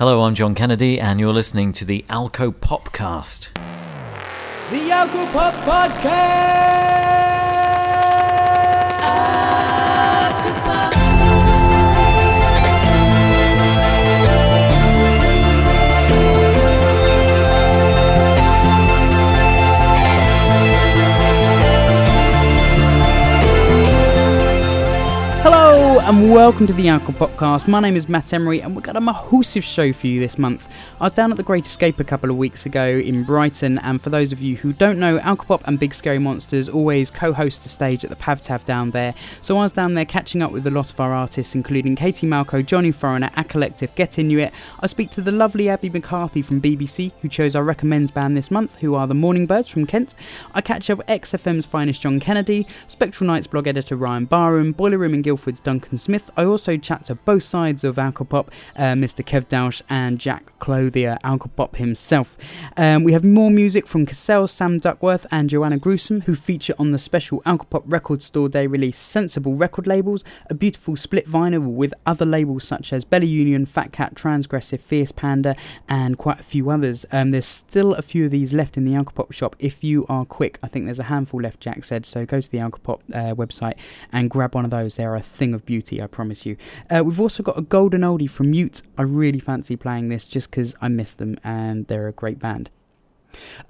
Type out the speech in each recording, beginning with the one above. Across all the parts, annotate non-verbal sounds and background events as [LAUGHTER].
Hello, I'm John Kennedy, and you're listening to the Alcopopcast. The Alcopop Podcast! And welcome to the Alcohol Podcast. My name is Matt Emery, and we've got a massive show for you this month. I was down at the Great Escape a couple of weeks ago in Brighton, and for those of you who don't know, Alcopop and Big Scary Monsters always co-host a stage at the Pav Tav down there. So I was down there catching up with a lot of our artists, including Katie Malco, Johnny Foreigner, Acollective, Get Inuit. I speak to the lovely Abbie McCarthy from BBC, who chose our recommends band this month, who are the Mourning Birds from Kent. I catch up with XFM's finest John Kennedy, Spectral Nights blog editor Ryan Barham, Boiler Room in Guildford's Duncan Smith. I also chat to both sides of Alcopop, uh, Mr. Kev Dausch and Jack Clothier, Alcopop himself. Um, we have more music from Cassell, Sam Duckworth, and Joanna Gruesome, who feature on the special Alcopop Record Store Day release Sensible record labels, a beautiful split vinyl with other labels such as Bella Union, Fat Cat, Transgressive, Fierce Panda, and quite a few others. Um, there's still a few of these left in the Alcopop shop if you are quick. I think there's a handful left, Jack said, so go to the Alcopop uh, website and grab one of those. They're a thing of beauty. I promise you. Uh, we've also got a golden oldie from Mute. I really fancy playing this just because I miss them and they're a great band.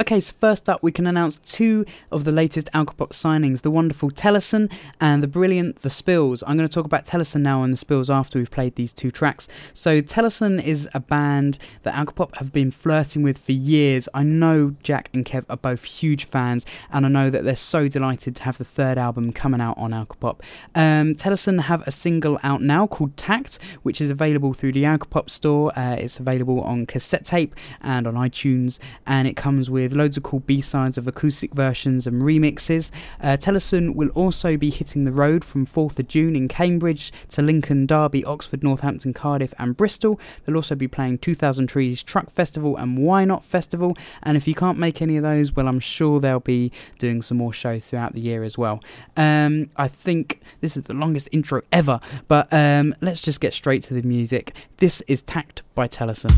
Okay, so first up, we can announce two of the latest Alcopop signings the wonderful Tellison and the brilliant The Spills. I'm going to talk about Tellison now and The Spills after we've played these two tracks. So, Tellison is a band that Alcopop have been flirting with for years. I know Jack and Kev are both huge fans, and I know that they're so delighted to have the third album coming out on Alcopop. Um, Tellison have a single out now called Tact, which is available through the Alcopop store. Uh, it's available on cassette tape and on iTunes, and it comes comes with loads of cool B-sides of acoustic versions and remixes. Uh, Tellison will also be hitting the road from 4th of June in Cambridge to Lincoln, Derby, Oxford, Northampton, Cardiff and Bristol. They'll also be playing 2000 Trees Truck Festival and Why Not Festival. And if you can't make any of those, well, I'm sure they'll be doing some more shows throughout the year as well. Um, I think this is the longest intro ever, but um, let's just get straight to the music. This is Tact by Tellison.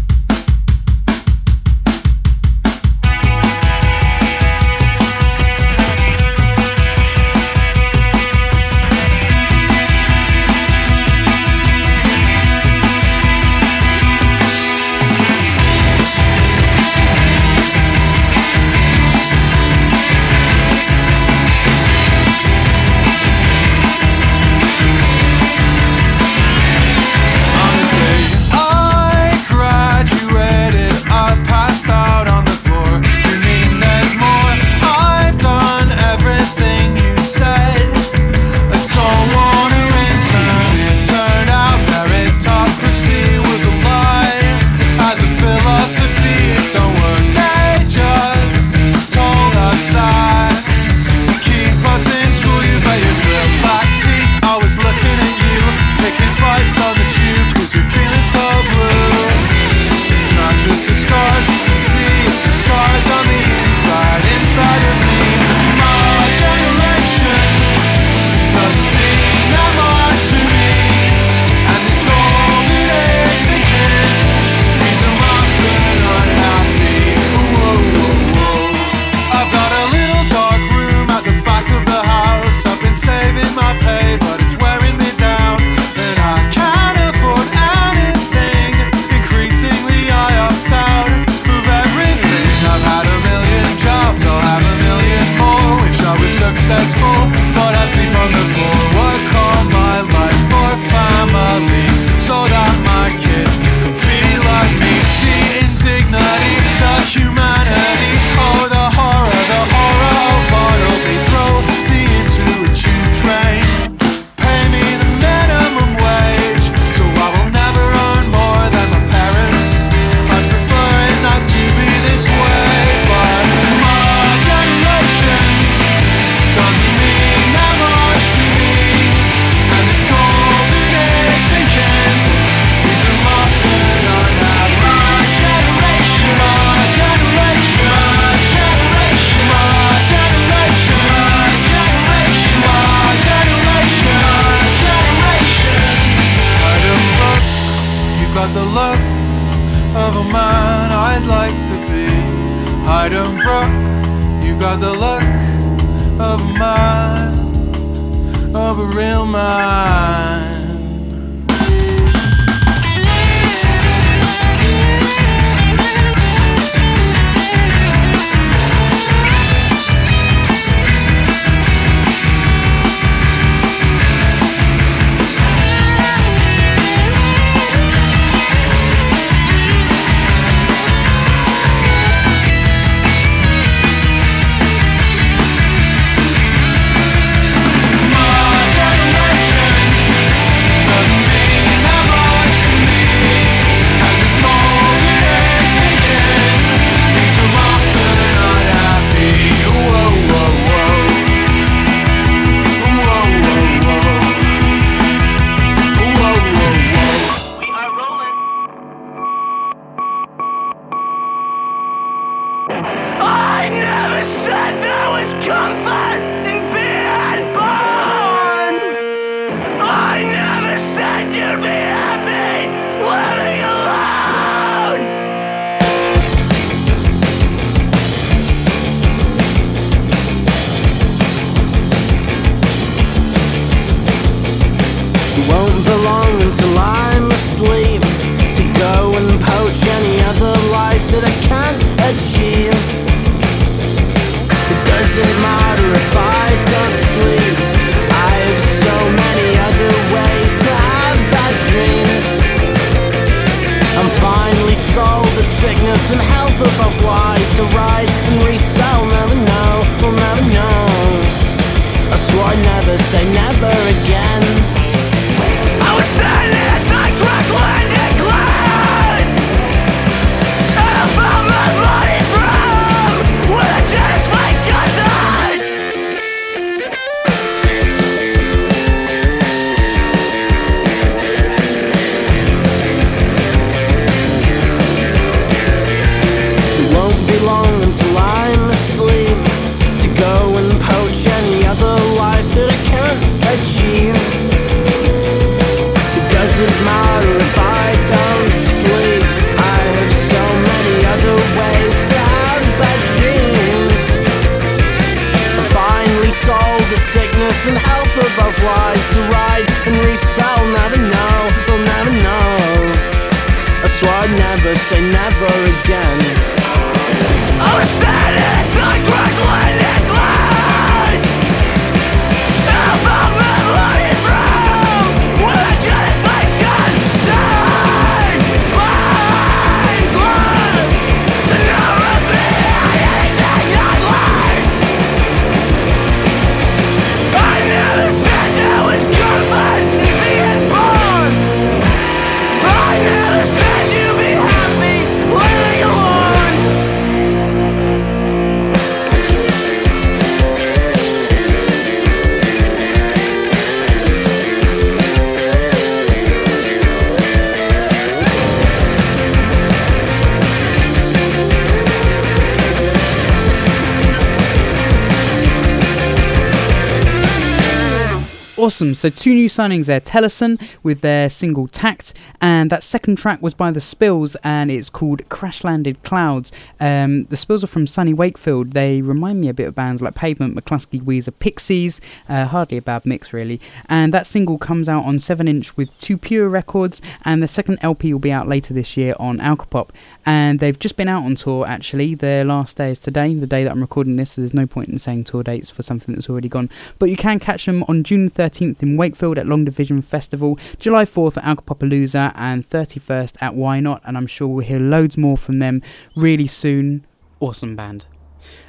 Awesome. So two new signings there. Tellison with their single Tact, and that second track was by The Spills, and it's called Crash Landed Clouds. Um, the Spills are from sunny Wakefield. They remind me a bit of bands like Pavement, McLusky, Weezer, Pixies. Uh, hardly a bad mix, really. And that single comes out on 7 inch with Too Pure Records, and the second LP will be out later this year on Alcopop and they've just been out on tour actually. Their last day is today, the day that I'm recording this, so there's no point in saying tour dates for something that's already gone. But you can catch them on June 13th in Wakefield at Long Division Festival, July 4th at Alcopopalooza, and 31st at Why Not, and I'm sure we'll hear loads more from them really soon. Awesome band.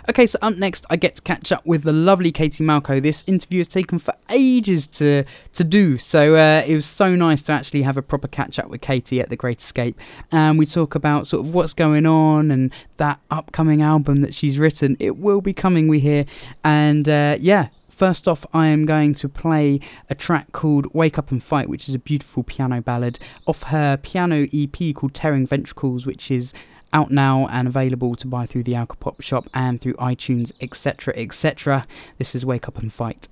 Okay, so up next, I get to catch up with the lovely Katie Malco. This interview has taken for ages to to do, so uh, it was so nice to actually have a proper catch up with Katie at the Great Escape, and we talk about sort of what's going on and that upcoming album that she's written. It will be coming, we hear, and uh, yeah. First off, I am going to play a track called Wake Up and Fight, which is a beautiful piano ballad off her piano EP called Tearing Ventricles, which is out now and available to buy through the Alcopop shop and through iTunes, etc. etc. This is Wake Up and Fight.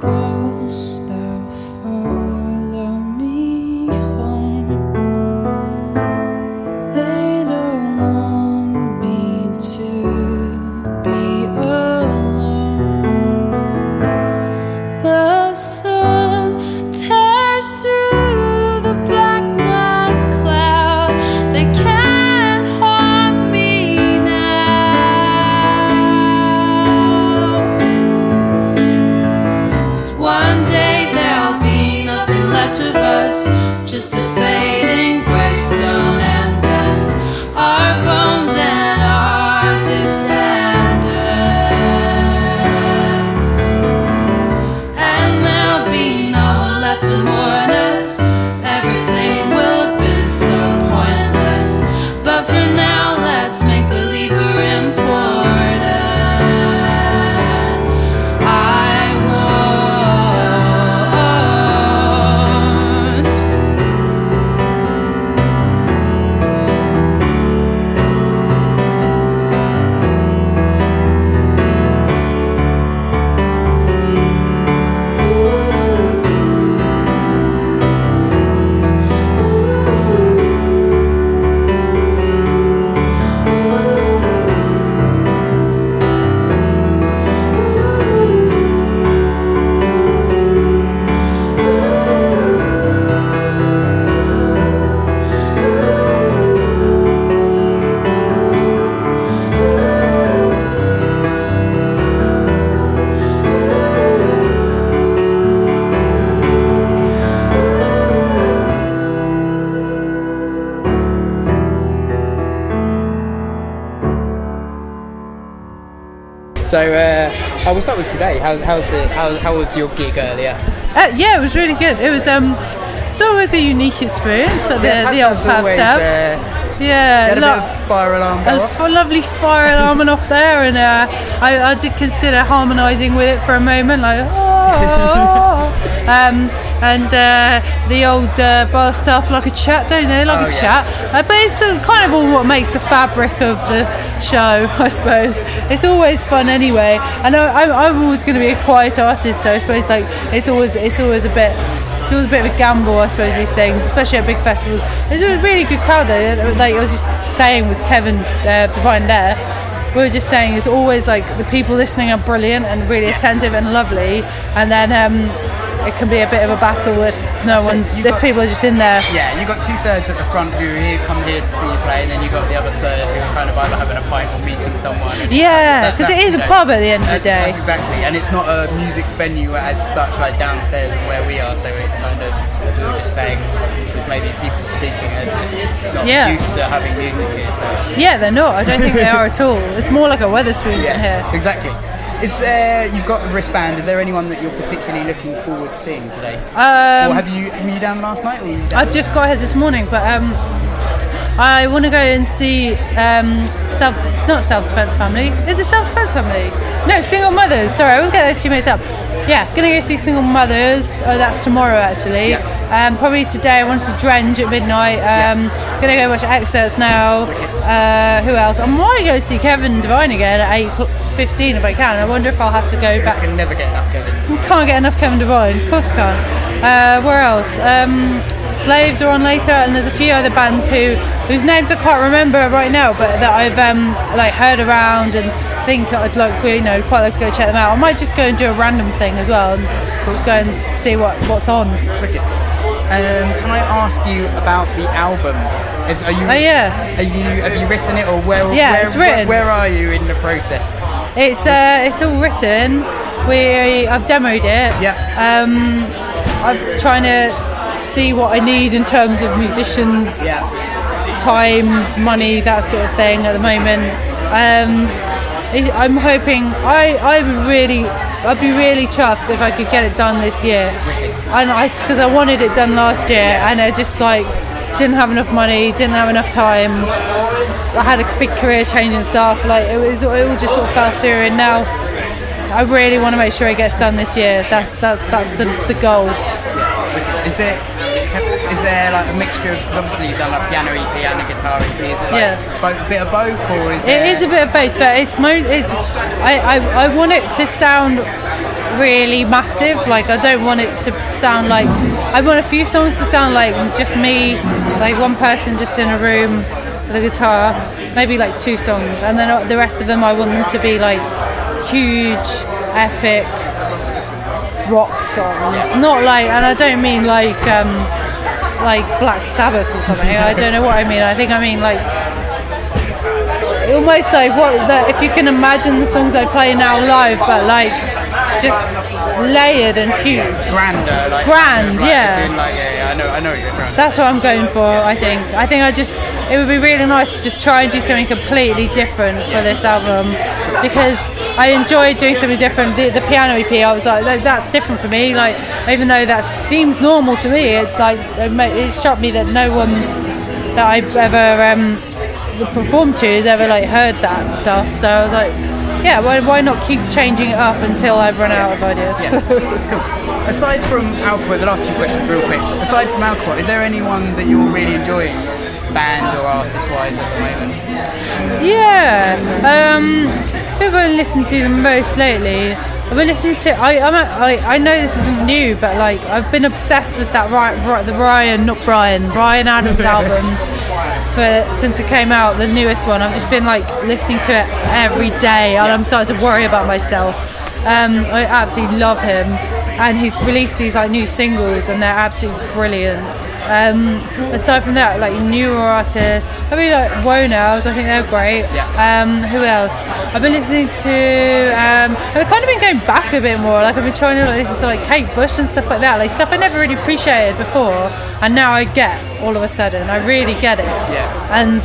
go. So uh, I will start with today. How's how's it? How, how was your gig earlier? Uh, yeah, it was really good. It was um, it's always a unique experience at the, Yeah, the old Pub tab. uh, yeah, a lo- bit of fire alarm a off. lovely fire [LAUGHS] alarm went off there, and uh, I, I did consider harmonising with it for a moment, like oh, [LAUGHS] um, and uh, the old uh, bar staff like a chat, don't they? They like Oh, a yeah. chat, uh, but it's kind of all what makes the fabric of the show, [LAUGHS] I suppose. It's always fun anyway, and I, I'm, I'm always going to be a quiet artist, so I suppose like it's always it's always a bit. It's always a bit of a gamble, I suppose, these things, especially at big festivals. There's a really good crowd there. Like I was just saying with Kevin uh, Devine there, we were just saying it's always like the people listening are brilliant and really attentive and lovely, and then um, it can be a bit of a battle if no one's if got- people are just in there. Yeah, you got two thirds at the front who are here, come here to see you play, and then you got the other third who are kind of either having a pint or meeting someone. Yeah, because it is you a pub at the end of the day. That's exactly, and it's not a music venue as such, like downstairs where we are. So it's kind of we were just saying maybe people speaking are just not Yeah. used to having music here. So Yeah, they're not. I don't think they are at all. It's more like a Wetherspoons in here. exactly. Is there? You've got a wristband. Is there anyone that you're particularly looking forward to seeing today? Um, or have you? Were you down last night? Or you down I've just got here this morning, but um, I want to go and see um, self, not self-defense family. Is it self-defense family? No, single mothers. Sorry, I was getting those two mixed up. Yeah, gonna go see single mothers. Oh, that's tomorrow actually. Um, probably today. I want to see Drenge at midnight. Um, Gonna go watch excerpts now. Uh, who else? I might go see Kevin Devine again at eight fifteen if I can. I wonder if I'll have to go I back can never get enough, Kevin. can't get enough Kevin Devine. Of course I can't. Uh, where else? Um, Slaves are on later, and there's a few other bands who whose names I can't remember right now, but that I've um, like heard around and think I'd like you know quite like to go check them out. I might just go and do a random thing as well, and just go and see what what's on. Wicked. Um, can I ask you about the album? If- Are you? Oh yeah, Are you? Have you written it, or where? Yeah, where, it's written. Where, where are you in the process? It's uh, it's all written. We I've demoed it. Yeah. Um, I'm trying to see what I need in terms of musicians. Yeah. time, money, that sort of thing at the moment. Um, I- I'm hoping I, I would really I'd be really chuffed if I could get it done this year. And I because I wanted it done last year and I just like didn't have enough money, didn't have enough time. I had a big career change and stuff. Like it was, it all just sort of fell through. And now I really want to make sure it gets done this year. That's that's that's the, the goal. Is it? Is there like a mixture of? 'cause obviously, you've done like piano EP and a guitar EP. Is it like Yeah. both, a bit of both, or is it? It is a bit of both, but it's mo- it's I, I I want it to sound really massive. Like I don't want it to sound like I want a few songs to sound like just me, like one person just in a room with a guitar, maybe like two songs, and then the rest of them I want them to be like huge, epic rock songs. Not like, and I don't mean like um, like Black Sabbath or something. I don't know what I mean. I think I mean like almost like what the, if you can imagine the songs I play now live, but like just layered and huge. grander, like Grand, like, yeah. in, like, yeah, yeah, I know, I know what. That's what I'm going for. I think. I think I just it would be really nice to just try and do something completely different for this album because I enjoyed doing something different. The, the piano EP, I was like, that's different for me. Like even though that seems normal to me, it like it, it shocked me that no one that I've ever um, performed to has ever like heard that stuff. So I was like. Yeah, why, why not keep changing it up until I've run out of ideas? [LAUGHS] Aside from Alcott, the last two questions, real quick. Aside from Alcott, is there anyone that you're really enjoying, band or artist-wise, at the moment? Yeah. Um, who have I listened to the most lately? I've been listening to. I I'm a, I, I know this isn't new, but like I've been obsessed with that right, the Ryan, not Brian, Brian Adams [LAUGHS] album for since it came out, the newest one. I've just been like listening to it every day, and I'm starting to worry about myself. Um, I absolutely love him, and he's released these like new singles, and they're absolutely brilliant. Um, aside from that, like newer artists, I really like Wonos. I think they're great. Um, who else? I've been listening to. Um, I've kind of been going back a bit more. Like I've been trying to like, listen to like Kate Bush and stuff like that. Like stuff I never really appreciated before, and now I get all of a sudden. I really get it. Yeah. And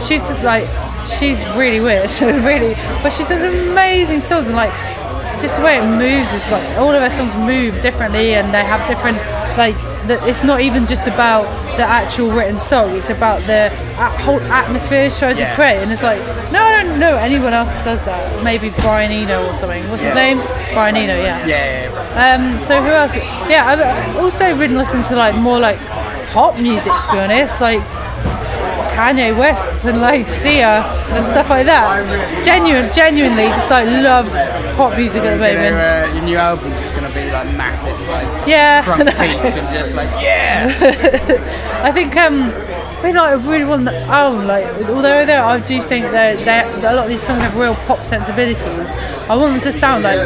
she's just, like she's really weird, [LAUGHS] really. But she does amazing songs and like just the way it moves is like all of her songs move differently and they have different like the, it's not even just about the actual written song it's about the whole atmosphere tries Yeah. to create and it's like no I don't know anyone else that does that maybe Brian Eno or something what's his name Brian Eno yeah Yeah, yeah, um, so who else? Yeah, I've also been listening to like more like pop music to be honest, like Kanye West and like Sia and stuff like that. Genuine, genuinely, just like love pop music at the moment. Their, uh, your new album going to be like massive, like Yeah, front and just like yeah. [LAUGHS] I think um, I mean, like, I really want the album. Like, although there, I do think that they- a lot of these songs have real pop sensibilities. I want them to sound like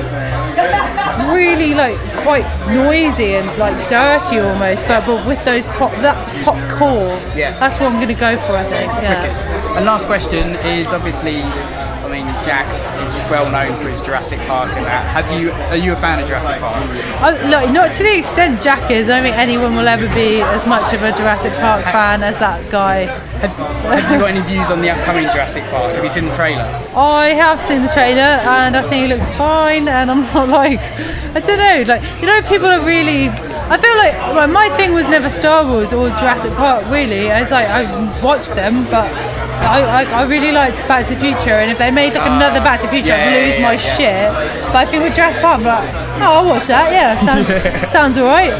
really like quite noisy and like dirty almost, but but with those pop that pop core. Yeah. that's what I'm gonna go for. I think. Yeah. And last question is obviously, Jack is well known for his Jurassic Park and that. Have you? Are you a fan of Jurassic Park? I, like not to the extent Jack is. I don't think anyone will ever be as much of a Jurassic Park fan as that guy. Have, have you got any views on the upcoming Jurassic Park? Have you seen the trailer? I have seen the trailer and I think it looks fine and I'm not like I don't know like you know people are really I feel like well, my thing was never Star Wars or Jurassic Park really. It's like I watched them but I, I, I really liked Back to the Future and if they made like another Back to the Future Yeah, I'd lose my yeah. shit. But I think with Jurassic Park I'm like oh I'll watch that. Yeah sounds [LAUGHS] sounds alright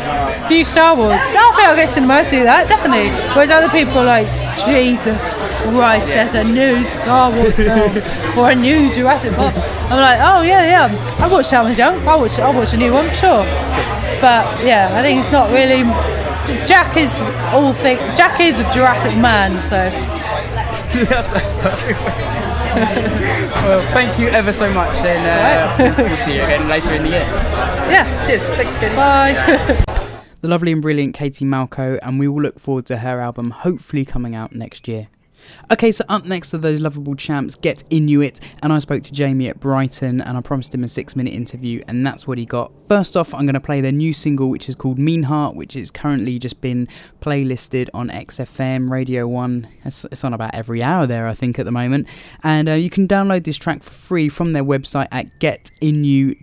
new Star Wars. I think I'll go to cinema see that definitely. Whereas other people are like Jesus Christ there's a new Star Wars film [LAUGHS] or a new Jurassic Park. I'm like oh yeah yeah. I watched that when I was young. I'll watch, I'll watch a new one sure but yeah I think it's not really Jack is all thing Jack is a Jurassic man so [LAUGHS] That's perfect. [LAUGHS] well, thank you ever so much, and uh, we'll see you again later in the year. yeah Cheers. Thanks, again. bye [LAUGHS] The lovely and brilliant Katie Malco, and we will look forward to her album hopefully coming out next year. Okay, so up next are those lovable champs, Get Inuit, and I spoke to Jamie at Brighton and I promised him a six minute interview, and that's what he got. First off, I'm going to play their new single, which is called Mean Heart, which is currently just been playlisted on XFM, Radio 1. It's, it's on about every hour there, I think, at the moment. And uh, you can download this track for free from their website at getinu.it.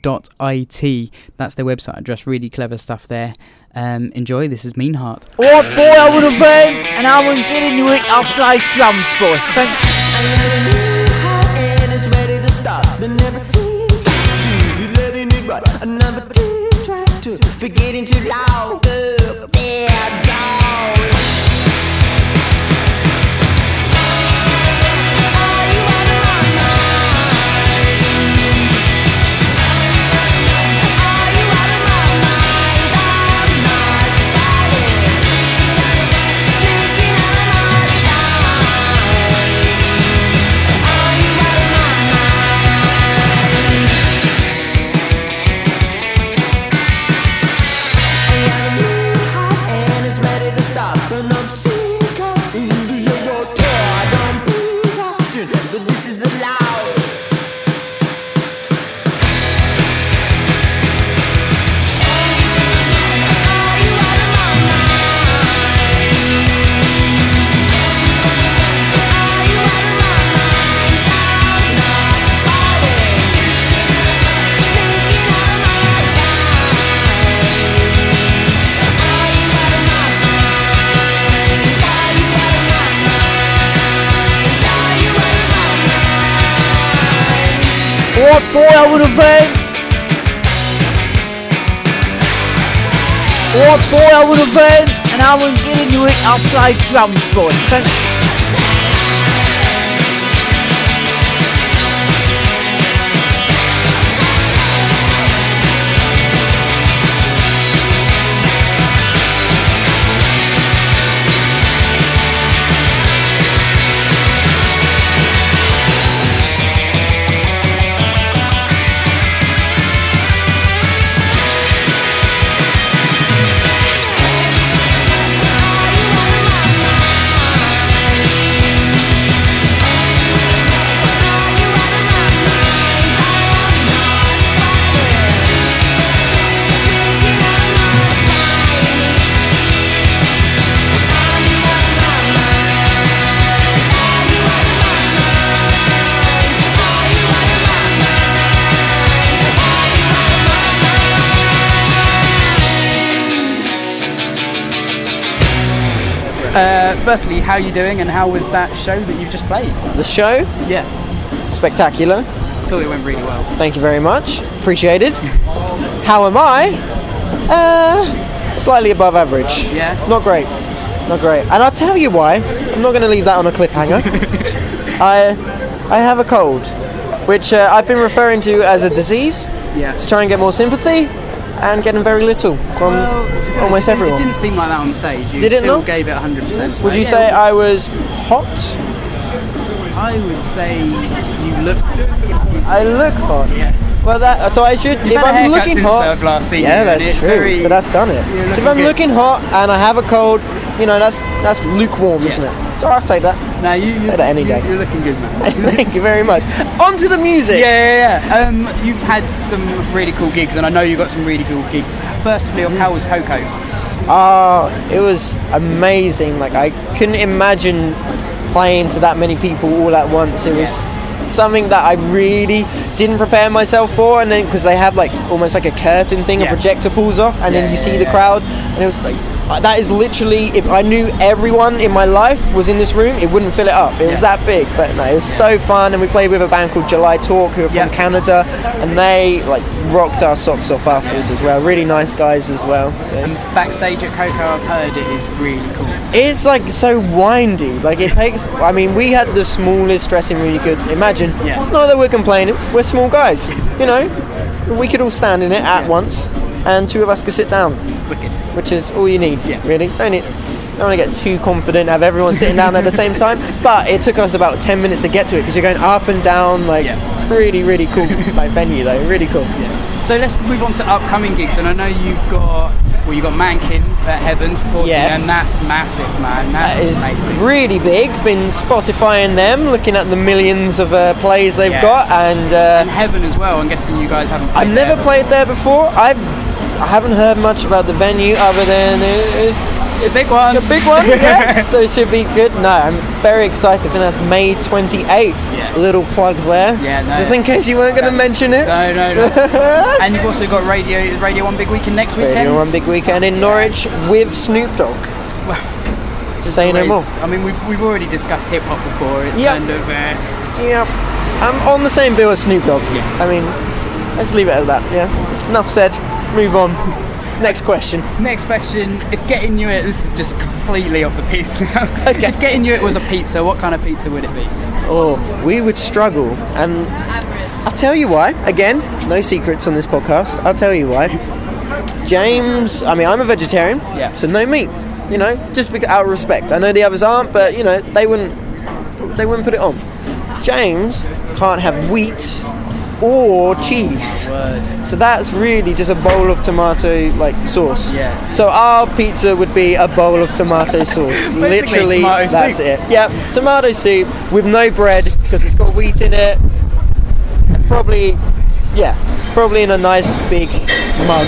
That's their website address, really clever stuff there. Um, enjoy, this is Mean Heart. What boy I would have been, and I wouldn't get into it, I'll play drums for it. Thanks. Boy I would have been. What boy I would have been, and I wouldn't get into it, I'll play drums. Thanks. Uh, firstly, how are you doing, and how was that show that you've just played? The show, Yeah, spectacular. I thought it went really well. Thank you very much. Appreciated. How am I? Uh, slightly above average. Yeah. Not great. Not great. And I'll tell you why. I'm not going to leave that on a cliffhanger. [LAUGHS] I, I have a cold, which uh, I've been referring to as a disease Yeah. to try and get more sympathy, and getting very little from Well, honest, almost it, everyone. It didn't seem like that on stage. You Did it still not? gave it 100%. Would you right? say I was hot? I would say you look. I look hot. Yeah. Well, that so I should. You've if I'm looking hot, yeah, that's true. very- so that's done it. So if I'm good. looking hot and I have a cold, you know, that's that's lukewarm, isn't it? I'll take that. No, you. you Take that any you- day. You're looking good, man. [LAUGHS] Thank you very much. On to the music. Yeah, yeah, yeah. Um, you've had some really cool gigs, and I know you got some really cool gigs. Firstly, of how was Koko? Oh, it was amazing. Like I couldn't imagine playing to that many people all at once. It was something that I really didn't prepare myself for. And then because they have like almost like a curtain thing, Yeah. a projector pulls off, and Yeah, then you yeah, see the yeah. crowd, and it was like. That is literally, if I knew everyone in my life was in this room, it wouldn't fill it up. It was that big, but no, it was so fun. And we played with a band called July Talk, who are from Yeah. Canada, and they like rocked our socks off afterwards as well. Really nice guys as well. So. And backstage at Koko, I've heard it is really cool. It's like so windy. Like it takes. I mean, we had the smallest dressing room you could imagine. Yeah. Not that we're complaining. We're small guys. You know, we could all stand in it at Yeah. once, and two of us could sit down, Wicked. Which is all you need. Yeah. Really. Don't need. Don't want to get too confident. Have everyone sitting down at the same time. But it took us about ten minutes to get to it because you're going up and down. Like Yeah. it's really, really cool. [LAUGHS] like venue though. Really cool. So let's move on to upcoming gigs, and I know you've got well, you've got Mankin at Heaven supporting, Yes. and that's massive, man. That's That is amazing. really big. Been Spotifying them, looking at the millions of uh, plays they've Yeah. got, and uh, and Heaven as well. I'm guessing you guys haven't. I've never there, played there before. I've I haven't heard much about the venue other than it's a big one. a big one. Yeah, [LAUGHS] so it should be good. No, I'm very excited. I think that's May 28th. Yeah. Little plug there. Yeah, no. Just in case you weren't going to mention it. No, no, no. [LAUGHS] and you've also got Radio Radio One Big Weekend next weekend. Radio One big weekend in Norwich with Snoop Dogg. Well, Say no more. I mean, we've, we've already discussed hip hop before. It's Yeah. kind of uh, Yeah, I'm on the same bill as Snoop Dogg. Yeah. I mean, let's leave it at that. Yeah. Enough said. Move on. Next question. next question. If Get Inuit, this is just completely off the piece now. Okay. If Get Inuit was a pizza, what kind of pizza would it be? Oh, we would struggle, and I'll tell you why. Again, no secrets on this podcast. I'll tell you why. James, I mean, I'm a vegetarian, Yeah. so no meat. You know, just bec- out of respect. I know the others aren't, but you know, they wouldn't, they wouldn't put it on. James can't have wheat or cheese. So that's really just a bowl of tomato like sauce. Yeah. So our pizza would be a bowl of tomato [LAUGHS] sauce. Literally, tomato that's soup. it. Yeah, tomato soup with no bread because it's got wheat in it. Probably, yeah, probably in a nice big mug.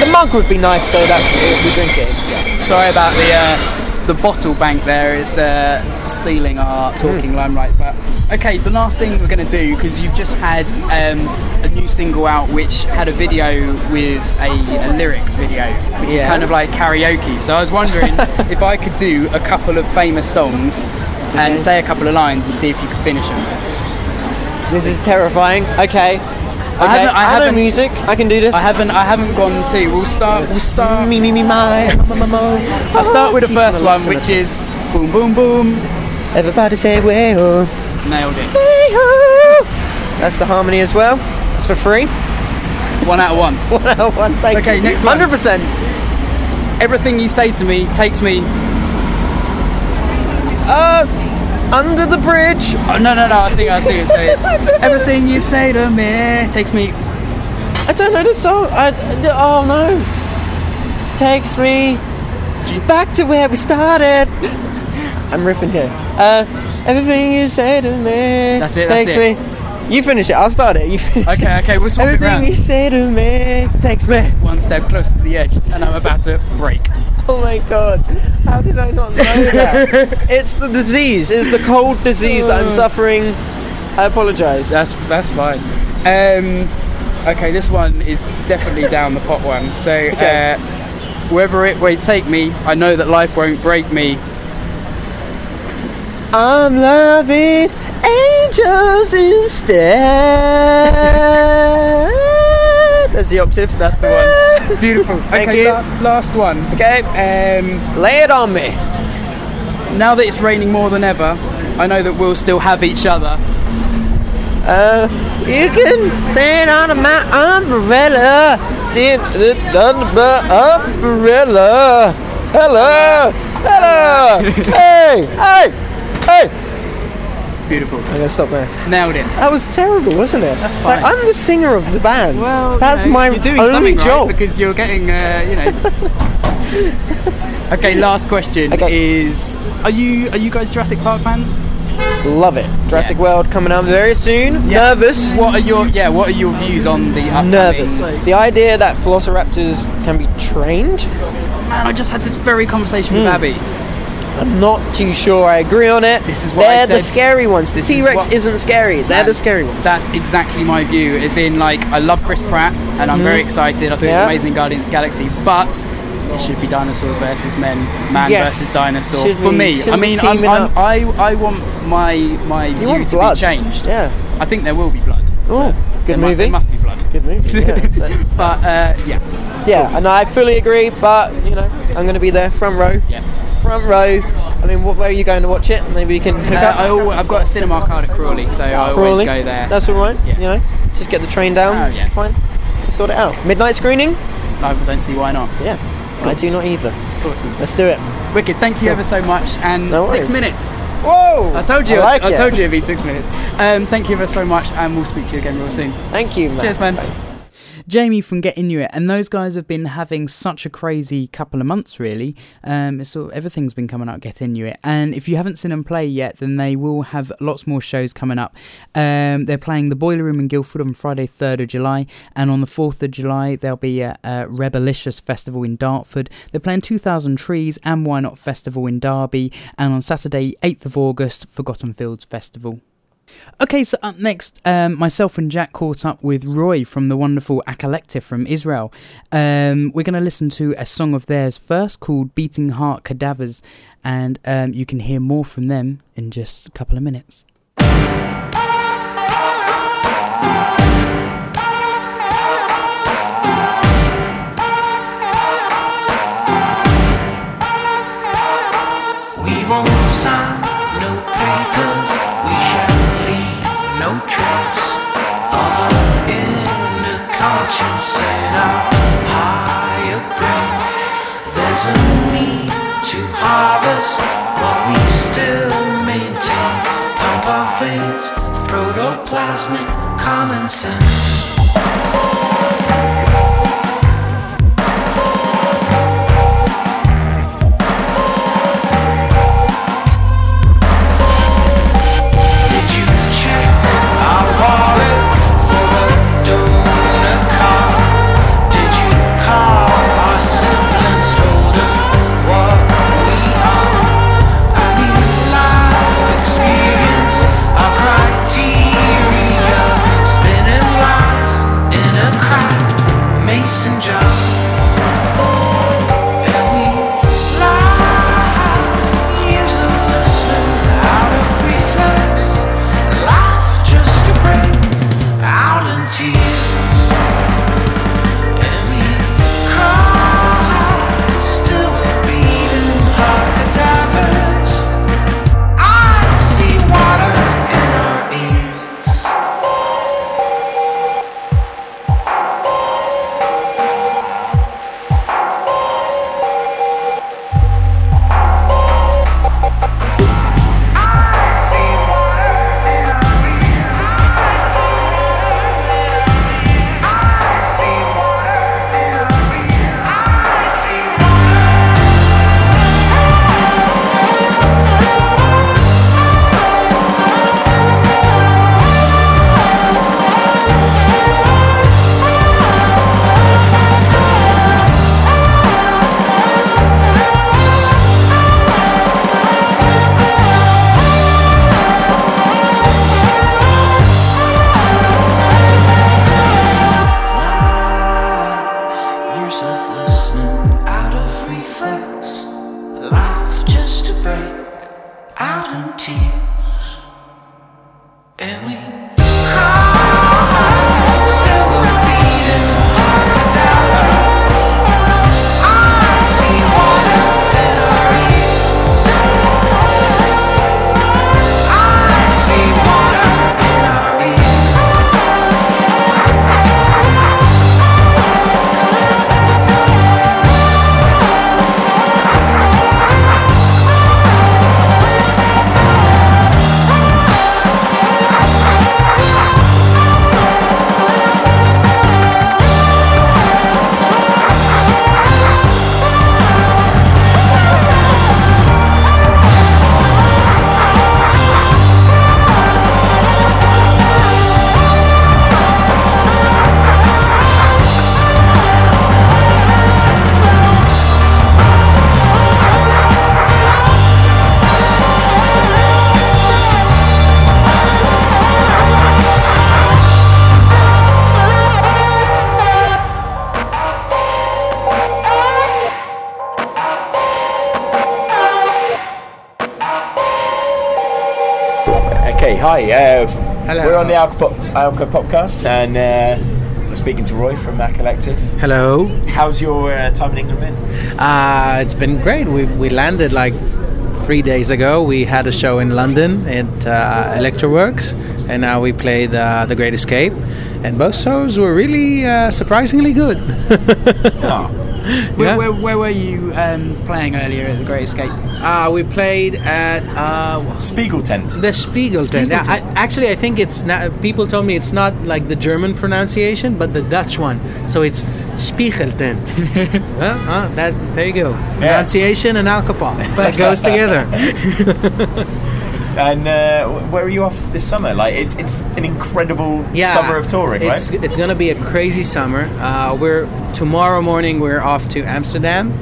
The mug would be nice though. That if we drink it. Sorry about the uh, the bottle bank there. It's uh, stealing our talking Hmm. limelight. But okay, the last thing we're going to do because you've just had um, a new single out which had a video with a, a lyric video, which is kind of like karaoke. So I was wondering [LAUGHS] if I could do a couple of famous songs and say a couple of lines and see if you could finish them. This is terrifying. Okay. Okay. haven't- I haven't- music. I can do this. I haven't I haven't gone to. We'll start. We'll start. Me me me my. I'll start with the first one, which is boom boom boom. Everybody say way oh. Nailed it. Hey-ho! That's the harmony as well. It's for free. One out of one. [LAUGHS] One out of one. Thank Okay, you. next one. Hundred percent. Everything you say to me takes me. Uh, under the bridge. Oh, no, no, no. I think I see it. [LAUGHS] Don't everything you say to me takes me. I don't know the song. I, oh no. Takes me back to where we started. I'm riffing here. Uh, everything you say to me That's it, that's takes it. me. You finish it. I'll start it. You finish. Okay, okay. We'll swap it Everything you say to me takes me. One step closer to the edge, and I'm about to break. Oh my god, how did I not know that? [LAUGHS] it's the disease, it's the cold disease that I'm suffering. I apologise. That's that's fine. Um, okay, this one is definitely down the pot one. So [LAUGHS] Okay. uh, wherever it may take me, I know that life won't break me. I'm loving angels instead. That's the octave. That's the one. [LAUGHS] Beautiful. Thank okay, you. la- last one. Okay, Um, lay it on me. now that it's raining more than ever, I know that we'll still have each other. Uh, you can stand under my umbrella. Did the umbrella. Hello, hello. [LAUGHS] hey, hey, hey. Beautiful. I'm gonna stop there. Nailed it. That was terrible, wasn't it? That's fine. Like, I'm the singer of the band. Well, that's you know, my you're doing only something job. right because you're getting, uh, you know. [LAUGHS] okay, last question Okay. is: Are you are you guys Jurassic Park fans? Love it. Jurassic World coming out very soon. Yeah. Nervous. What are your yeah? What are your views on the upcoming? Nervous. The idea that velociraptors can be trained, Man, I just had this very conversation Hmm. with Abbie. I'm not too sure I agree on it. This is what They're the scary ones. The T Rex what- isn't scary. They're the scary ones. That's exactly my view. As in, like, I love Chris Pratt, and I'm very excited. I think. Yeah. it's amazing Guardians of the Galaxy, but it should be dinosaurs versus men, man Yes. versus dinosaur. Should For we- me, I mean, I'm, I'm. I I want my my you view to blood? be changed. Yeah. I think there will be blood. Oh, There good mu- movie. there must be blood. Good movie. Yeah. [LAUGHS] But- But uh, yeah, yeah, and I fully agree. But you know, I'm going to be there, front row. yeah. Front row. I mean, what, where are you going to watch it? Maybe you can hook Uh, up. I, al- I've got a cinema card at Crawley, so I always go there. That's all right. Yeah. You know, just get the train down. Oh, yeah. Fine. Sort it out. Midnight screening. I don't see why not. Yeah. I do not either. Awesome. Let's do it. Wicked. Thank you ever so much. And No six minutes. Whoa! I told you. I like I it. told you it'd be six minutes. Um, thank you ever so much, and we'll speak to you again real soon. Thank you, man. Cheers, man. Jamie from Get Inuit, and those guys have been having such a crazy couple of months, really. Um, everything's been coming out Get Inuit, and if you haven't seen them play yet, then they will have lots more shows coming up. Um, they're playing the Boiler Room in Guildford on Friday, 3rd of July, and on the 4th of July, there'll be a, uh, Rebelicious Festival in Dartford. They're playing 2000 Trees and Y Not Festival in Derby, and on Saturday, 8th of August, Forgotten Fields Festival. Okay, so up next, um, myself and Jack caught up with Roy from the wonderful Acollective from Israel. Um, we're going to listen to a song of theirs first called Beating Heart Cadavers, and um, you can hear more from them in just a couple of minutes. We won't sign no papers. No trace of our inner conscience and our higher brain. There's a need to harvest what we still maintain. Pump our veins, protoplasmic common sense. Hi. Uh, We're on the Alka, Pop, Alka Podcast, and uh, we're speaking to Roy from Acollective. Hello. How's your uh, time in England been? Uh, it's been great. We, we landed like three days ago. We had a show in London at uh, Electrowerkz, and now we played uh, The Great Escape. And both shows were really uh, surprisingly good. [LAUGHS] Where, Yeah. where, where were you um, playing earlier at the Great Escape? Uh, we played at uh, Spiegel Tent. the Spiegel tent. Yeah, I, actually, I think it's not, people told me it's not like the German pronunciation, but the Dutch one. So it's Spiegel tent. [LAUGHS] well, uh, that there you go. Pronunciation and alcohol. That goes together. [LAUGHS] And uh, where are you off this summer? Like, it's it's an incredible summer of touring, it's, right? It's going to be a crazy summer. Uh, we're tomorrow morning. We're off to Amsterdam,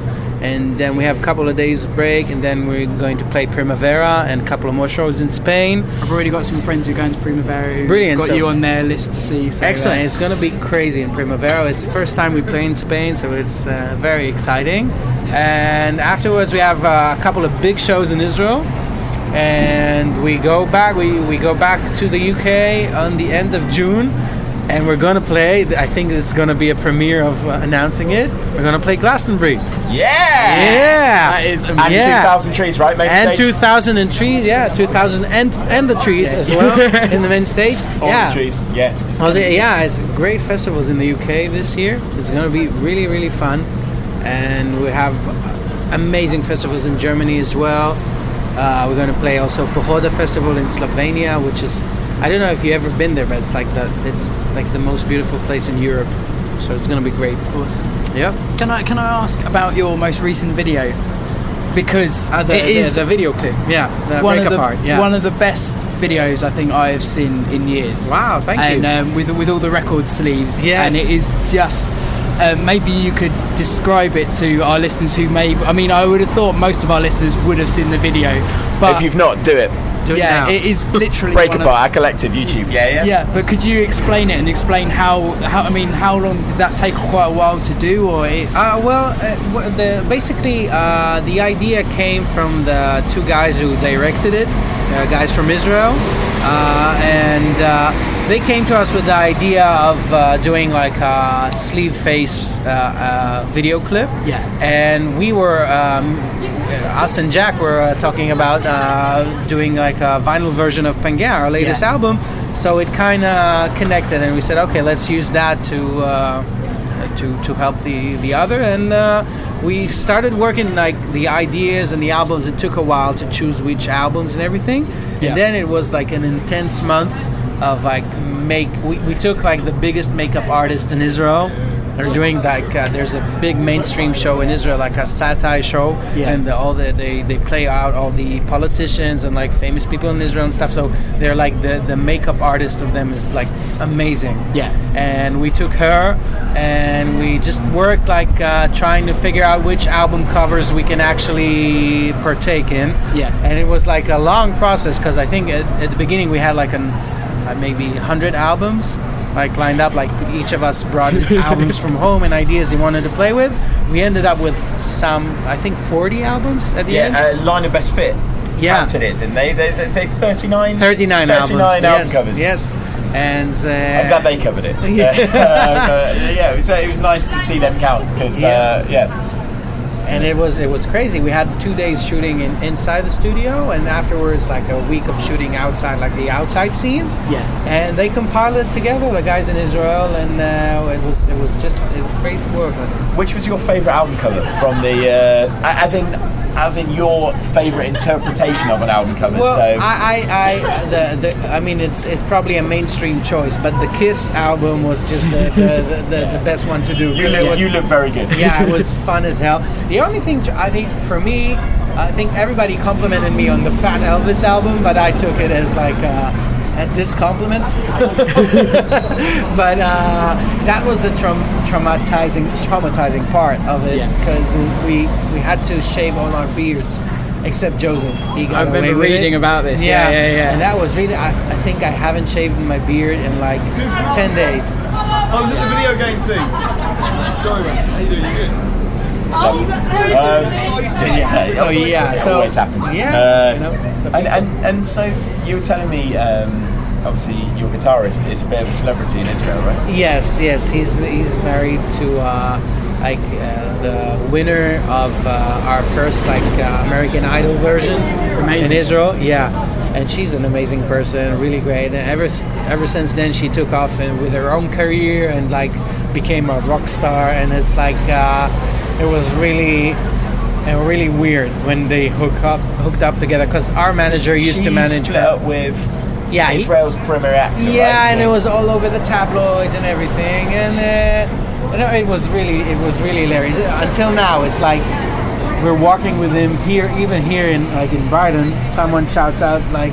and then we have a couple of days break, and then we're going to play Primavera and a couple of more shows in Spain. I've already got some friends who are going to Primavera. Brilliant, Got so- you on their list to see. So, Excellent. uh, It's going to be crazy in Primavera. It's the first time we play in Spain, so it's uh, very exciting. And afterwards, we have uh, a couple of big shows in Israel. And we go back. We, we go back to the UK on the end of June, and we're gonna play. I think it's gonna be a premiere of uh, announcing it. We're gonna play Glastonbury. Yeah! Yeah, That is And amazing. Yeah. 2,000 trees, right? Main and stage? 2000 and trees. Yeah, 2000 and and the trees as well [LAUGHS] in the main stage. All yeah, the trees. Yeah. It's well, the- yeah, it's great festivals in the UK this year. It's going to be really, really fun, and we have amazing festivals in Germany as well. Uh, we're going to play also Pohoda Festival in Slovenia, which is I don't know if you've ever been there, but it's like the it's like the most beautiful place in Europe. So it's going to be great. Awesome. Yeah. Can I can I ask about your most recent video? Because Uh, the, it the- is the, video clip. Yeah, the one of the part. Yeah. one of the best videos I think I have seen in years. Wow, thank and, you. um, with with all the record sleeves. Yes. And it is just. Uh, maybe you could describe it to our listeners who may. I mean, I would have thought most of our listeners would have seen the video, but if you've not, do it. Do yeah, now. it is literally Break apart, of- Acollective YouTube. Yeah, yeah. Yeah, but could you explain it and explain how? How I mean, how long did that take? Quite a while to do, or it's Uh, well, uh, the, basically, uh, the idea came from the two guys who directed it, uh, guys from Israel, uh, and uh, they came to us with the idea of uh, doing like a sleeve face uh, uh, video clip. Yeah. And we were, um, us and Jack were uh, talking about uh, doing like a vinyl version of Pangea, our latest Yeah. album. So it kind of connected, and we said, okay, let's use that to. Uh, to, to help the, the other and uh, we started working like the ideas and the albums it took a while to choose which albums and everything Yeah. and then it was like an intense month of like make we, we took like the biggest makeup artist in israel they're doing like uh, there's a big mainstream show in israel like a satire show Yeah. and the, all the they, they play out all the politicians and like famous people in israel and stuff so they're like the, the makeup artist of them is like amazing Yeah. and we took her and we just worked like uh, trying to figure out which album covers we can actually partake in Yeah. and it was like a long process because i think at, at the beginning we had like an uh, maybe 100 albums like lined up like each of us brought [LAUGHS] albums from home and ideas he wanted to play with we ended up with some i think 40 albums at the end Yeah, uh, line of best fit. Yeah. counted it, didn't they? There's they 39, 39 albums. 39 album yes, covers. Yes. And uh, I'm glad they covered it. [LAUGHS] Yeah. yeah, but, yeah it, was, uh, it was nice to see them count because Yeah. uh, yeah, and it was it was crazy. We had two days shooting in, inside the studio, and afterwards like a week of shooting outside, like the outside scenes. Yeah. And they compiled it together, the guys in Israel, and uh, it was it was just it was great work on it. Which was your favourite album cover from the uh, as in as in your favourite interpretation of an album cover? Well, so I, I, I, the, the, I mean, it's it's probably a mainstream choice, but the Kiss album was just the, the, the, the, [LAUGHS] best one to do. you look was- you look very good. [LAUGHS] yeah, it was [LAUGHS] fun as hell. The only thing I think for me, I think everybody complimented me on the Fat Elvis album, but I took it as like uh, a discompliment. [LAUGHS] but uh, that was the traum- traumatizing traumatizing part of it Yeah. because we we had to shave all our beards. Except Joseph, he got I remember away with it. reading about this. Yeah, yeah, yeah. And that was really. I, I think I haven't shaved my beard in like ten days. I was at the video game thing. Sorry, man. How you doing? You good? Um, yeah, So, yeah, it so- always happens. yeah, Uh, you know, and, and and so you were telling me, um, obviously your guitarist is a bit of a celebrity in Israel, right? Yes, yes, he's he's married to uh, like uh, the winner of uh, our first like uh, American Idol version Amazing. in Israel. Yeah, and she's an amazing person, really great. And ever ever since then, she took off and with her own career and like became a rock star. And it's like uh, it was really. And really weird when they hook up, hooked up together. Because our manager used She to manage up with Yeah, Israel's premier actor. yeah, right? and So- it was all over the tabloids and everything, and uh, you know, it was really, it was really hilarious. Until now, it's like we're walking with him here, even here in like in Brighton. Someone shouts out like,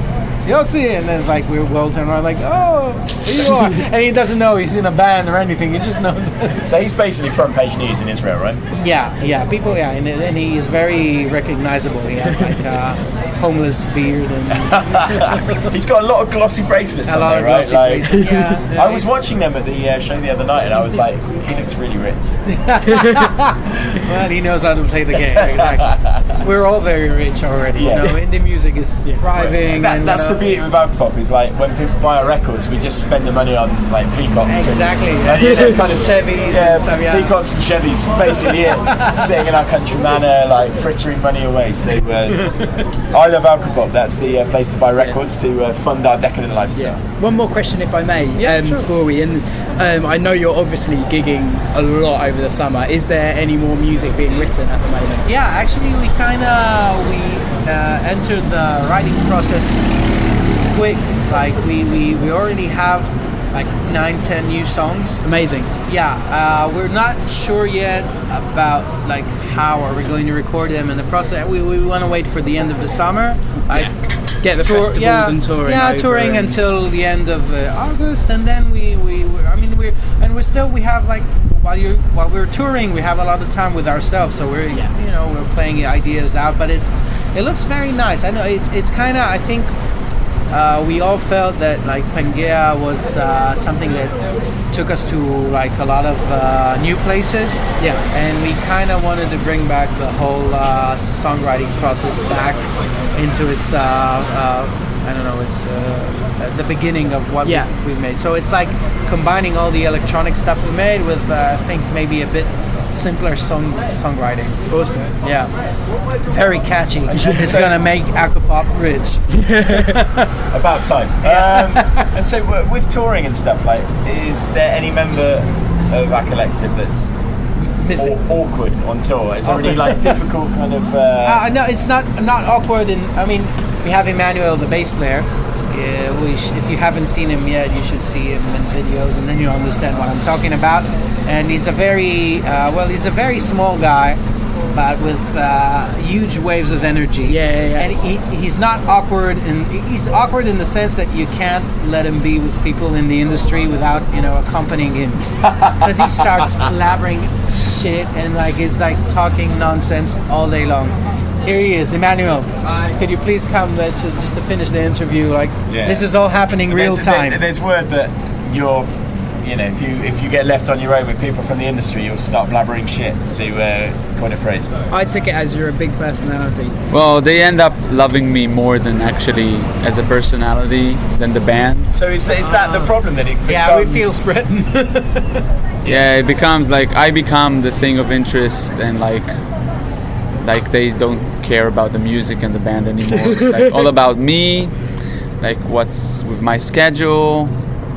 "Yossi," and then it's like we're well turned around, like, "Oh, here you are," [LAUGHS] and he doesn't know he's in a band or anything. He just knows. So he's basically front page news in Israel, right? yeah, yeah, people, yeah, and, and he is very recognizable. He has like a homeless beard and [LAUGHS] he's got a lot of glossy bracelets A on lot there, of right? glossy bracelets, yeah, yeah. I was watching them at the uh, show the other night, and I was like, he looks really rich. [LAUGHS] Well, he knows how to play the game. Exactly. We're all very rich already. Yeah. You know, indie music is thriving. That, and, that's uh, the beauty with Alcopop is like when people buy our records, we just spend the money on like peacocks. Exactly. And, [LAUGHS] Yeah, and, you know, kind of Chevys yeah, and stuff, yeah. peacocks and Chevys is basically it. Sitting in our country manor, like frittering money away. So uh, I love Alcopop. That's the uh, place to buy records to uh, fund our decadent lifestyle. One more question, if I may, Yeah, um, sure. before we end. Um, I know you're obviously gigging a lot over the summer. Is there any more music being written at the moment? Yeah, actually, we kind of we uh, entered the writing process quick. Like we, we, we already have like nine, ten new songs. Amazing. Yeah, uh, we're not sure yet about like how are we going to record them in the process. We, we want to wait for the end of the summer. Like, Get the tour- festivals yeah, and touring. Yeah, touring and- until the end of uh, August, and then we, we, we I mean we're and we're still we have like while you while we're touring we have a lot of time with ourselves, so we're Yeah. you know we're playing ideas out, but it's it looks very nice. I know it's it's kind of I think. Uh, we all felt that like Pangea was uh, something that took us to like a lot of uh, new places. Yeah. And we kind of wanted to bring back the whole uh, songwriting process back into its, uh, uh, I don't know, it's uh, the beginning of what Yeah. we've, we've made. So it's like combining all the electronic stuff we made with, uh, I think, maybe a bit simpler song songwriting. Awesome. Yeah. Very catchy. [LAUGHS] It's so- gonna make Alcopop rich. [LAUGHS] About time. [LAUGHS] Um, and so with touring and stuff, like, is there any member of Acollective that's Missing. aw- awkward on tour? Is there any like difficult kind of? Uh, Uh, no, it's not not awkward. And I mean, we have Emmanuel, the bass player. Yeah, we sh- if you haven't seen him yet, you should see him in videos, and then you'll understand what I'm talking about. And he's a very uh, well, he's a very small guy, but with uh, huge waves of energy. Yeah, yeah, yeah. And he, he's not awkward, and he's awkward in the sense that you can't let him be with people in the industry without you know accompanying him, [LAUGHS] because he starts blabbering shit and like he's like talking nonsense all day long. Here he is, Emmanuel. Could you please come let's, just to finish the interview? Like Yeah. this is all happening real time. there- there's word that you're, you know, if you if you get left on your own with people from the industry, you'll start blabbering shit. To uh, coin a phrase. I took it as you're a big personality. Well, they end up loving me more than actually as a personality than the band. So is, is that the problem that it becomes? Yeah, we feel threatened. [LAUGHS] Yeah, it becomes like I become the thing of interest and like like they don't care about the music and the band anymore. It's like all about me, like what's with my schedule,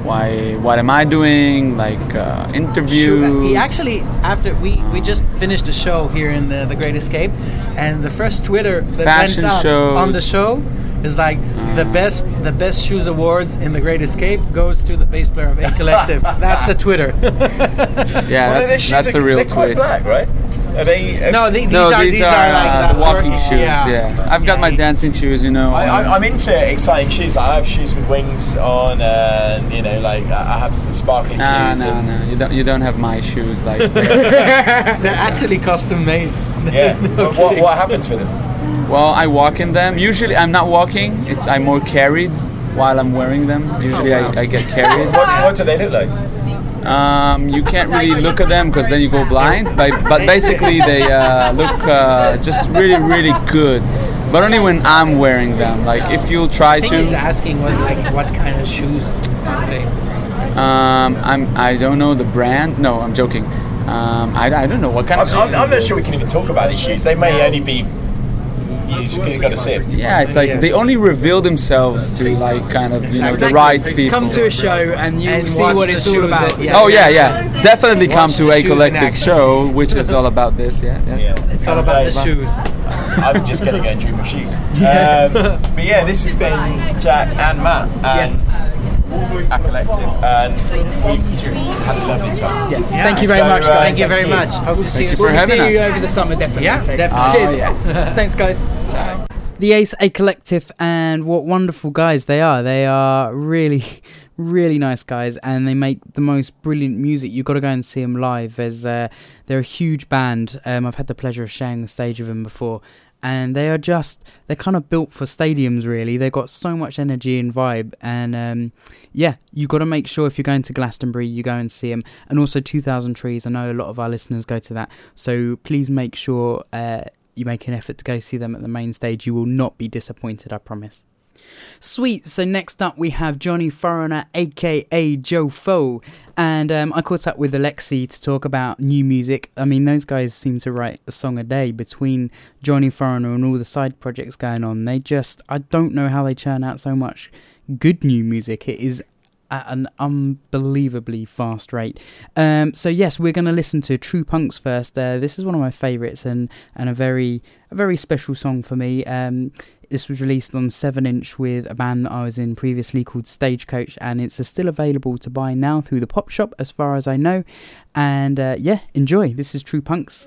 why what am I doing, like uh, interviews. He actually, after we, we just finished a show here in the, the Great Escape, and the first Twitter that Fashion went out shows. on the show is like the best the best shoes awards in the Great Escape goes to the bass player of Acollective. [LAUGHS] That's the Twitter. yeah, Well, that's, shoes that's are- a real they're quite tweet. black, right? Are they? no, the- these no, are these, these are, are, like uh, that the walking working- shoes. yeah. Yeah. I've got my dancing shoes. You know. I, I, I'm into exciting shoes. I have shoes with wings on, and you know, like I I have some sparkly no, shoes. no, and, no. You don't. You don't have my shoes. Like. [LAUGHS] [LAUGHS] They're actually custom made. Yeah. [LAUGHS] But what, what happens with them? Well, I walk in them. Usually, I'm not walking. It's I'm more carried while I'm wearing them. Usually, I, I get carried. What, what do they look like? Um, you can't really look at them because then you go blind. But, but [LAUGHS] basically, they uh, look uh, just really, really good. But only when I'm wearing them. Like if you'll try I think he's asking what like what kind of shoes are they. Um, I'm. I don't know the brand. No, I'm joking. Um, I, I don't know what kind I'm, of. I'm, I'm not sure we can even talk about these shoes. They may only be. You just got to see them. Yeah, it's like they only reveal themselves to like kind of you know the right people. Come to a show and you And see what it's all about. yeah. Oh yeah, yeah. Definitely come to Acollective show, which is all about this. Yeah. yeah. Yeah. It's all about the shoes. [LAUGHS] I'm just going to go and dream of shoes. [LAUGHS] Um, but yeah, this has been Jack and Matt and Acollective, and we've had a lovely time. Yeah. Thank you very So, much, uh, guys. Thank you very much. Hope to see you you for. We'll see you over the summer, definitely. Yeah, So, definitely. Cheers. yeah. [LAUGHS] Thanks, guys. The Ace Acollective, and what wonderful guys they are. They are really, [LAUGHS] really nice guys, and they make the most brilliant music. You've got to go and see them live. As uh, they're a huge band. Um, I've had the pleasure of sharing the stage with them before, and they are just they're kind of built for stadiums. Really, they've got so much energy and vibe, and um, yeah, you've got to make sure if you're going to Glastonbury, you go and see them, and also 2,000 Trees. I know a lot of our listeners go to that, so please make sure. Uh, you make an effort to go see them at the main stage, you will not be disappointed, I promise. Sweet. So next up we have Johnny Foreigner, aka JoFo, and um, I caught up with Alexei to talk about new music. I mean, those guys seem to write a song a day between Johnny Foreigner and all the side projects going on. They just, I don't know how they churn out so much good new music. It is at an unbelievably fast rate. Um, so yes, we're going to listen to Tru Punx first. Uh, this is one of my favourites and and a very a very special song for me. Um, this was released on 7 inch with a band that I was in previously called Stagecoach, and it's still available to buy now through the pop shop, as far as I know. And uh, yeah, enjoy. This is Tru Punx.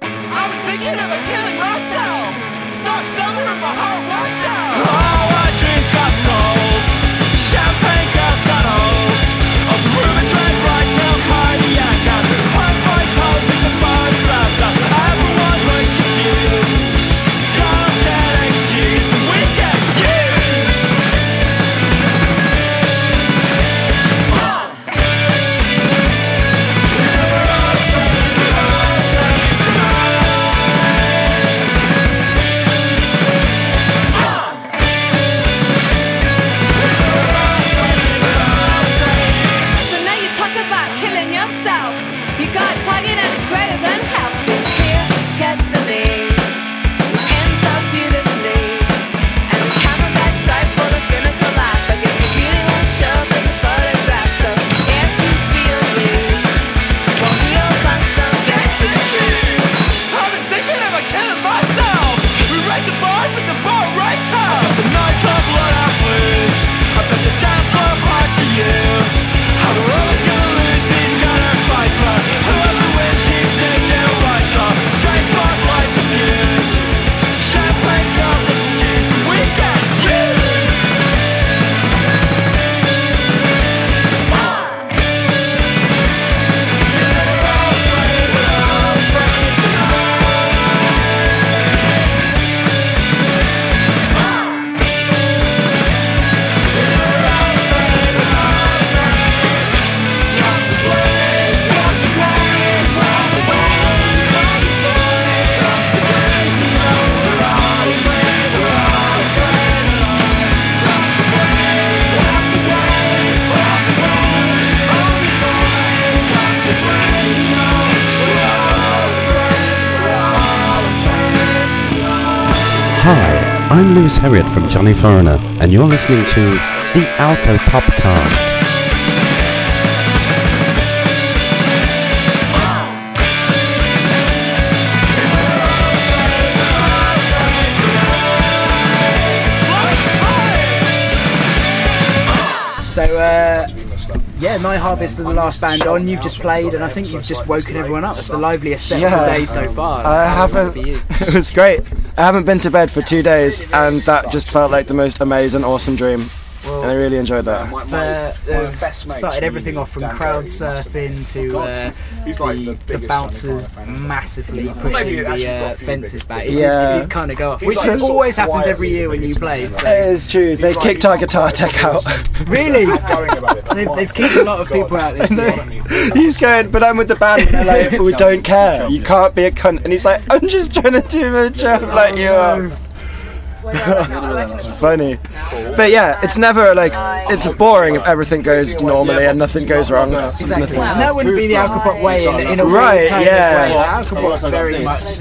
I'm Lewis Herriot from Johnny Foreigner, and you're listening to the Alcopopcast. So, uh, yeah, my Harvest are the last band on. You've just played, and I think you've just woken everyone up. It's the liveliest set of the day so far. I How was it haven't. for you? [LAUGHS] it was great. I haven't been to bed for two days, and that just felt like the most amazing, awesome dream. And I really enjoyed that. For, uh, started everything off from crowd surfing to uh, the, the bouncers massively pushing the uh, fences back. It, Yeah. it, it kind of go off, which He's just always happens every year when you play. So. It is true. They kicked our guitar tech out. [LAUGHS] Really? they've, they've kicked a lot of people out this [LAUGHS] year. He's going, but I'm with the band. And like, we don't care. You can't be a cunt. And he's like, I'm just trying to do my job like you are. It's funny. But yeah, it's never like, it's boring if everything goes normally and nothing goes wrong. Exactly. nothing- that wouldn't be the Alcopop way in, in a weird Right, yeah. of way. Alcopop's very much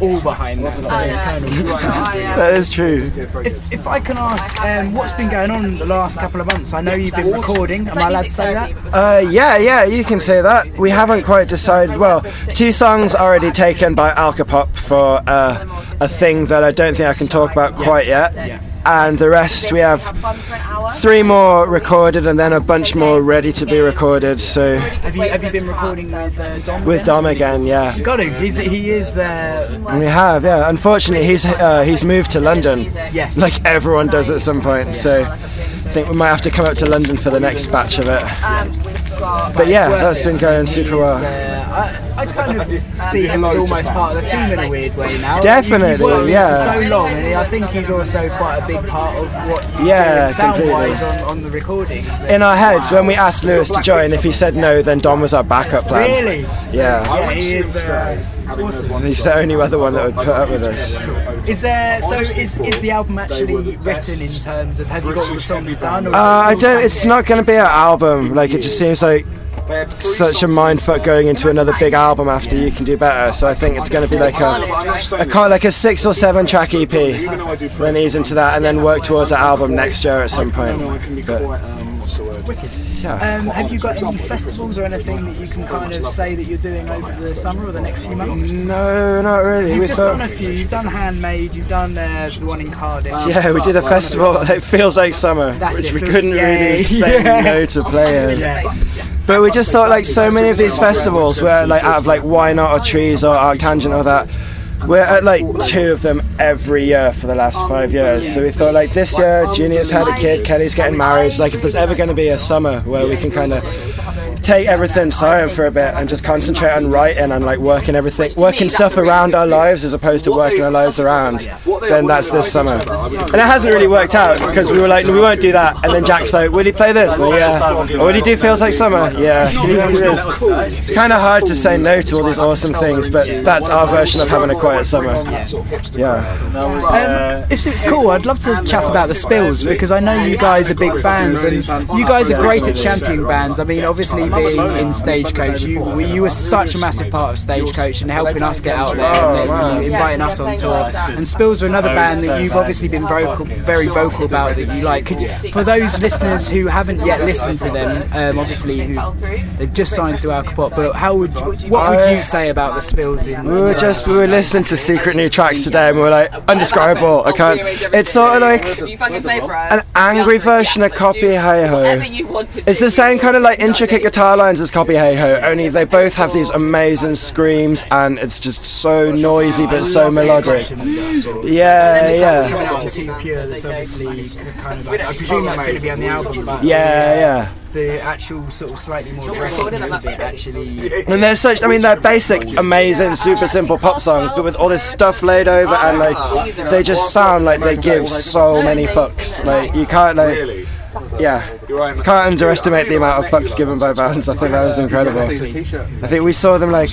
all behind that. So it's kind of That is true. If, if I can ask, um, what's been going on the last couple of months? I know you've been recording. Am I allowed to say that? Uh, yeah, yeah, you can say that. We haven't quite decided. Well, two songs already taken by Alcopop for uh, a thing that I don't think I can talk about quite yet. And the rest, we have three more recorded and then a bunch more ready to be recorded. So, Have you have you been recording with uh, Dom? with? Dom again, yeah. Got to. He's, he is. Uh, We have, yeah. Unfortunately, he's uh, he's moved to London. Yes. Like everyone does at some point. So, I think we might have to come up to London for the next batch of it. But yeah, that's been going super well. uh, I, I kind of [LAUGHS] see him as almost part of the team in a weird way now. Definitely, You've worked with him yeah. For so long, and I think he's also quite a big part of what Yeah, sound-wise completely. on, on the recordings. In our heads, when we asked Lewis to join, if he said no, then Dom was our backup plan. Really? Yeah. Yeah, he is. Uh, awesome. He's the only other one that would put up with us. Is there? So is, is the album actually written in terms of have you got all the songs done? Or Uh, I don't. It's not going to be an album. Like it just seems like such a mindfuck going into another big album after you can do better. So I think it's going to be like a, a kind like a six or seven track EP. Then ease into that, and then work towards an album next year at some point. But, Um, have you got any festivals or anything that you can kind of say that you're doing over the summer or the next few months? no, not really. You've We just done a few. You've done Handmade. You've done uh, the one in Cardiff. Yeah, we did a festival. [LAUGHS] It feels like summer, That's which it, we couldn't yeah, really say yeah. no [LAUGHS] to playing. Yeah. But we just thought like so many of these festivals were like out of like Y Not or Trees or Arctangent or that. We're at like two of them every year for the last oh, five years. So we thought like this year, Junior's had a kid, Kelly's getting married. Like if there's ever going to be a summer where we can kind of take everything silent for a bit and just concentrate on writing and like working everything, working stuff around our lives as opposed to working our lives around, then that's this summer. And it hasn't really worked out because we were like, no, we won't do that. And then Jack's like, will you play this? And yeah. Or will you do Feels Like Summer? Yeah. It's kind of hard to say no to all these awesome things, but that's our version of having a quiet summer. Yeah. Um, if it's cool, I'd love to chat about the spills because I know you guys are big fans and you guys are great at championing bands. I mean, obviously being in Stagecoach, you we- you were such a massive part of Stagecoach and helping us get out there and inviting us on tour. And Spills are another band that you've obviously been vocal, very vocal about that you like. Could, for those listeners who haven't yet listened to them, um, obviously who, they've just signed to Alcopop, but how would what would you say about the Spills in? We were just we were listening to secret new tracks today, and we were like undescribable. I can't. It's sort of like an angry version of Copy Haho. It's the same kind of like intricate guitar lines is Copy Haho, only they both have these amazing screams, and it's just so noisy but so melodic. Yeah, yeah. Coming out to Team Pure, that's obviously kind of. I presume that's going to be on the album, but Yeah, yeah. The actual sort of slightly more aggressive bit actually. And they're such, I mean, they're basic, amazing, super simple pop songs, but with all this stuff laid over, and like, they just sound like they give so many fucks. Like, you can't, like, yeah, you can't underestimate the amount of fucks given by bands. I think that was incredible. I think we saw them, like,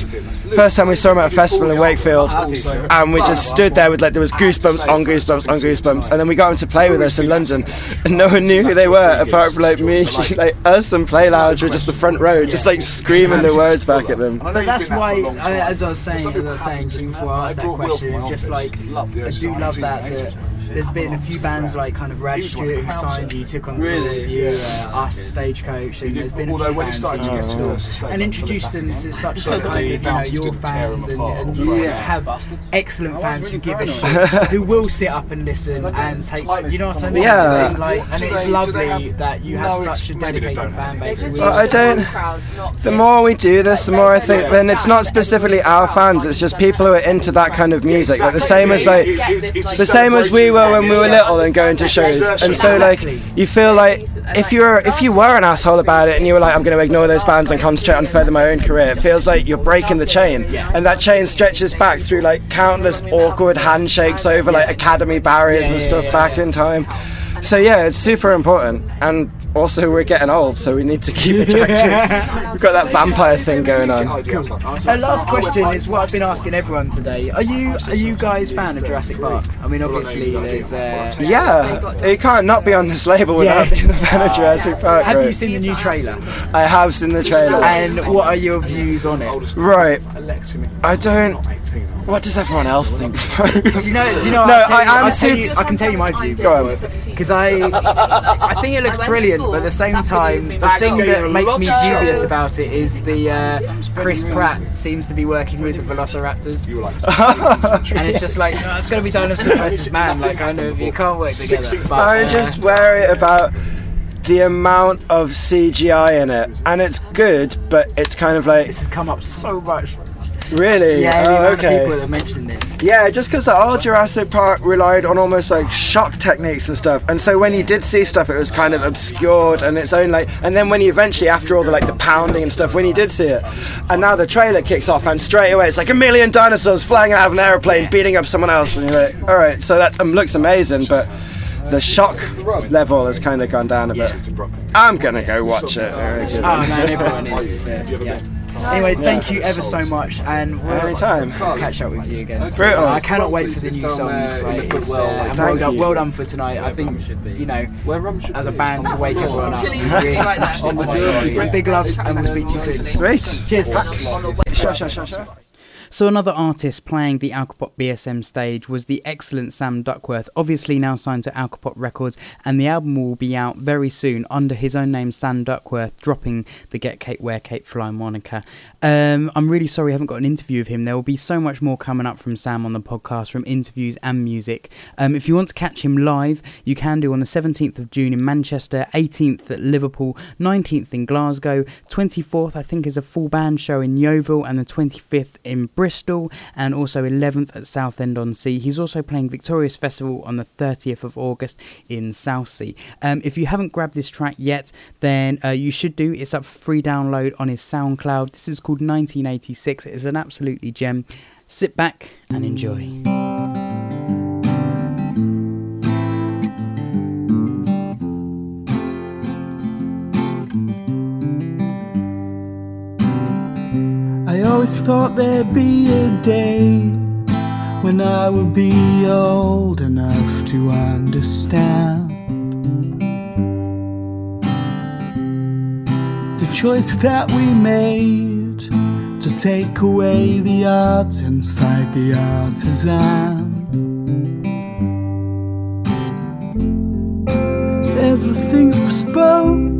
first time we saw them at a festival in Wakefield, and we just stood there with, like, there was goosebumps on goosebumps on goosebumps, and then we got them to play with us in London, and no one knew who they were, apart from, like, me, [LAUGHS] like, us and Playlounge were just the front row, just, like, screaming the words back at them. But that's why, I, as I was saying, as I was saying before I asked that question, just like I do love that that there's been a few bands like kind of Radstewart who signed you, took on tour Really? with you, uh, us, Stagecoach, and there's been a Although few when it started to get sort to of- and introduced them to such So a that kind of, you know, your fans, and, and you have excellent fans who give a shit, who will sit up and listen and take, you know what I mean? Yeah. Like, and it's they- do they lovely that you have such a dedicated don't fan base. who Well, will- I don't. The more we do this, the more I think. Then it's not specifically our fans. It's just people who are into that kind of music. Like the same as like the same as we were when we were little and going to shows. And so like you feel like if you're if you were an asshole about it and you were like I'm going to ignore those bands and concentrate on further my own career, it feels like you're breaking the chain. And that chain stretches back through like countless awkward handshakes over like academy barriers and stuff back in time. So yeah, it's super important. And also we're getting old, so we need to keep [LAUGHS] it active. We've got that vampire thing going on. Our last question is what I've been asking everyone today. Are you are you guys fan of Jurassic Park? I mean, obviously there's. Uh, Yeah, you can't not be on this label without Yeah. being a fan of Jurassic Park. Have right? you seen the new trailer? I have seen the trailer. And what are your views on it? Right. I don't. What does everyone else think? Do you know? Do you know? No, I'll I am I'll tell super- you, I can tell you my view. Go on. Because I, I think it looks brilliant, but at the same time, the thing that makes me dubious about it is the uh, Chris Pratt seems to be working with the Velociraptors, [LAUGHS] and it's just like no, it's going to be Dinosaur versus Man. Like I know you can't work together. But, I uh, just worry about the amount of CGI in it, and it's good, but it's kind of like this has come up so much. Really. Yeah, oh, amount of okay. people that mentioned this. Yeah, just because the old Jurassic Park relied on almost like shock techniques and stuff, and so when you did see stuff, it was kind of obscured and its own like. And then when you eventually, after all the like the pounding and stuff, when you did see it, and now the trailer kicks off, and straight away it's like a million dinosaurs flying out of an aeroplane, beating up someone else, and you're like, all right, so that um, looks amazing, but the shock level has kind of gone down a bit. I'm gonna go watch it. Oh man, everyone is. Yeah, yeah. Anyway, thank you ever so much, and we'll Anytime. catch up with you again. Brutal. I cannot wait for the new songs. Like, it's, uh, well, done, well done for tonight. I think you know, as a band, to wake everyone up, you really smashed it tonight. Big love, and we'll speak to you soon. Sweet. Cheers. Sure, sure, sure, sure. So another artist playing the Alcopop BSM stage was the excellent Sam Duckworth, obviously now signed to Alcopop Records, and the album will be out very soon under his own name, Sam Duckworth, dropping the Get Cape Wear Cape Fly moniker. Um, I'm really sorry I haven't got an interview of him. There will be so much more coming up from Sam on the podcast, from interviews and music. Um, if you want to catch him live, you can do on the 17th of June in Manchester, 18th at Liverpool, 19th in Glasgow, 24th I think is a full band show in Yeovil, and the 25th in Bristol, and also 11th at Southend on Sea. He's also playing Victorious Festival on the 30th of August in Southsea. Um, if you haven't grabbed this track yet, then uh, you should do. It's up for free download on his SoundCloud. This is called 1986. It is an absolutely gem. Sit back and enjoy. Always thought there'd be a day when I would be old enough to understand the choice that we made to take away the arts inside the artisan. Everything's bespoke.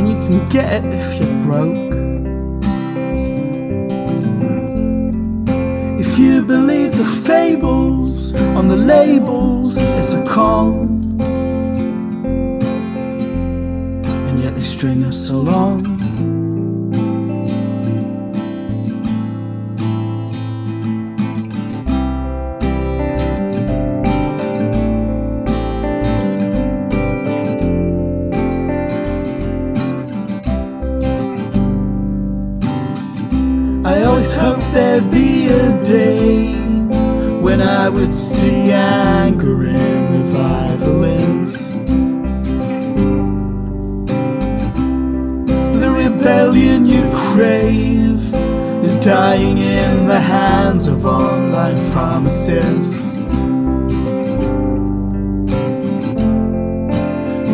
and you can get it if you're broke. If you believe the fables on the labels, it's a con. And yet they string us along. Would see anger in revivalists. The rebellion you crave is dying in the hands of online pharmacists.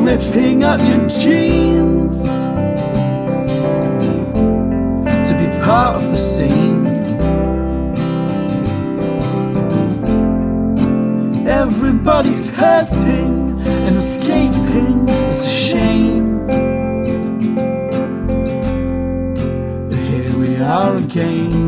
Ripping up your jeans to be part of the scene. Everybody's hurting and escaping is a shame. But here we are again.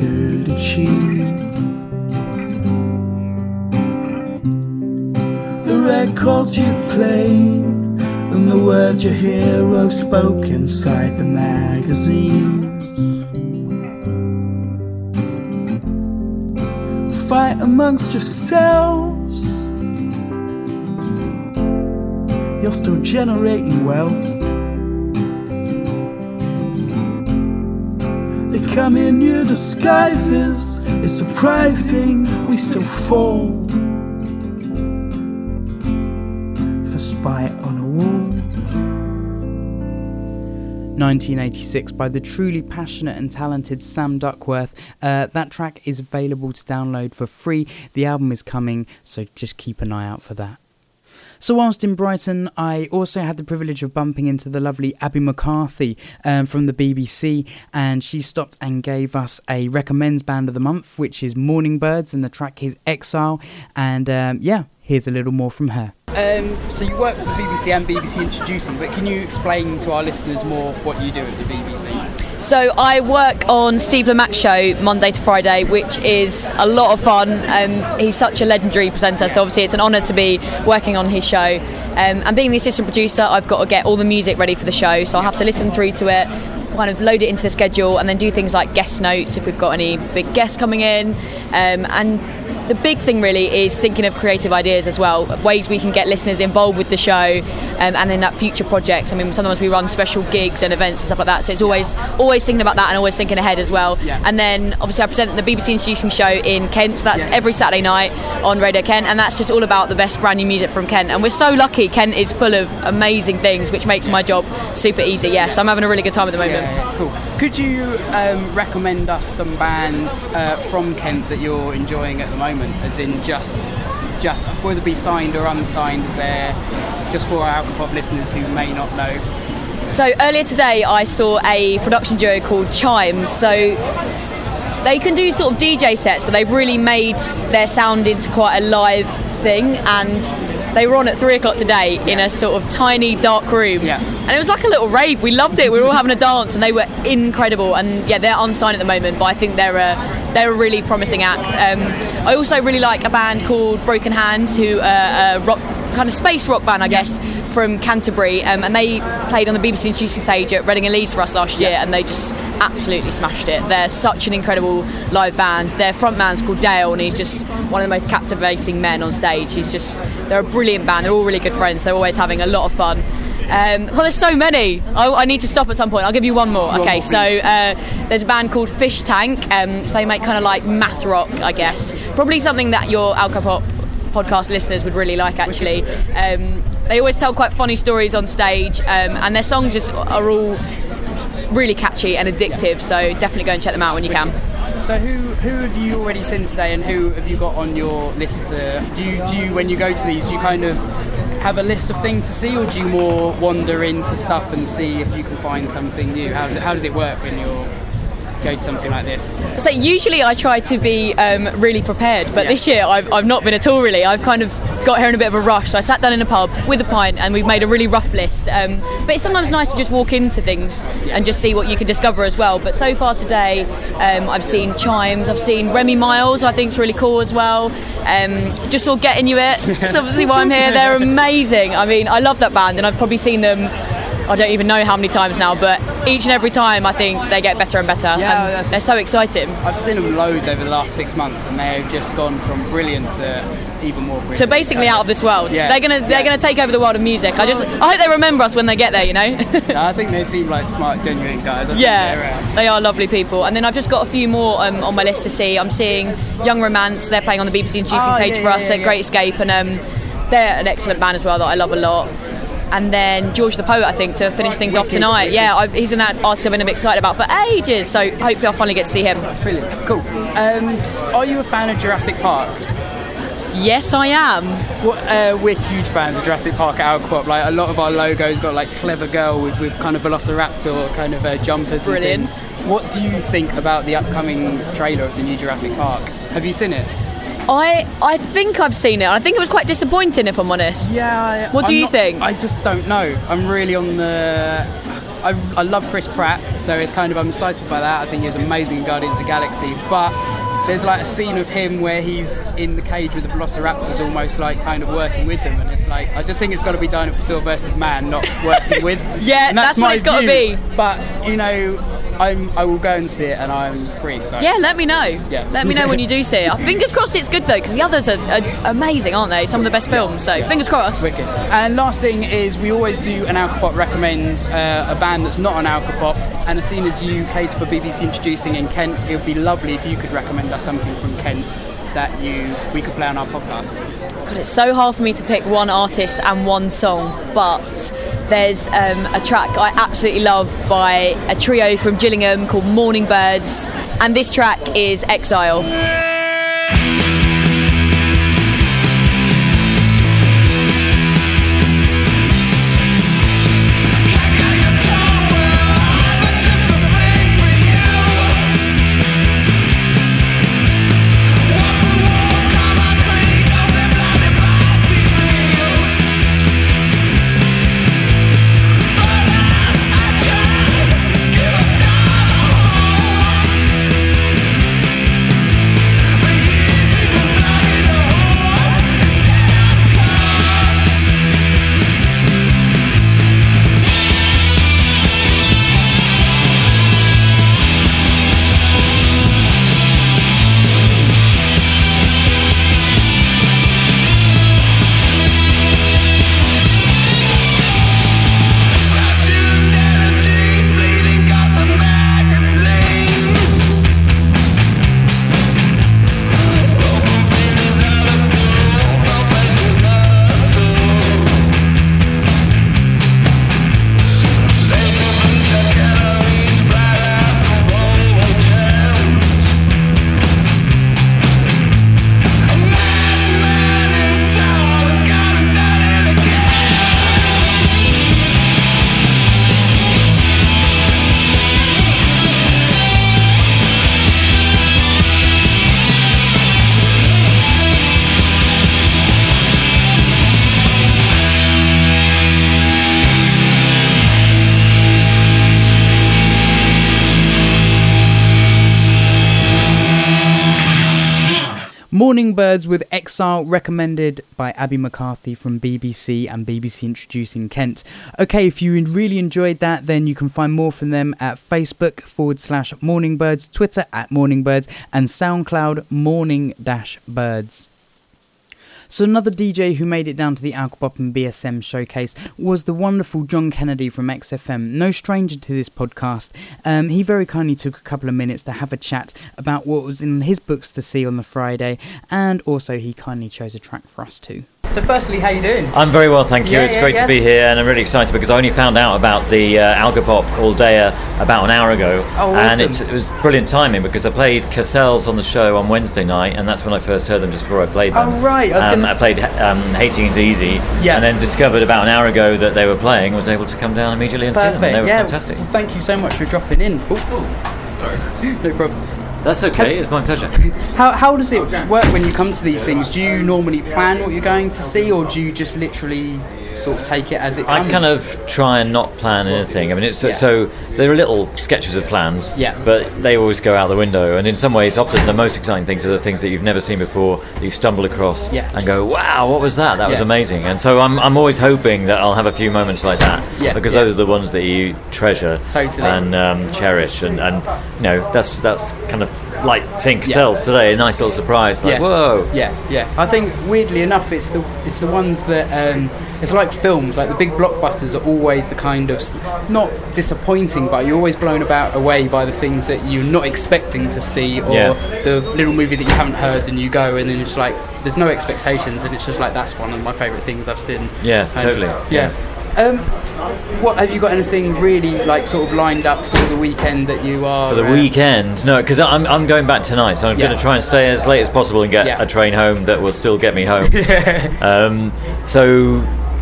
Could achieve. The records you play and the words your hero spoke inside the magazines. Fight amongst yourselves. You're still generating wealth. Come in new disguises. It's surprising we still fall on a wall. 1986 by the truly passionate and talented Sam Duckworth. Uh, that track is available to download for free. The album is coming, so just keep an eye out for that. So, whilst in Brighton, I also had the privilege of bumping into the lovely Abbie McCarthy um, from the BBC, and she stopped and gave us a recommends band of the month, which is Mourning Birds, and the track is Exile. And um, yeah, here's a little more from her. Um, so you work for the BBC and BBC Introducing, but can you explain to our listeners more what you do at the BBC? So I work on Steve Lamacq's show Monday to Friday, which is a lot of fun. Um, he's such a legendary presenter, so obviously it's an honour to be working on his show. Um, and being the assistant producer, I've got to get all the music ready for the show, so I have to listen through to it, kind of load it into the schedule, and then do things like guest notes if we've got any big guests coming in, um, and the big thing really is thinking of creative ideas as well, ways we can get listeners involved with the show, um, and in that future projects. I mean, sometimes we run special gigs and events and stuff like that, so it's always always thinking about that and always thinking ahead as well. Yeah. And then obviously I present the BBC Introducing Show in Kent. So that's Yes. every Saturday night on Radio Kent, and that's just all about the best brand new music from Kent. And we're so lucky. Kent is full of amazing things, which makes my job super easy. Yes, I'm having a really good time at the moment. Yeah, cool. Could you um, recommend us some bands uh, from Kent that you're enjoying at the moment, as in just, just whether it be signed or unsigned? Is there just for our Alcopop listeners who may not know? So earlier today, I saw a production duo called Chimes. So they can do sort of DJ sets, but they've really made their sound into quite a live thing. And they were on at three o'clock today in a sort of tiny dark room, and it was like a little rave. We loved it. We were all having a dance, and they were incredible. And yeah, they're unsigned at the moment, but I think they're a they're a really promising act. Um, I also really like a band called Broken Hands, who are a rock kind of space rock band, I guess, from Canterbury, um, and they played on the BBC Introducing stage at Reading and Leeds for us last year, and they just absolutely smashed it. They're such an incredible live band. Their frontman's called Dale, and he's just one of the most captivating men on stage. He's just they're a brilliant band. They're all really good friends. They're always having a lot of fun. Um, well, there's so many. I, I need to stop at some point. I'll give you one more. Okay, so uh, there's a band called Fish Tank. Um, so they make kind of like math rock, I guess. Probably something that your Alcopop podcast listeners would really like, actually. Um, they always tell quite funny stories on stage, um, and their songs just are all really catchy and addictive. So definitely go and check them out when you can. So who who have you already seen today, and who have you got on your list? To, do you do you when you go to these, do you kind of have a list of things to see, or do you more wander into stuff and see if you can find something new? How, how does it work when you're go to something like this? So usually I try to be um, really prepared, but this year I've, I've not been at all really. I've kind of got here in a bit of a rush. So I sat down in a pub with a pint and we've made a really rough list. Um, but it's sometimes nice to just walk into things and just see what you can discover as well. But so far today, um, I've seen Chimes, I've seen Remy Miles, I think it's really cool as well. Um, just saw Get Inuit. That's obviously why I'm here. They're [LAUGHS] amazing. I mean, I love that band and I've probably seen them. I don't even know how many times now, but each and every time I think they get better and better. Yeah, and they're so exciting. I've seen them loads over the last six months, and they've just gone from brilliant to even more brilliant. So basically, out of this world, Yeah. they're gonna they're gonna take over the world of music. I just I hope they remember us when they get there. You know. [LAUGHS] Yeah, I think they seem like smart, genuine guys. I yeah, they are lovely people. And then I've just got a few more um, on my list to see. I'm seeing Young Romance. They're playing on the BBC introducing Oh, stage yeah, for yeah, us yeah, yeah. Great Escape, and um, they're an excellent band as well that I love a lot. And then George the Poet, I think, to finish things off tonight. Yeah, I, he's an artist I've been excited about for ages. So hopefully I'll finally get to see him. Brilliant, cool. Um, are you a fan of Jurassic Park? Yes, I am. What, uh, we're huge fans of Jurassic Park at Alcopop. Like a lot of our logos got like clever girl with, with kind of Velociraptor kind of uh, jumpers Brilliant. and things. What do you think about the upcoming trailer of the new Jurassic Park? Have you seen it? I I think I've seen it. I think it was quite disappointing, if I'm honest. Yeah. I, What do I'm you not- think? I just don't know. I'm really on the. I, I love Chris Pratt, so it's kind of I'm excited by that. I think he's amazing in Guardians of the Galaxy, but there's like a scene of him where he's in the cage with the Velociraptors, almost like kind of working with them, and it's like I just think it's got to be Dinosaur versus Man, not working with. [LAUGHS] Yeah, And that's what it's gotta be. But you know, I'm I will go and see it, and I'm pretty excited. Yeah, let me know. Yeah. Let me know when you do see it. [LAUGHS] Fingers crossed it's good though, because the others are, are amazing, aren't they? Some of the best films. So fingers crossed. Wicked. And last thing is, we always do an Alcopop recommends uh, a band that's not an Alcopop. And as soon as you cater for BBC introducing in Kent, it would be lovely if you could recommend us something from Kent that you we could play on our podcast. God, it's so hard for me to pick one artist and one song, but there's um, a track I absolutely love by a trio from Gillingham called Mourning Birds, and this track is Exile. Exile, recommended by Abbie McCarthy from BBC and BBC Introducing Kent. Okay, if you really enjoyed that, then you can find more from them at Facebook forward slash Mourning Birds, Twitter at Mourning Birds, and SoundCloud Mourning Birds. So another DJ who made it down to the Alcopop and BSM showcase was the wonderful John Kennedy from XFM. No stranger to this podcast. Um, he very kindly took a couple of minutes to have a chat about what was in his books to see on the Friday, and also he kindly chose a track for us too. So, firstly, how are you doing? I'm very well, thank you. Yeah, it's yeah, great yeah. to be here, and I'm really excited because I only found out about the uh, Alcopop all day uh, about an hour ago, Oh, and awesome. it's, it was brilliant timing because I played Cassels on the show on Wednesday night, and that's when I first heard them just before I played them. Oh, right, I was um, gonna- I played um, Hating Is Easy, Yeah. and then discovered about an hour ago that they were playing. Was able to come down immediately and see them. And They were yeah. fantastic. Well, thank you so much for dropping in. Ooh, ooh. Sorry. [LAUGHS] no problem. That's okay. It's my pleasure. How, how does it oh, work when you come to these things? Do you normally plan what you're going to see, or do you just literally sort of take it as it comes? I kind of try and not plan anything. I mean, it's Yeah. so there are little sketches of plans, Yeah. but they always go out the window. And in some ways, often the most exciting things are the things that you've never seen before that you stumble across Yeah. and go, "Wow, what was that? That was amazing!" And so I'm, I'm always hoping that I'll have a few moments like that, Yeah, because yeah. those are the ones that you treasure Totally. and um, cherish. And, and you know, that's that's kind of like seeing Yeah. Today, a nice little surprise. Like, yeah. whoa. Yeah, yeah. I think weirdly enough, it's the it's the ones that um, it's like films. Like the big blockbusters are always the kind of not disappointing, but you're always blown about away by the things that you're not expecting to see, or Yeah. the little movie that you haven't heard and you go and then it's like there's no expectations and it's just like that's one of my favourite things I've seen. Yeah, And- totally. Yeah. Um, what have you got anything really like sort of lined up for the weekend that you are For the uh, weekend, no, because I'm, I'm going back tonight, so I'm Yeah. going to try and stay as late as possible and get Yeah. a train home that will still get me home. [LAUGHS] um, so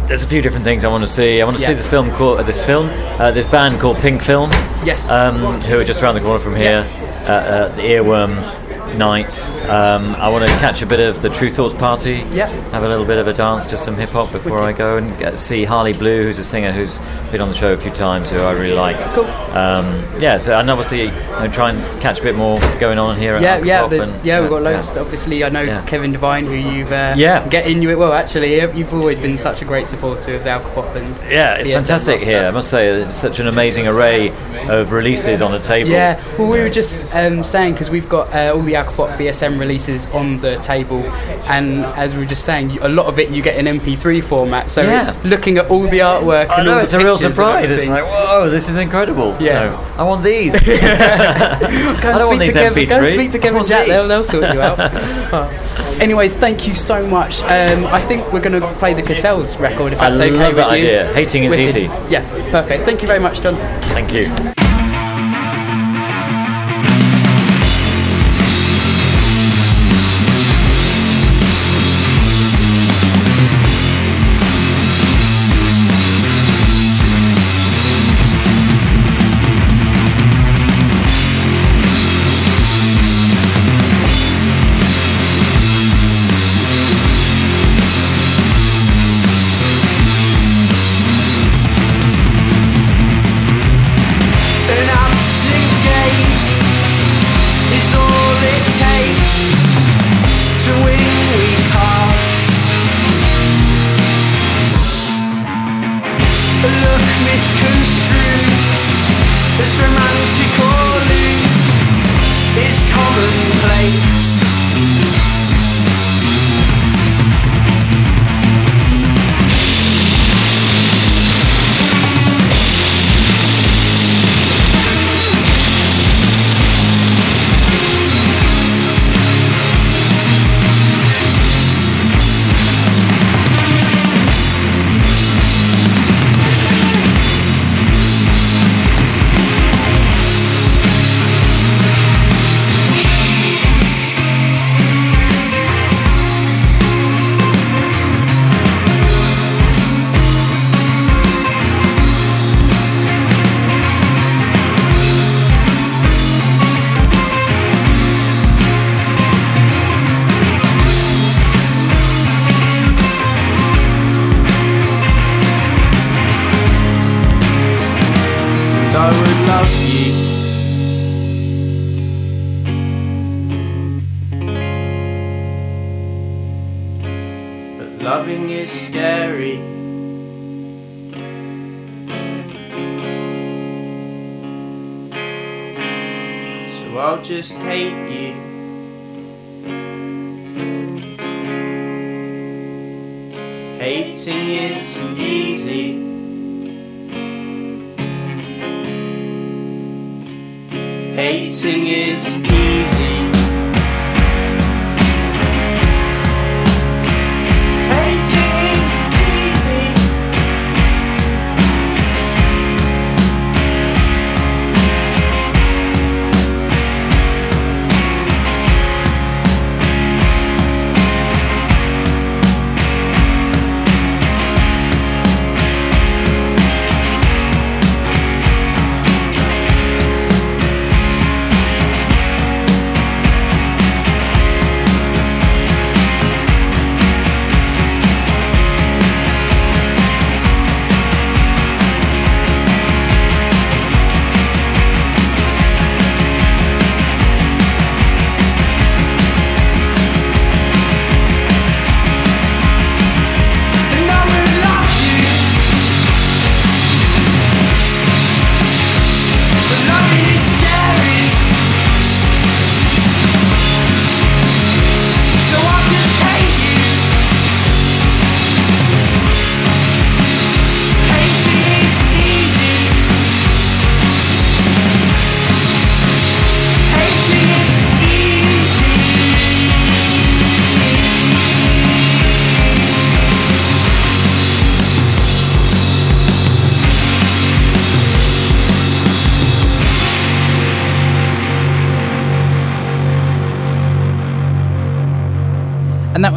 there's a few different things I want to see. I want to see this film called uh, this film, uh, this band called Pink Film. Yes. Um, who are just around the corner from here. Uh, uh, the Earworm night. Um, I want to catch a bit of the True Thoughts party. Yeah. Have a little bit of a dance, just some hip hop before I go and get, see Harley Blue, who's a singer who's been on the show a few times, who I really like. Cool. Um, yeah, so and obviously you know, try and catch a bit more going on here. At Yeah, yeah, and- yeah, we've got yeah. loads. Obviously, I know Yeah. Kevin Devine, who you've uh, Yeah. get Inuit. Well, actually, you- you've always been such a great supporter of the Alcopop and Yeah, it's fantastic here. I must say, it's such an amazing array of releases on the table. Yeah, well, we were just um, saying because we've got uh, all the Alcopop BSM releases on the table, and as we were just saying, a lot of it you get in MP3 format. So Yeah. it's looking at all the artwork. I and know, all the it's a real surprise. It's like, whoa, this is incredible. Yeah. No, I want these. Go [LAUGHS] [LAUGHS] I don't want speak these to Kevin, MP3. Go speak to Kevin Jack. They'll, they'll sort you out. [LAUGHS] Oh. Anyways, thank you so much. Um, I think we're going to play the Cassels record if I that's okay love with that you. idea. Hating is Wicked. easy. Yeah, perfect. Thank you very much, John. Thank you.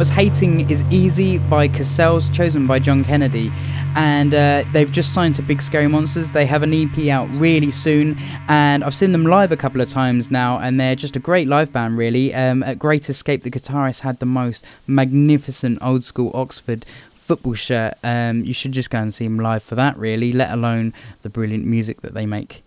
Was Hating is Easy by Cassels, chosen by John Kennedy. And uh, they've just signed to Big Scary Monsters. They have an EP out really soon, and I've seen them live a couple of times now, and they're just a great live band, really. Um, at Great Escape, the guitarist had the most magnificent old school Oxford football shirt. Um, you should just go and see them live for that, really, let alone the brilliant music that they make.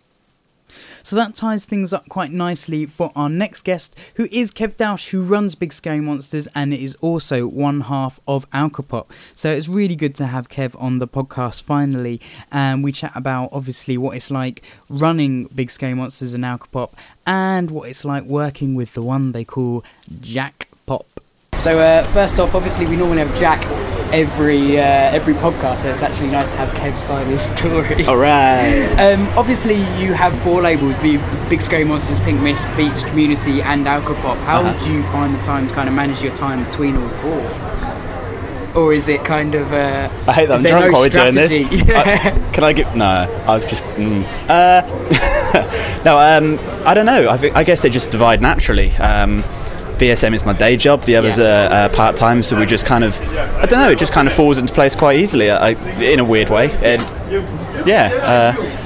So that ties things up quite nicely for our next guest, who is Kev Douch, who runs Big Scary Monsters and is also one half of Alcopop. So it's really good to have Kev on the podcast finally, and we chat about obviously what it's like running Big Scary Monsters and Alcopop, and what it's like working with the one they call Jack. So uh, first off, obviously we normally have Jack every uh, every podcast, so it's actually nice to have Kev sign his story. All right. [LAUGHS] Um, obviously, you have four labels: Be- Big Scary Monsters, Pink Mist, Beach Community, and Alcopop. How Uh-huh. do you find the time to kind of manage your time between all four? Or is it kind of? Uh, I hate that I'm drunk no while we're doing this. strategy? I- [LAUGHS] can I get? No, I was just. Mm. Uh, [LAUGHS] no, um, I don't know. I, think, I guess they just divide naturally. Um, BSM is my day job. The others are uh, part time, so we just kind of. I don't know. It just kind of falls into place quite easily, I, in a weird way. And yeah. Uh,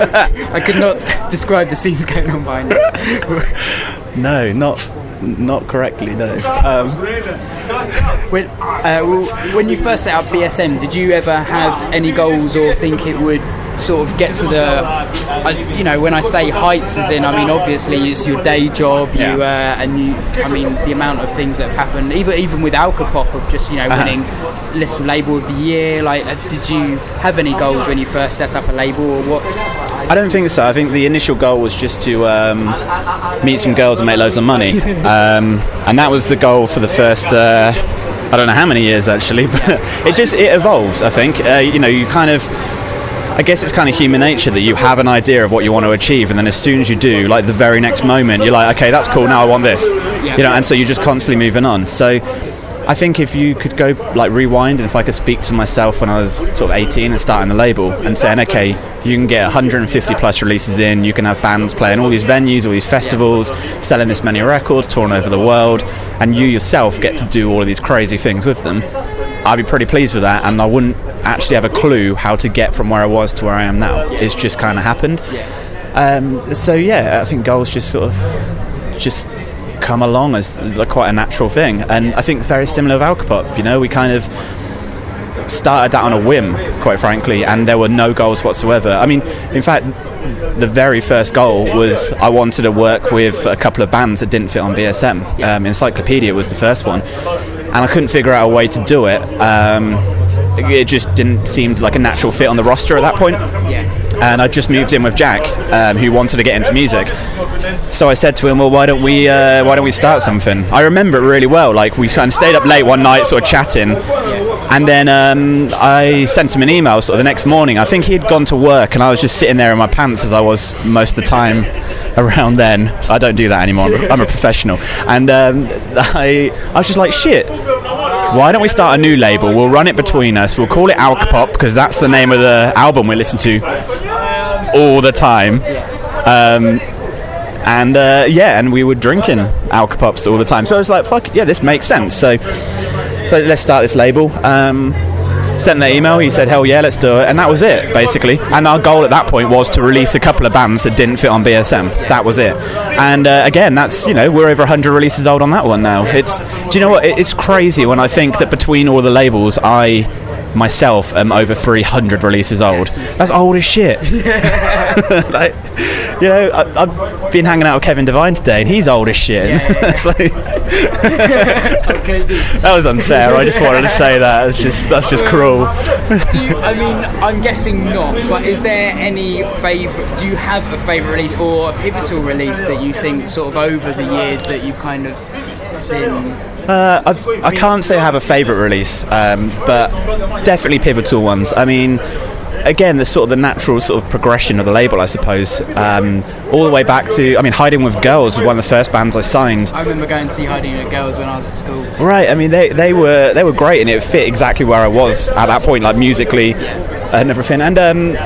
[LAUGHS] I could not describe the scenes going on behind us. [LAUGHS] no, not not correctly. No. Um, When, uh, when you first set up BSM, did you ever have any goals or think it would sort of get to the, you know, when I say heights, as in, I mean, obviously it's your day job, you, uh, and you, I mean, the amount of things that have happened, even even with Alcopop, of just, you know, Uh-huh. winning Little Label of the Year, like, uh, did you have any goals when you first set up a label, or what's... I don't think so. I think the initial goal was just to um, meet some girls and make loads of money, [LAUGHS] um, and that was the goal for the first. Uh, I don't know how many years actually, [LAUGHS] but it just it evolves. I think uh, you know you kind of. I guess it's kind of human nature that you have an idea of what you want to achieve, and then as soon as you do, like the very next moment, you're like, okay, that's cool. Now I want this, you know, and so you're just constantly moving on. So I think if you could go like rewind, and if I could speak to myself when I was sort of 18 and starting the label, and saying, okay, you can get 150 plus releases in, you can have bands playing all these venues, all these festivals, selling this many records, touring over the world, and you yourself get to do all of these crazy things with them. I'd be pretty pleased with that, and I wouldn't actually have a clue how to get from where I was to where I am now. It's just kind of happened. Um, so yeah, I think goals just sort of just come along as like quite a natural thing, and I think very similar with Alcopop. You know, we kind of started that on a whim, quite frankly, and there were no goals whatsoever. I mean, in fact, the very first goal was I wanted to work with a couple of bands that didn't fit on BSM. Um, Encyclopedia was the first one, and I couldn't figure out a way to do it. Um, it just didn't seem like a natural fit on the roster at that point. And I just moved in with Jack, um, who wanted to get into music. So I said to him, "Well, why don't we uh, why don't we start something?" I remember it really well. Like we kind of stayed up late one night, sort of chatting, and then um, I sent him an email sort of the next morning. I think he'd gone to work, and I was just sitting there in my pants as I was most of the time around then. I don't do that anymore. [LAUGHS] I'm a- professional, and um, I I was just like, "Shit." Why don't we start a new label? We'll run it between us. We'll call it Alcopop because that's the name of the album we listen to all the time. Um, and uh, yeah, and we were drinking Alcopops all the time. So I was like, "Fuck yeah, this makes sense." So, so let's start this label. Um, sent the email. He said, "Hell yeah, let's do it," and that was it basically. And our goal at that point was to release a couple of bands that didn't fit on BSM. That was it. And uh, again, that's you know we're over 100 releases old on that one now. It's do you know what? It's crazy when I think that between all the labels, I myself am over 300 releases old. That's old as shit. [LAUGHS] [LAUGHS] like, you know, I, I've been hanging out with Kevin Devine today, and he's old as shit. [LAUGHS] It's like- that was unfair. I just wanted to say that. It's just that's just cruel. Do you, I mean, I'm guessing not, but is there any favourite, do you have a favourite release or a pivotal release that you think sort of over the years that you've kind of seen? Uh, I've, I can't say I have a favourite release, um, but definitely pivotal ones. I mean, again, the sort of the natural sort of progression of the label, I suppose. Um, all the way back to, I mean, Hiding with Girls was one of the first bands I signed. I remember going to see Hiding with Girls when I was at school. Right. I mean, they, they were they were great, and it fit exactly where I was at that point, like musically and everything. And um,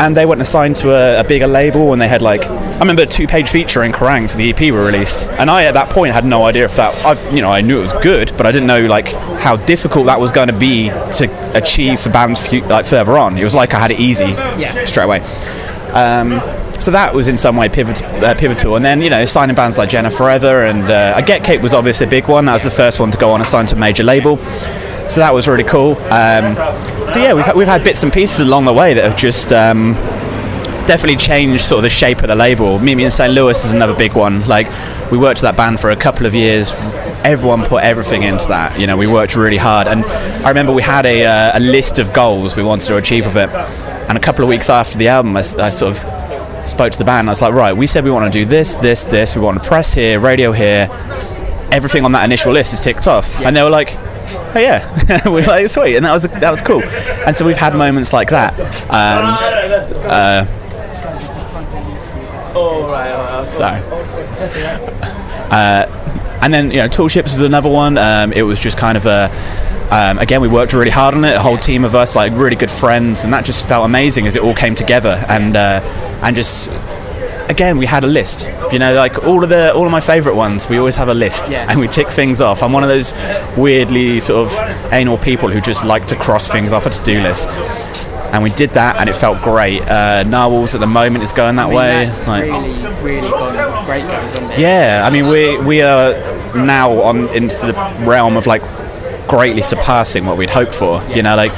and they went and signed to a, a bigger label, and they had like I remember a two-page feature in Kerrang for the EP were released, and I at that point had no idea if that. I, you know, I knew it was good, but I didn't know like how difficult that was going to be to achieve for bands like further on. It was like I had it easy Yeah. straight away. Um, so that was in some way pivot, uh, pivotal, and then you know signing bands like Jenna Forever and uh, I Get Cape was obviously a big one. That was the first one to go on and sign to a major label, so that was really cool. Um, so yeah, we've had, we've had bits and pieces along the way that have just um, definitely changed sort of the shape of the label. Meet Me in St. Louis is another big one. Like we worked with that band for a couple of years. Everyone put everything into that. You know, we worked really hard, and I remember we had a, uh, a list of goals we wanted to achieve with it. And a couple of weeks after the album, I sort of spoke to the band. And I was like, right, we said we want to do this, this, this. We want to press here, radio here. Everything on that initial list is ticked off, and they were like, oh yeah, [LAUGHS] we were like sweet, and that was that was cool. And so we've had moments like that. Um, uh, Oh, right, all right. Sorry. Uh, and then you know, Tall Ships was another one. Um, it was just kind of a. Um, again, we worked really hard on it. A whole team of us, like really good friends, and that just felt amazing as it all came together. And uh, and just again, we had a list. You know, like all of the all of my favourite ones, we always have a list, Yeah. and we tick things off. I'm one of those weirdly sort of anal people who just like to cross things off a to-do list. And we did that, and it felt great. Uh, Gnarwolves at the moment is going that I mean, way. That's Like- really, really gone great on yeah, I mean we we are now on into the realm of like greatly surpassing what we'd hoped for. You know, like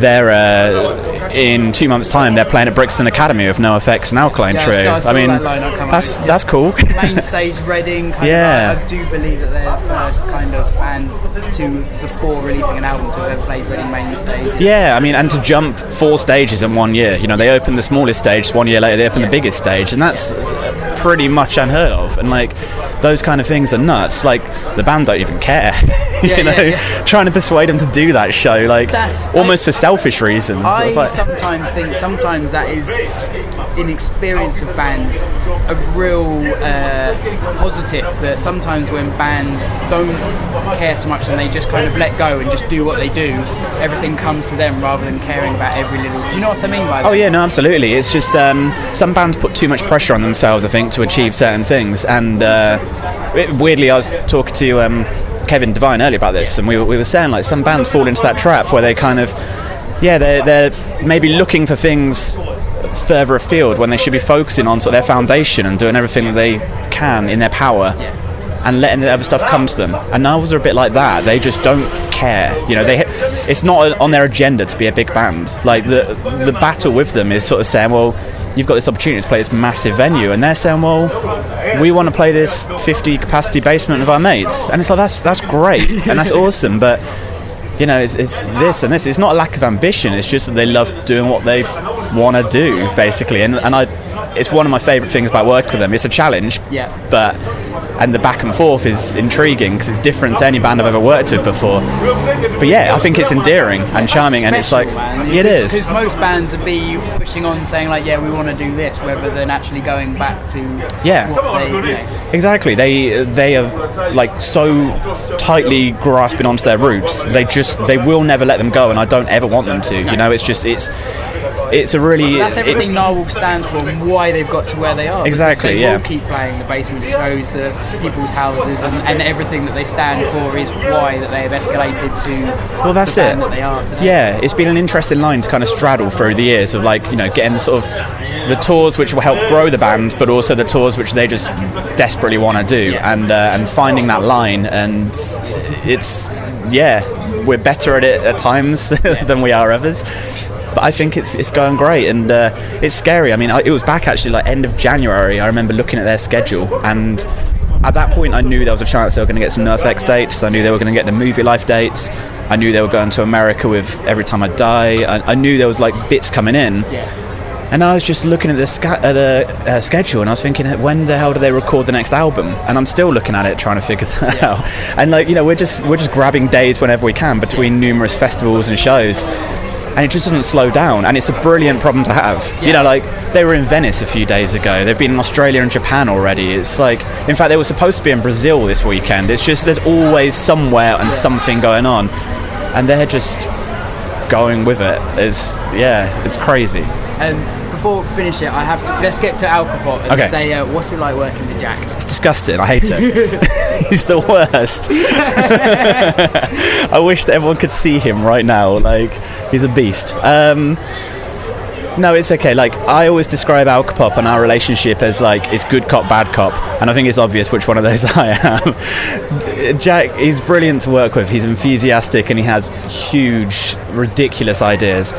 they're uh, in two months' time they're playing at Brixton Academy with NoFX and Alkaline Yeah, Trio. so I saw mean, that that's that's cool. Main [LAUGHS] stage Reading. Kind Yeah. Of, I, I do believe that they're the first kind of band to before releasing an album to have played Reading main stage. Yeah, I mean, and to jump four stages in one year. You know, they opened the smallest stage, one year later they opened the biggest stage, and that's pretty much unheard of. And like, those kind of things are nuts. Like, the band don't even care. [LAUGHS] Yeah, you know, yeah, yeah. trying to persuade them to do that show, like, That's- almost for selfish reasons. I like- sometimes think sometimes that is inexperience of bands a real uh, positive that sometimes when bands don't care so much and they just kind of let go and just do what they do everything comes to them rather than caring about every little do you know what I mean by that Oh yeah, no, absolutely. It's just um, some bands put too much pressure on themselves, I think, to achieve certain things. And uh, weirdly, I was talking to um, Kevin Devine earlier about this, and we were, we were saying like some bands fall into that trap where they kind of, yeah, they're, they're maybe looking for things further afield when they should be focusing on sort of their foundation and doing everything that they can in their power. And letting the other stuff come to them, and Gnarwolves are a bit like that. They just don't care, you know. They, it's not on their agenda to be a big band. Like the the battle with them is sort of saying, well, you've got this opportunity to play this massive venue, and they're saying, well, we want to play this 50 capacity basement with our mates, and it's like that's that's great [LAUGHS] and that's awesome, but you know, it's, it's this and this. It's not a lack of ambition. It's just that they love doing what they want to do, basically. And and I, it's one of my favourite things about working with them. It's a challenge, Yeah. but and the back and forth is intriguing because it's different to any band I've ever worked with before. But yeah, I think it's endearing and charming, and it's like it is. because most bands would be pushing on saying like yeah we want to do this rather than actually going back to Yeah. what they you know, Exactly. They they are like so tightly grasping onto their roots. They just they will never let them go, and I don't ever want them to. You know, it's just it's it's a really That's it- everything Narwhal stands for and why they've got to where they are. Exactly, They yeah. keep playing the basement shows, the people's houses, and, and everything that they stand for is why that they have escalated to well, that's the band it. that they are today. Yeah, it's been an interesting line to kind of straddle through the years of like you know getting sort of the tours which will help grow the band, but also the tours which they just desperately want to do, and uh, and finding that line, and it's yeah, we're better at it at times [LAUGHS] than we are others. But I think it's it's going great, and uh, it's scary. I mean, I, it was back actually like end of January. I remember looking at their schedule, and at that point, I knew there was a chance they were going to get some NoFX dates. I knew they were going to get the Movielife dates. I knew they were going to America with Every Time I Die. I, I knew there was like bits coming in. And I was just looking at the, sca- uh, the uh, schedule and I was thinking, when the hell do they record the next album? And I'm still looking at it, trying to figure [LAUGHS] that out. And like, you know, we're just we're just grabbing days whenever we can between numerous festivals and shows. And it just doesn't slow down, and it's a brilliant problem to have. You know, like they were in Venice a few days ago. They've been in Australia and Japan already. It's like, in fact, they were supposed to be in Brazil this weekend. It's just there's always somewhere and something going on, and they're just going with it. It's yeah, it's crazy. And before we finish it, I have to let's get to Alcopop and Okay. say uh, what's it like working with Jack? It's disgusting. I hate it. [LAUGHS] [LAUGHS] He's the worst. [LAUGHS] I wish that everyone could see him right now. Like he's a beast. Um, no, it's okay. Like I always describe Alcopop and our relationship as like it's good cop, bad cop, and I think it's obvious which one of those I am. Jack is brilliant to work with. He's enthusiastic and he has huge, ridiculous ideas.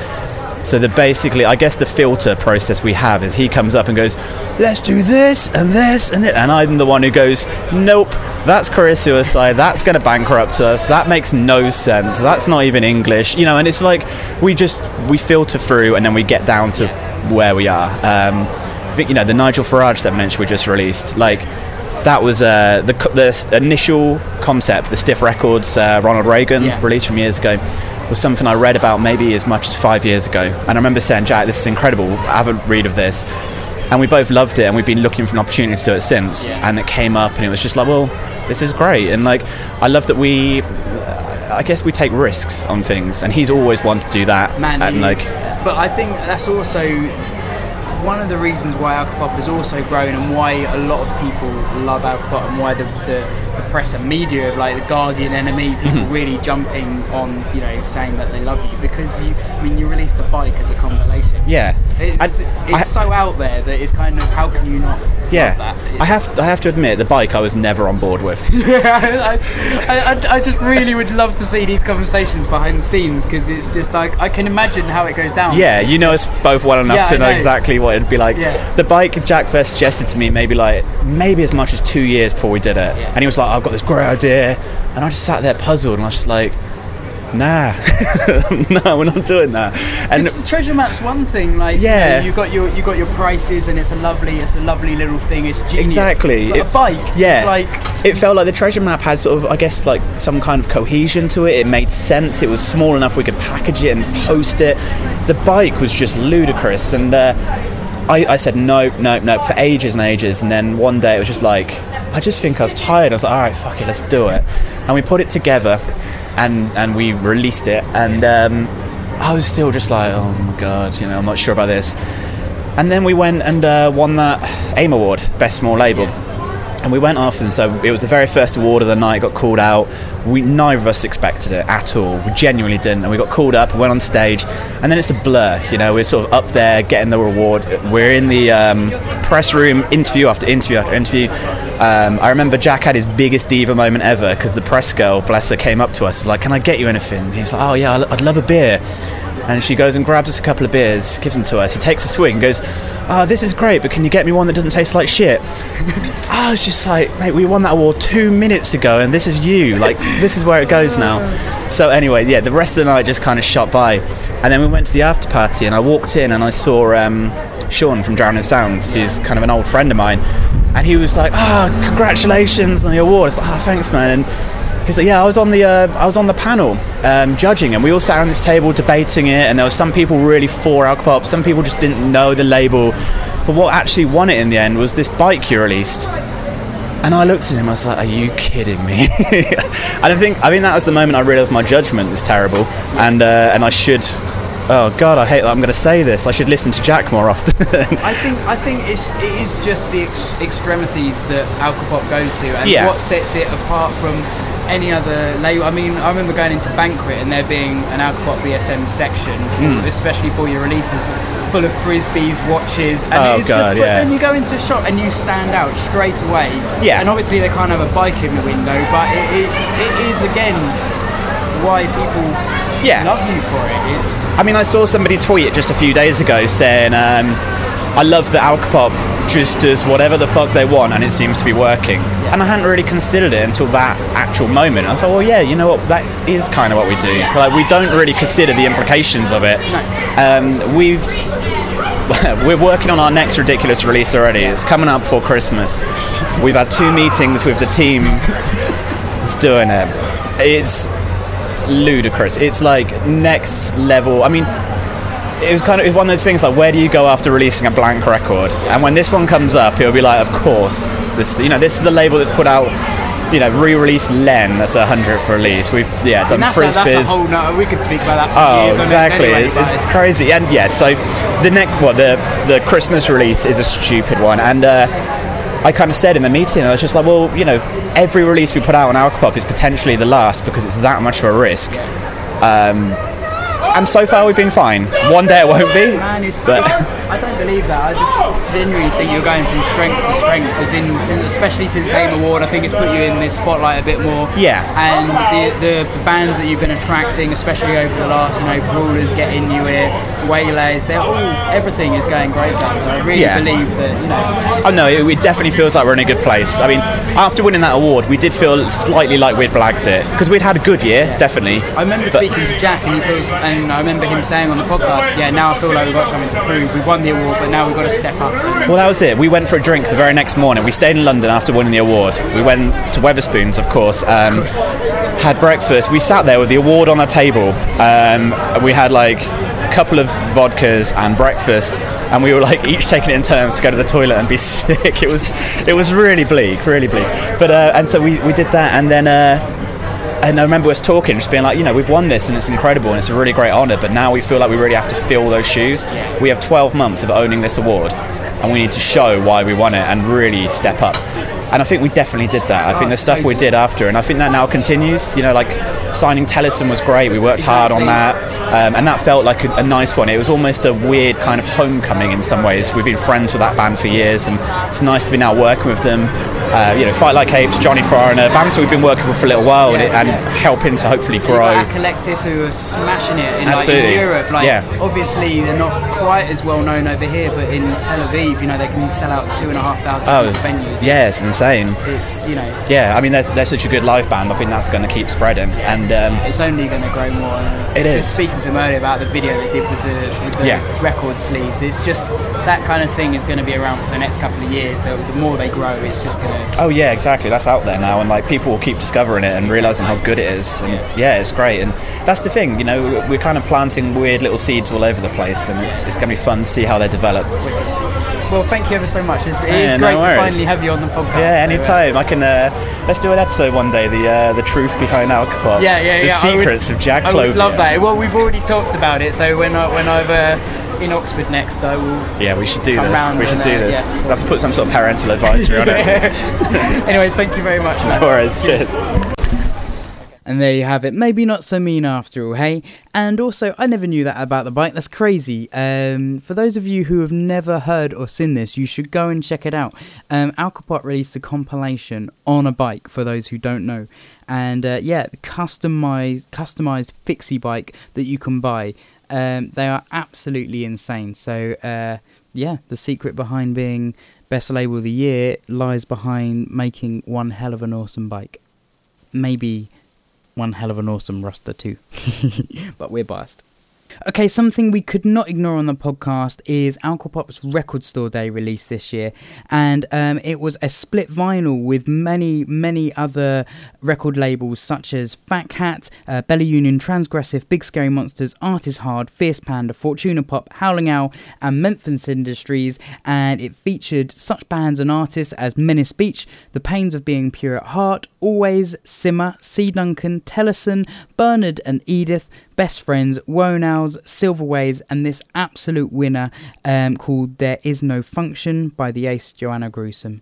So the basically, I guess the filter process we have is he comes up and goes, "Let's do this and this and it," and I'm the one who goes, "Nope, that's career suicide. That's going to bankrupt us. That makes no sense. That's not even English, you know." And it's like we just we filter through and then we get down to where we are. Um, I think you know the Nigel Farage seven inch we just released, like that was uh, the, the initial concept, the Stiff Records uh, Ronald Reagan released from years ago, was something I read about maybe as much as five years ago. And I remember saying, Jack, this is incredible. I Have a read of this. And we both loved it, and we've been looking for an opportunity to do it since. And it came up, and it was just like, well, this is great. And like, I love that we. I guess we take risks on things, and he's always wanted to do that. Man, and like, but I think that's also one of the reasons why Alcopop has also grown and why a lot of people love Alcopop and why the, the, the press and media of like the Guardian NME people Mhm. really jumping on you know saying that they love you because you I mean you released the bike as a compilation yeah, it's, it's so out there that it's kind of how can you not yeah. I have, I have to admit, the bike I was never on board with. [LAUGHS] I, I, I, I just really would love to see these conversations behind the scenes because it's just like I can imagine how it goes down. Yeah, you know us both well enough Yeah, to know, know. exactly what it'd be like. Yeah. The bike Jack first suggested to me maybe like maybe as much as two years before we did it, and he was like, "I've got this great idea," and I just sat there puzzled, and I was just like, "Nah, [LAUGHS] no, we're not doing that." And treasure map's one thing, like Yeah. you know, you got your you got your prices, and it's a lovely it's a lovely little thing. It's genius. Exactly. But It- a bike, yeah, it's like it felt like the treasure map had sort of, I guess, like some kind of cohesion to it. It made sense. It was small enough we could package it and post it. The bike was just ludicrous, and uh, I, I said no, no, no for ages and ages. And then one day it was just like, I just think I was tired. I was like, all right, fuck it, let's do it. And we put it together, and and we released it, and um, I was still just like, oh my god, you know, I'm not sure about this. And then we went and uh, won that AIM Award, Best Small Label. And we went off, and so it was the very first award of the night. Got called out. We neither of us expected it at all. We genuinely didn't. And we got called up, went on stage, and then it's a blur. You know, we're sort of up there getting the reward. We're in the um, press room, interview after interview after interview. Um, I remember Jack had his biggest diva moment ever because the press girl, bless her, came up to us like, "Can I get you anything?" He's like, "Oh yeah, I'd love a beer." And she goes and grabs us a couple of beers, gives them to us. He takes a swig and goes, Oh, this is great, but can you get me one that doesn't taste like shit? [LAUGHS] Ah, I was just like, mate, we won that award two minutes ago, and this is you. Like, this is where it goes oh. now. So, anyway, yeah, the rest of the night just kind of shot by. And then we went to the after party, and I walked in and I saw um, Sean from Drowned in Sound, who's kind of an old friend of mine. And he was like, Oh, congratulations on the award. I was like, Oh, thanks, man. And He's like, yeah, I was on the uh, I was on the panel um, judging, and we all sat around this table debating it. And there were some people really for Alcopop, some people just didn't know the label. But what actually won it in the end was this bike you released. And I looked at him, I was like, "Are you kidding me?" [LAUGHS] and I think I think that was the moment I realised my judgment is terrible, and uh, and I should. Oh God, I hate that I'm going to say this. I should listen to Jack more often. [LAUGHS] I think I think it's it is just the ex- extremities that Alcopop goes to, and Yeah. what sets it apart from any other label. I mean, I remember going into Banquet and there being an Alcopop BSM section, Mm. especially for your releases, full of frisbees, watches, and Oh, it's God, just. But yeah. then you go into a shop and you stand out straight away. Yeah. And obviously they can't have a bike in the window, but it, it's it is again why people Yeah. love you for it. It's I mean, I saw somebody tweet just a few days ago saying, um, I love that Alcopop just does whatever the fuck they want and it seems to be working. And I hadn't really considered it until that actual moment. I was like, well, yeah, you know what? That is kind of what we do. Like, we don't really consider the implications of it. Um, we've. [LAUGHS] We're working on our next ridiculous release already. It's coming up for Christmas. We've had two meetings with the team that's doing it. It's ludicrous. It's like next level. I mean, it was kind of it was one of those things like where do you go after releasing a blank record? And when this one comes up, it'll be like, of course, this you know this is the label that's put out you know, re-release Len. That's the hundredth release. We've yeah done and that's, a, that's a frisbees. whole no, we could speak about that for Oh, years exactly. anyway, it's, it's crazy, and yeah. So the next, well, the the Christmas release is a stupid one, and uh, I kind of said in the meeting, I was just like, well, you know, every release we put out on Alcopop is potentially the last because it's that much of a risk. Um, and so far we've been fine. One day it won't be, Man, but I don't believe that. I just genuinely think you're going from strength to strength, as in, since, especially since AIM Award. I think it's put you in this spotlight a bit more. Yeah. And the, the, the bands that you've been attracting, especially over the last, you know, Brawlers, Get Inuit, Waylays, they're all everything is going great. Guys. I really Yeah. believe that you know. Oh no, it, it definitely feels like we're in a good place. I mean, after winning that award, we did feel slightly like we'd blagged it because we'd had a good year, definitely. I remember speaking to Jack, and he feels, and I remember him saying on the podcast, "Yeah, now I feel like we've got something to prove. We've won the award, but now we've got to step up." Well, that was it. We went for a drink the very next morning. We stayed in London after winning the award. We went to Wetherspoons, of course. Um, had breakfast. We sat there with the award on our table. Um, we had like a couple of vodkas and breakfast, and we were like each taking it in turns to go to the toilet and be [LAUGHS] sick. It was it was really bleak, really bleak. But uh, and so we, we did that, and then. Uh, and I remember us talking, just being like, you know, we've won this and it's incredible and it's a really great honour, but now we feel like we really have to fill those shoes. We have 12 months of owning this award and we need to show why we won it and really step up. And I think we definitely did that. I think the stuff we did after, and I think that now continues. You know, like signing Tellison was great. We worked hard on that, um, and that felt like a, a nice one. It was almost a weird kind of homecoming in some ways. We've been friends with that band for years, and it's nice to be now working with them. Uh, you know, Fight Like Apes, Johnny Foreigner, bands that we've been working with for a little while, and, it, and helping to hopefully grow. got collective who are smashing it in, like, in Europe. Like, Yeah. obviously they're not quite as well known over here, but in Tel Aviv, you know, they can sell out two and a half thousand Oh, venues. yeah, it's insane. It's you know, Yeah, I mean, they're, they're such a good live band. I think that's going to keep spreading. And um, it's only going to grow more. It just is. Speaking to him earlier about the video they did with the, with the Yeah. record sleeves, it's just that kind of thing is going to be around for the next couple of years. The, the more they grow, it's just going to. Oh yeah, exactly. That's out there now, and like people will keep discovering it and realizing how good it is. And yeah, it's great. And that's the thing, you know, we're kind of planting weird little seeds all over the place, and it's, it's going to be fun to see how they develop. Well, thank you ever so much. It's, it Yeah, is no great to finally have you on the podcast. Yeah, So, uh, anytime. I can. Uh, let's do an episode one day. The uh, the truth behind Alcopop. Yeah, yeah, The yeah. Would- secrets of Jack I would love that. Well, we've already talked about it, so when I, when I'm uh, in Oxford next, I will. Yeah, we should do this. We should and, do uh, this. yeah. We'll have to put some sort of parental advisory on it. [LAUGHS] Anyways, thank you very much. No worries. Cheers. And there you have it. Maybe not so mean after all, hey? And also, I never knew that about the bike. That's crazy. Um, for those of you who have never heard or seen this, you should go and check it out. Um, released a compilation on a bike, for those who don't know. And uh, yeah, customized, customized fixie bike that you can buy. Um, they are absolutely insane. So, uh, yeah, the secret behind being best label of the year lies behind making one hell of an awesome bike. Maybe one hell of an awesome roster too. [LAUGHS] but we're biased. Okay, something we could not ignore on the podcast is Alcopop's Record Store Day release this year, and um, it was a split vinyl with many, many other record labels such as Fat Cat, uh, Bella Union, Transgressive, Big Scary Monsters, Art is Hard, Fierce Panda, Fortuna Pop, Howling Owl, and Memphis Industries, and it featured such bands and artists as Menace Beach, The Pains of Being Pure at Heart, Alvvays, Simmer, C. Duncan, Tellison, Bernard and Edith, Best Friends, Wone Owls, Silverways, and this absolute winner um, called There Is No Function by the ace Joanna Gruesome.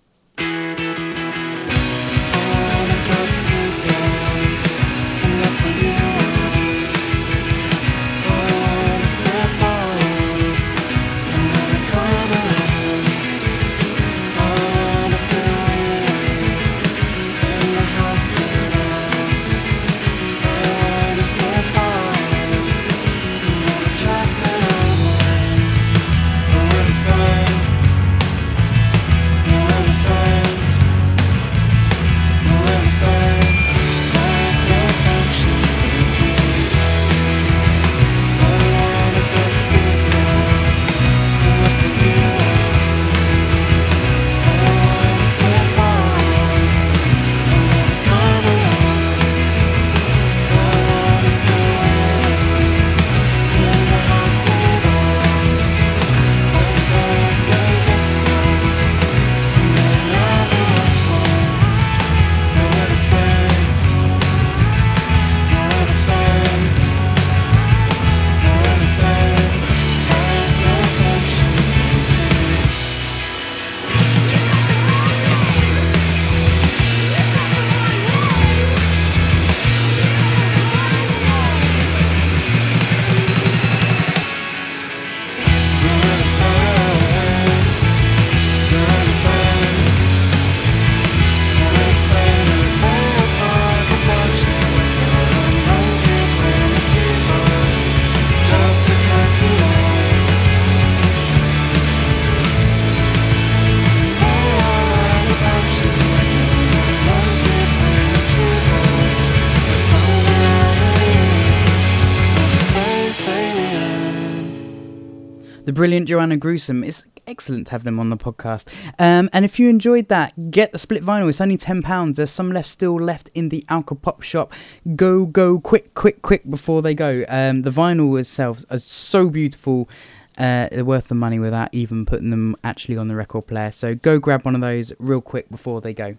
Brilliant Joanna Gruesome. It's excellent to have them on the podcast. Um, and if you enjoyed that, get the split vinyl. It's only £10. There's some left still left in the Alcopop shop. Go, go, quick, quick, quick before they go. Um, the vinyl itself is so beautiful. Uh, they're worth the money without even putting them actually on the record player. So go grab one of those real quick before they go.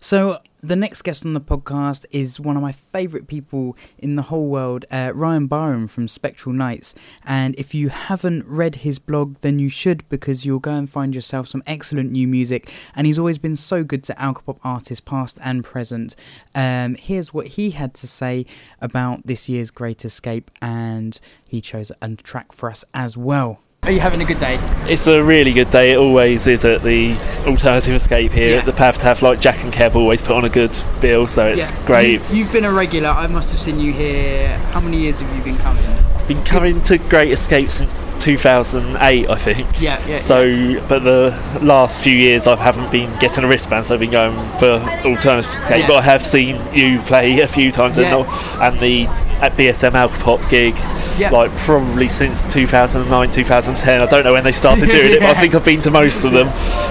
So, the next guest on the podcast is one of my favourite people in the whole world, uh, Ryan Byram from Spectral Nights. And if you haven't read his blog, then you should because you'll go and find yourself some excellent new music. And he's always been so good to alcopop artists, past and present. Um, here's what he had to say about this year's Great Escape, and he chose a track for us as well. Are you having a good day? It's a really good day. It always is at the Alternative Escape here at the Pav Tav. Like Jack and Kev always put on a good bill, so it's Yeah. great. You've, you've been a regular. I must have seen you here. How many years have you been coming? Been coming to Great Escape since 2008, I think. Yeah, yeah, So, but the last few years I haven't been getting a wristband, so I've been going for Alternative Escape. Yeah. But I have seen you play a few times, and, Yeah. the- and the at BSM Alcopop gig, Yeah. like probably since 2009, 2010. I don't know when they started [LAUGHS] doing it, but I think I've been to most of them.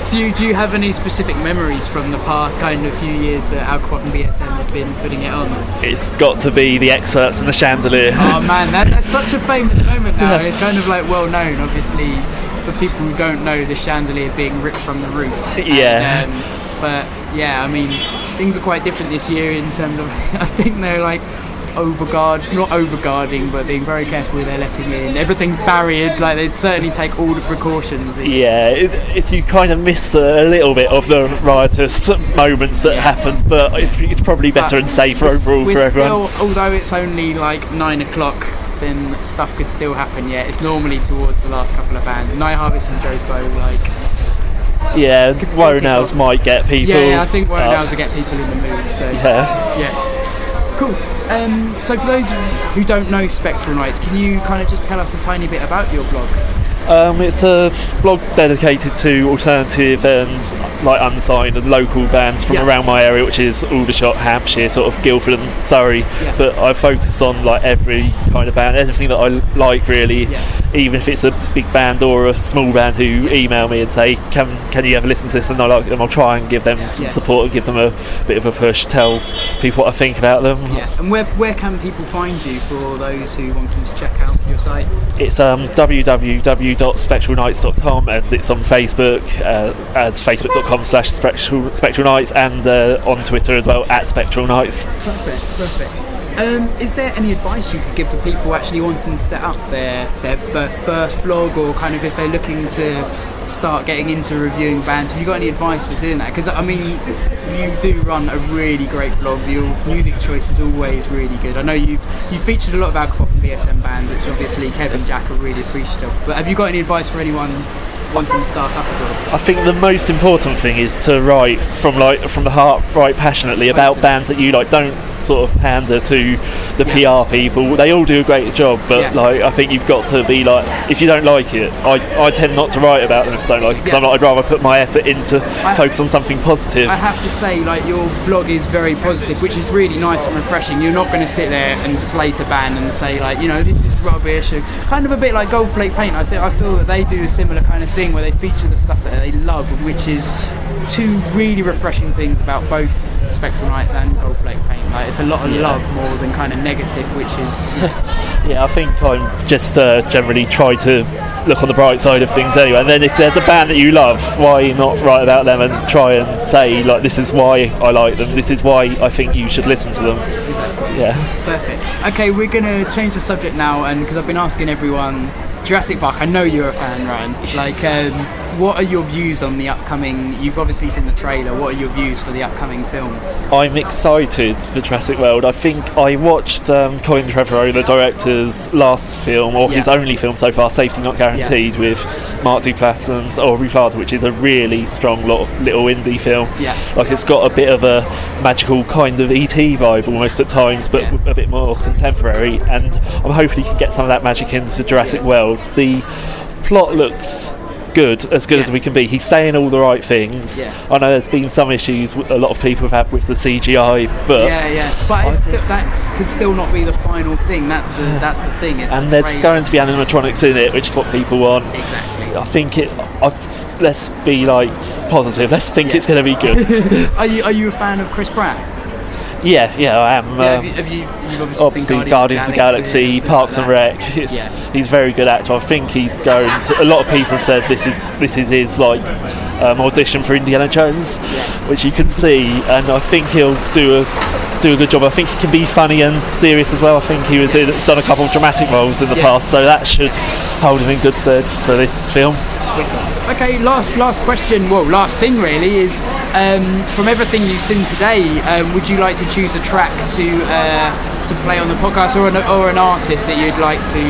Do you, do you have any specific memories from the past kind of few years that Alcopop and BSM have been putting it on? It's got to be the excerpts and the chandelier. Oh man, that, that's such a famous moment now. It's kind of like well known, obviously, for people who don't know the chandelier being ripped from the roof. [LAUGHS] And, Yeah. um, but yeah, I mean, things are quite different this year in terms of. [LAUGHS] I think they're like overguard, not overguarding, but being very careful who they're letting in. Everything's barriered. Like they'd certainly take all the precautions. It's- Yeah, it, it's you kind of miss a little bit of the riotous moments that happened, but it's probably better and safer overall for everyone. Still, although it's only like nine o'clock, then stuff could still happen. Yeah, it's normally towards the last couple of bands. Night Harvest and Joe Jofo, like yeah, Wonows might get people. yeah, yeah, I think uh, those will get people in the mood. So Yeah. yeah, cool. Um, so for those who don't know Spectral Nights, can you kind of just tell us a tiny bit about your blog? Um, it's a blog dedicated to alternative and like unsigned and local bands from Yeah. around my area, which is Aldershot, Hampshire, sort of Guildford and Surrey. But I focus on like every kind of band, everything that I like really, even if it's a big band or a small band who email me and say, "Can can you ever listen to this?" and I like them, I'll try and give them some Yeah. support and give them a bit of a push, tell people what I think about them. Yeah, and where where can people find you for those who want to check out your site? It's um, www.spectralnights.com and it's on Facebook uh, as facebook.com slash spectral, nights and uh, on Twitter as well at spectral nights. Perfect, perfect. Um, is there any advice you could give for people actually wanting to set up their their fir- first blog, or kind of if they're looking to start getting into reviewing bands? Have you got any advice for doing that? Because I mean, you do run a really great blog. Your music choice is always really good. I know you you featured a lot of Alcopop and BSM bands, which obviously Kevin Jack are really appreciative. But have you got any advice for anyone wanting to start up a blog? I think the most important thing is to write from like from the heart, write passionately about bands that you like. Don't sort of pander to the PR people. They all do a great job, but Yeah. like I think you've got to be like, if you don't like it, I, I tend not to write about them if I don't like it because I'm like I'd rather put my effort into I- focus on something positive. I have to say, like your blog is very positive, which is really nice and refreshing. You're not going to sit there and slate a band and say like, you know, this is rubbish. and Kind of a bit like Gold Flake Paint. I think I feel that they do a similar kind of thing where they feature the stuff that they love, which is two really refreshing things about both Spectral Nights and Gold Flake Paint. Like it's a lot of Yeah. love more than kind of negative, which is [LAUGHS] Yeah, I think I'm just uh, generally try to look on the bright side of things anyway. And then if there's a band that you love, why not write about them and try and say like, this is why I like them. This is why I think you should listen to them. Yeah. Perfect. Okay, we're gonna change the subject now, and because I've been asking everyone, Jurassic Park. I know you're a fan, Ryan. [LAUGHS] Like, um, what are your views on the upcoming? You've obviously seen the trailer. What are your views for the upcoming film? I'm excited for Jurassic World. I think I watched um, Colin Trevorrow, the director's last film, or his only film so far, Safety Not Guaranteed, with Mark Duplass and Aubrey Plaza, which is a really strong little, little indie film. Yeah. Like it's got a bit of a magical kind of ET vibe almost at times, but a bit more contemporary. And I'm hoping you can get some of that magic into Jurassic World. The plot looks good, as good as we can be. He's saying all the right things. Yeah. I know there's been some issues a lot of people have had with the CGI, but yeah, yeah. But it's that could still not be the final thing. That's the that's the thing. It's and the there's going to be animatronics in it, which is what people want. Exactly. I think it. I've, let's be like positive. Let's think it's going to be good. [LAUGHS] are you are you a fan of Chris Pratt? Yeah, yeah, I am. Yeah, have um, you, have you, you've obviously, obviously seen Guardians, of the Galaxy, Parks like and. Rec. Yeah. He's a very good actor. I think he's going to. A lot of people have said this is this is his like um, audition for Indiana Jones, which you can see, and I think he'll do a do a good job. I think he can be funny and serious as well. I think he was in, done a couple of dramatic roles in the Yeah. past, so that should hold him in good stead for this film. Okay, last last question. Well, last thing really is um, from everything you've seen today. Um, would you like to choose a track to uh, to play on the podcast, or an, or an artist that you'd like to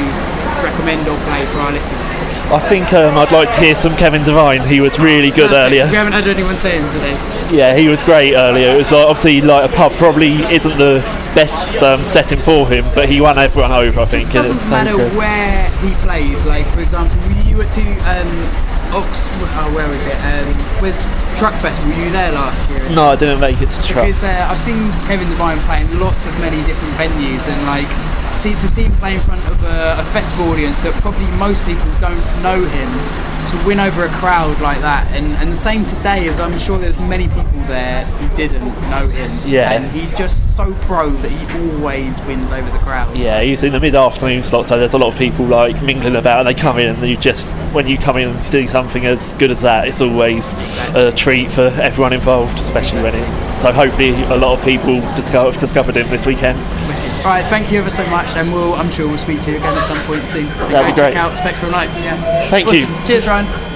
recommend or play for our listeners? I think um, I'd like to hear some Kevin Devine. He was really good Perfect. earlier. We haven't had anyone say him today. Yeah, he was great earlier. It was like, obviously like a pub probably isn't the best um, setting for him, but he won everyone over. I think. It doesn't so matter where he plays. Like for example, you were to um, Ox. Oh, where was it? Um, with Truck Festival. Were you there last year? No, I didn't make it to truck. Because uh, I've seen Kevin Devine play in lots of many different venues, and like see to see him play in front of a, a festival audience that probably most people don't know him, to win over a crowd like that, and, and the same today as I'm sure there's many people there who didn't know him. Yeah. and he's just so pro that he always wins over the crowd. Yeah, he's in the mid-afternoon slot, so there's a lot of people like mingling about, and they come in, and you just when you come in and do something as good as that, it's always a treat for everyone involved, especially when it's. So hopefully, a lot of people discover, have discovered him this weekend. All right, thank you ever so much, and we'll I'm sure we'll speak to you again at some point soon. That'd be great. Check out Spectral Nights. Yeah. Thank you. Cheers, Ryan. I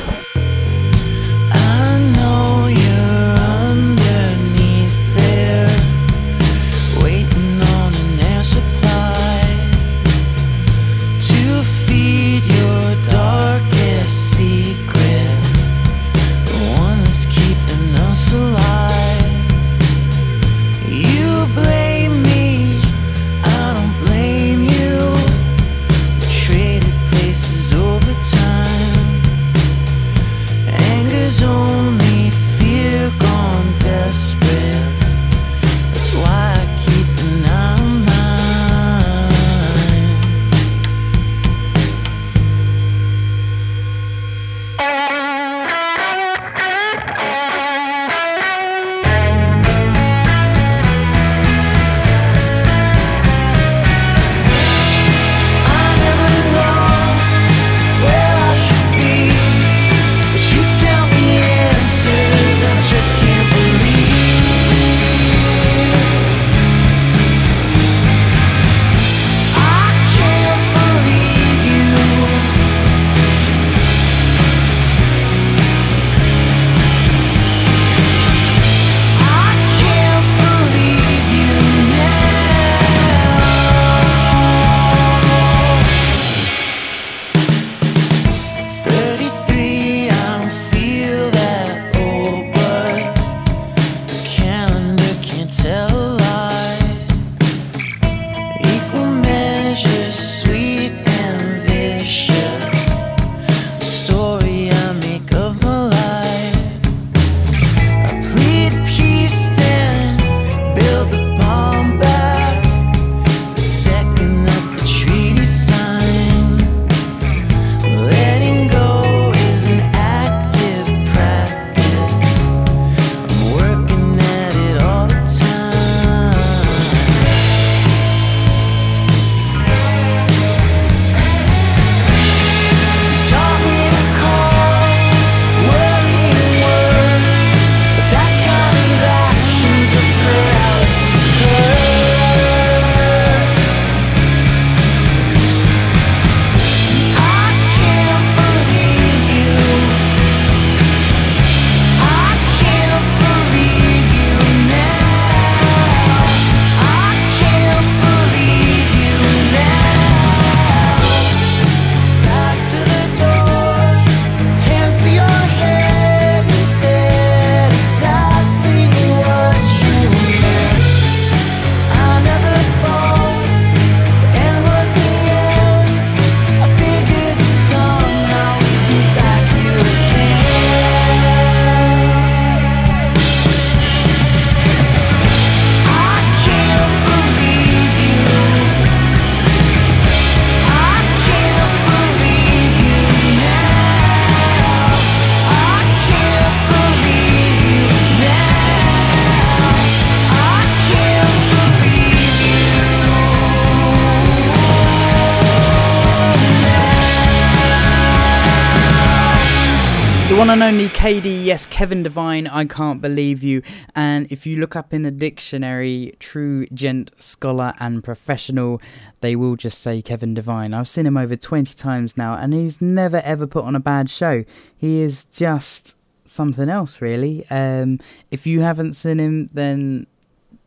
one and only KD, yes, Kevin Devine, I can't believe you. And if you look up in a dictionary, true gent, scholar, and professional, they will just say Kevin Devine. I've seen him over 20 times now, and he's never ever put on a bad show. He is just something else, really. Um, if you haven't seen him, then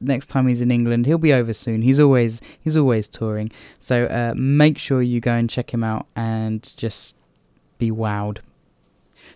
next time he's in England, he'll be over soon. He's always he's always touring. So uh, make sure you go and check him out and just be wowed.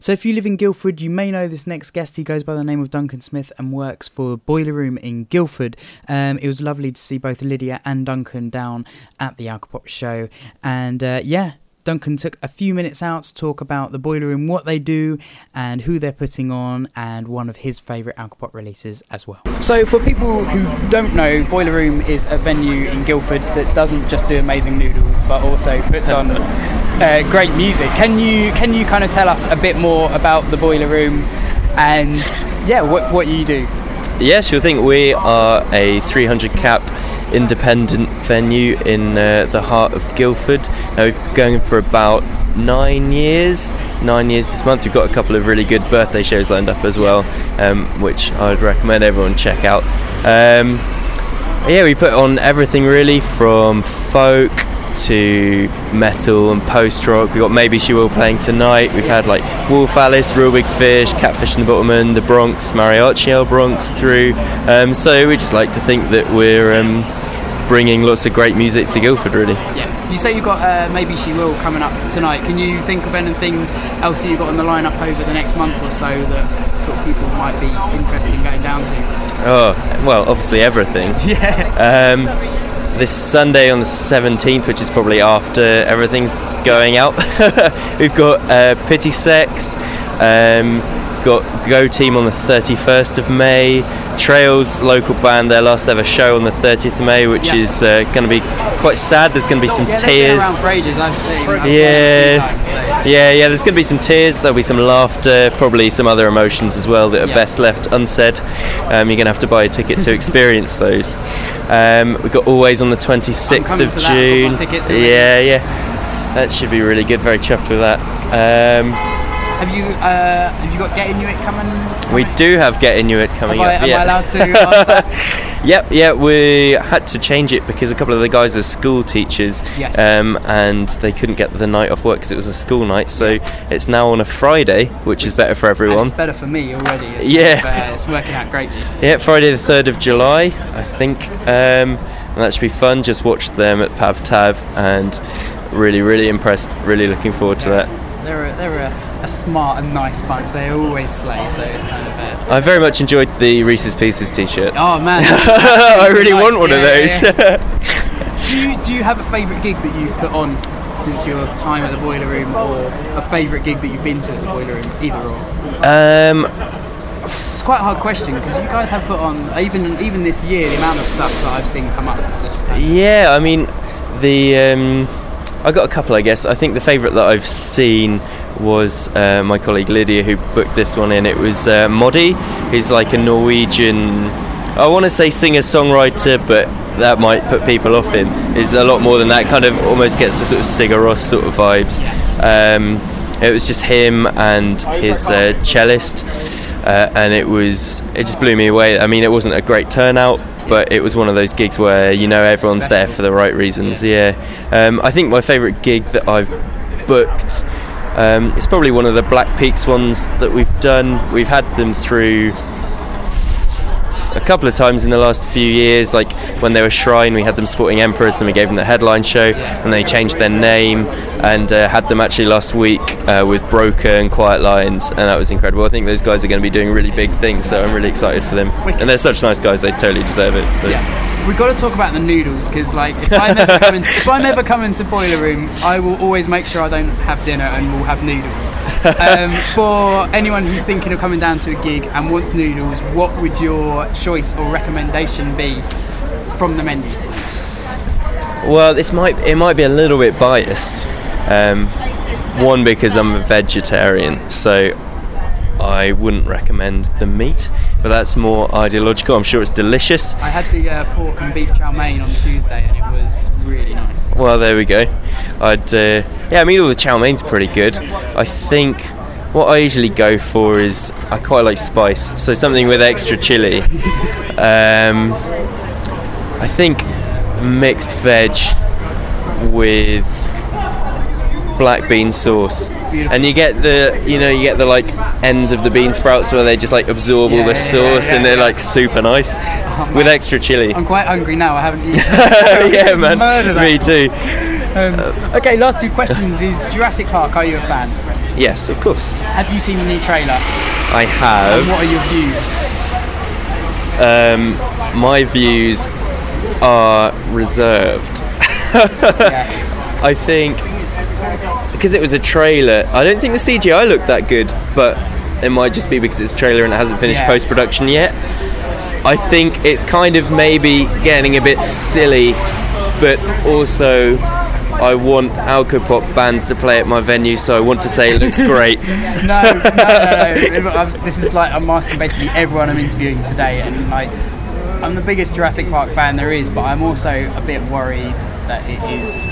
So if you live in Guildford, you may know this next guest. He goes by the name of Duncan Smith and works for Boiler Room in Guildford. Um, it was lovely to see both Lydia and Duncan down at the Alcopop show, and uh, yeah. Duncan took a few minutes out to talk about the Boiler Room, what they do, and who they're putting on, and one of his favourite Alcopop releases as well. So, for people who don't know, Boiler Room is a venue in Guildford that doesn't just do amazing noodles, but also puts on [LAUGHS] uh, great music. Can you can you kind of tell us a bit more about the Boiler Room, and yeah, what what you do? Yes, yeah, sure thing. We are a 300 cap independent venue in uh, the heart of Guildford. Now we've been going for about nine years. Nine years this month. We've got a couple of really good birthday shows lined up as well, um, which I'd recommend everyone check out. Um, yeah, we put on everything really from folk to metal and post rock. We've got Maybe She Will playing tonight. We've had like Wolf Alice, Reel Big Fish, Catfish and the Bottlemen, The Bronx, Mariachi El Bronx through. Um, so we just like to think that we're um, bringing lots of great music to Guildford really. Yeah. You say you've got uh, Maybe She Will coming up tonight. Can you think of anything else that you've got on the lineup over the next month or so that sort of people might be interested in going down to? Oh, well, obviously everything. [LAUGHS] Yeah. Um, this Sunday on the 17th, which is probably after everything's going out, [LAUGHS] we've got uh, Pity Sex, um, got Go Team on the 31st of May, Trails, local band, their last ever show on the 30th of May, which Yeah. is uh, going to be quite sad. There's going to be some yeah, tears. been around for ages. I've seen. I've seen them a few Yeah, yeah, yeah. There's going to be some tears. There'll be some laughter, probably some other emotions as well that are Yeah. best left unsaid. Um, you're going to have to buy a ticket to [LAUGHS] experience those. Um, we've got Alvvays on the 26th coming of to that. I've got my June. Yeah, yeah. That should be really good. Very chuffed with that. Um, Have you uh, have you got Get Inuit coming? we do have Get Inuit coming Have I- up. am I allowed to [LAUGHS] yep, yeah, we had to change it because a couple of the guys are school teachers, Yes. um, and they couldn't get the night off work because it was a school night. So it's now on a Friday, which is better for everyone. It's better for me already. It's Yeah. uh, it's working out greatly. Yeah, Friday the third of July, I think, um, and that should be fun. Just watched them at Pav Tav, and really, really impressed. Really looking forward to that. They're a, they're a smart and nice bunch. They always slay, so it's kind of uh, I very much enjoyed the Reese's Pieces T-shirt. Oh man, [LAUGHS] I really Nice. want one of those. yeah. [LAUGHS] [LAUGHS] do you do you have a favourite gig that you've put on since your time at the Boiler Room, or a favourite gig that you've been to at the Boiler Room? Either or. um, It's quite a hard question because you guys have put on even even this year the amount of stuff that I've seen come up. It's just kind of- Yeah, I mean, the um, I got a couple, I guess. I think the favourite that I've seen was uh, my colleague Lydia, who booked this one in. It was uh, Moddi, who's like a Norwegian. I want to say singer-songwriter, but that might put people off him. Is a lot more than that. Kind of almost gets to sort of Sigur Rós sort of vibes. Um, it was just him and his uh, cellist, uh, and it was it just blew me away. I mean, it wasn't a great turnout, but it was one of those gigs where you know everyone's there for the right reasons. Yeah, um, I think my favourite gig that I've booked. Um, it's probably one of the Black Peaks ones that we've done. We've had them through a couple of times in the last few years. Like when they were Shrine, we had them supporting Emperors, and we gave them the headline show, and they changed their name and uh, had them actually last week uh, with Broker and Quiet Lines, and that was incredible. I think those guys are going to be doing really big things, so I'm really excited for them. And they're such nice guys; they totally deserve it. So. We've got to talk about the noodles because, like, if I'm ever [LAUGHS] coming, if I'm ever coming to Boiler Room, I will always make sure I don't have dinner and we'll have noodles. Um, [LAUGHS] for anyone who's thinking of coming down to a gig and wants noodles, what would your choice or recommendation be from the menu? Well, this might it might be a little bit biased. Um, one because I'm a vegetarian, so I wouldn't recommend the meat, but that's more ideological. I'm sure it's delicious. I had the uh, pork and beef chow mein on Tuesday and it was really nice. Well, there we go. I'd uh, yeah, I mean all the chow mein's pretty good. I think what I usually go for is I quite like spice, so something with extra chili. Um, I think mixed veg with black bean sauce. Beautiful. And you get the, you know, you get the like ends of the bean sprouts where they just like absorb all Yeah, the yeah, sauce yeah, and they're yeah. like super nice with extra chili. I'm quite hungry now. I haven't eaten. [LAUGHS] yeah, man. Me too. Um, okay, last two questions is Jurassic Park. Are you a fan? Yes, of course. Have you seen the new trailer? I have. And what are your views? Um, my views are reserved. [LAUGHS] I think because it was a trailer. I don't think the CGI looked that good, but it might just be because it's a trailer and it hasn't finished Yeah. post production yet. I think it's kind of maybe getting a bit silly, but also I want Alcopop bands to play at my venue, so I want to say it looks [LAUGHS] great. no, no, no, no. This is like I'm asking basically everyone I'm interviewing today, and like I'm the biggest Jurassic Park fan there is, but I'm also a bit worried that it is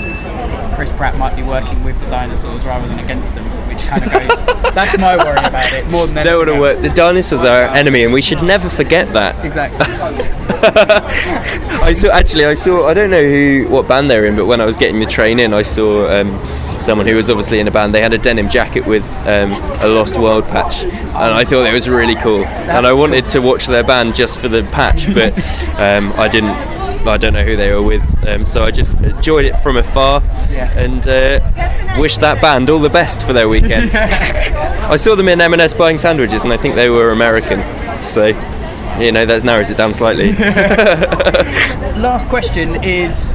Chris Pratt might be working with the dinosaurs rather than against them, which kind of goes. [LAUGHS] that's my worry about it more than That would have anything worked. The dinosaurs are our enemy, and we should never forget that. Exactly. [LAUGHS] I saw actually. I saw. I don't know who, what band they're in, but when I was getting the train in, I saw um, someone who was obviously in a band. They had a denim jacket with um, a Lost World patch, and I thought it was really cool. and I wanted to watch their band just for the patch, but um, I didn't. I don't know who they were with, um, so I just enjoyed it from afar Yeah. and uh, wish that band all the best for their weekend. [LAUGHS] I saw them in M&S buying sandwiches, and I think they were American. So, you know, that narrows it down slightly. [LAUGHS] Last question is.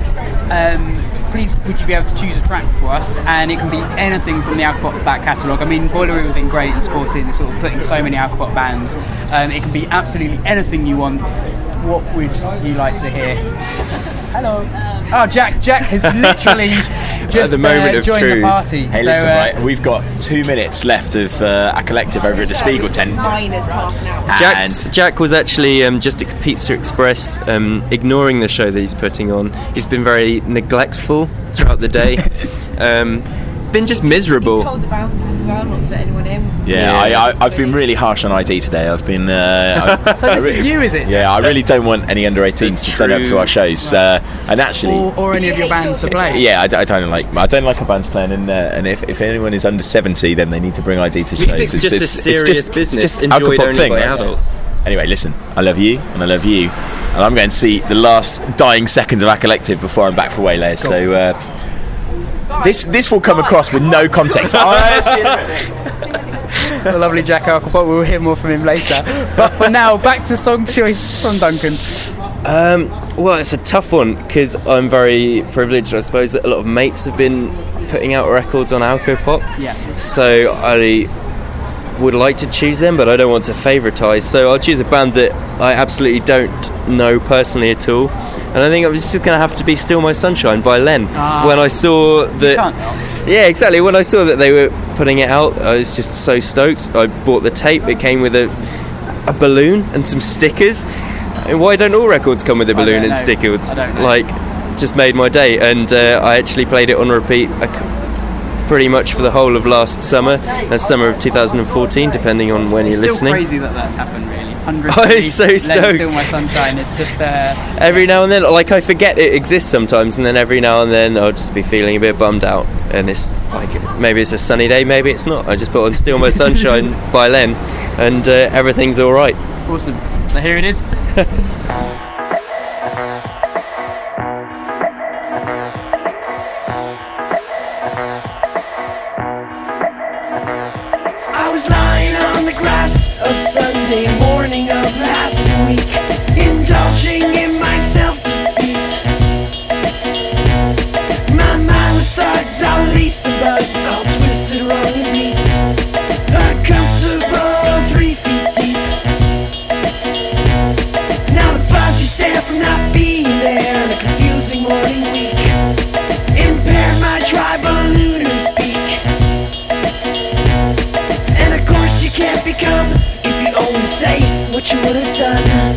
Um, Please, would you be able to choose a track for us? And it can be anything from the Alcopop back catalogue. I mean, Boiler Room have been great in supporting, sort of putting so many Alcopop bands. Um, it can be absolutely anything you want. What would you like to hear? [LAUGHS] Hello. Oh, Jack! Jack has [LAUGHS] literally just the moment uh, of joined truth. the party. Hey, So, listen, uh, right, we've got two minutes left of uh, Acollective over at the Spiegel tent. Mine is half an hour. Jack's, Jack was actually um, just at Pizza Express, um, ignoring the show that he's putting on. He's been very neglectful throughout the day. [LAUGHS] um, been just miserable. Told the bouncers as well not to let anyone in. Yeah, I, I, I've been really harsh on ID today. I've been. Uh, I, [LAUGHS] So I this is you, is it? Yeah, I really don't want any under 18s to turn up to our shows. Uh, and actually, or, or any of your bands to play. yeah, I, d- I don't like. I don't like our bands playing, in there. and if, if anyone is under 70, then they need to bring ID to shows. Music's just a serious business, It's enjoyed alcohol only thing, by right? adults. Anyway, listen, I love you, and I love you, and I'm going to see the last dying seconds of Acollective before I'm back for Waylayers. So. Uh, this this will come across with no context. See you later. the lovely Jack Alcopop. We'll hear more from him later. But for now, back to song choice from Duncan. Um, well, it's a tough one because I'm very privileged. I suppose that a lot of mates have been putting out records on Alcopop. Yeah. So I would like to choose them, but I don't want to favoritise. So I'll choose a band that I absolutely don't know personally at all. And I think it was just going to have to be "Still My Sunshine" by Len. Ah. when I saw that, yeah, exactly. When I saw that they were putting it out, I was just so stoked. I bought the tape. It came with a a balloon and some stickers. And why don't all records come with a balloon and know. stickers? I don't know. Like, just made my day. And uh, I actually played it on repeat. a c- Pretty much for the whole of last summer and summer of 2014, depending on when It's you're listening. crazy that that's happened, really. Hundreds [LAUGHS] I of was released, so stoked. Still My Sunshine. It's just there. Every now and then, like I forget it exists sometimes, and then every now and then I'll just be feeling a bit bummed out. And it's like maybe it's a sunny day, maybe it's not. I just put on "Still My [LAUGHS] Sunshine" by Len, and uh, everything's all right. awesome. So here it is. [LAUGHS] in my self defeat. My mind was laced and bugged, all twisted, wrong and neat. A comfortable three feet deep. Now the fuzzy stare from not being there, and a confusing morning week. Impaired my tribal. And of course you can't become if you only say what you would have done.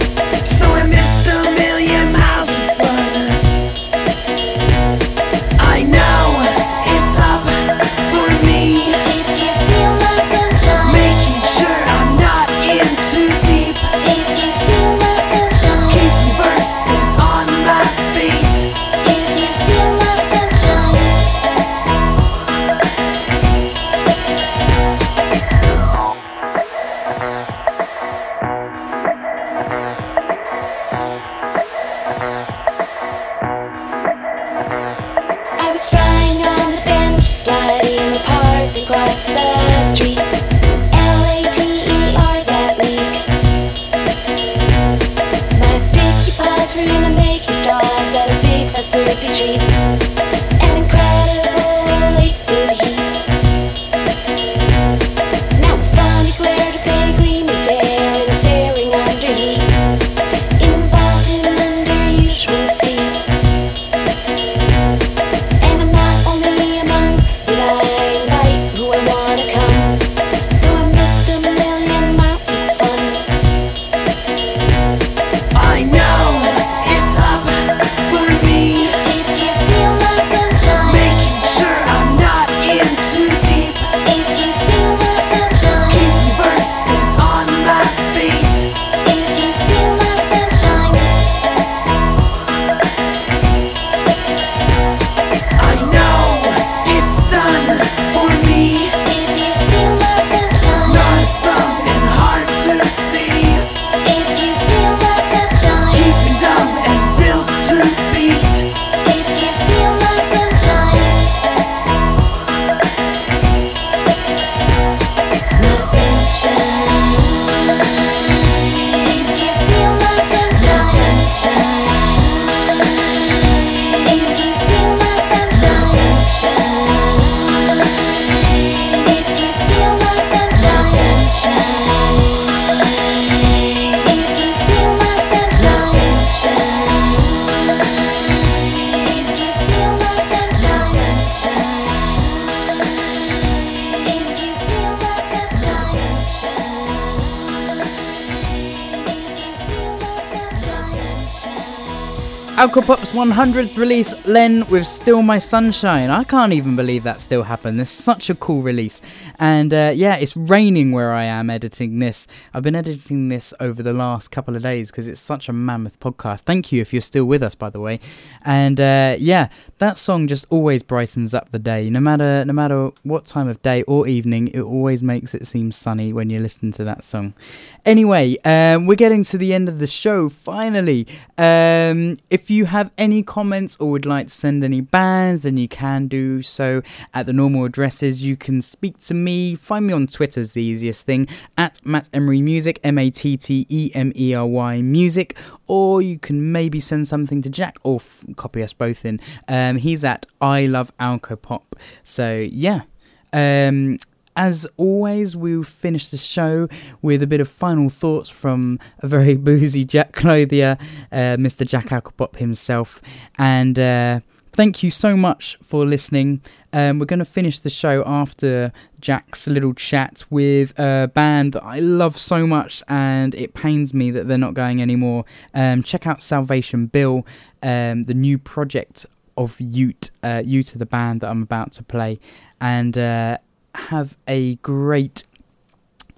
100th release, Len with Still My Sunshine. I can't even believe that still happened. It's such a cool release. And uh, yeah, it's raining where I am editing this. I've been editing this over the last couple of days because it's such a mammoth podcast. Thank you if you're still with us, by the way. And uh, yeah, that song just always brightens up the day. No matter no matter what time of day or evening, it always makes it seem sunny when you listen to that song. Anyway, um, we're getting to the end of the show finally. Um, if you have any comments or would like to send any bands, then you can do so at the normal addresses. You can speak to me. Find me on Twitter is the easiest thing at Matt Emery Music, M A T T E M E R Y Music, or you can maybe send something to Jack or f- copy us both in. Um, he's at I Love Alcopop. So yeah. Um, as always, we'll finish the show with a bit of final thoughts from a very [LAUGHS] boozy Jack Clothier, uh, Mr. Jack Alcopop himself. And uh, thank you so much for listening. Um, we're going to finish the show after Jack's little chat with a band that I love so much, and it pains me that they're not going anymore. Um, check out Salvation Bill, um, the new project of Ute. Uh, Ute the band that I'm about to play. And. Uh, have a great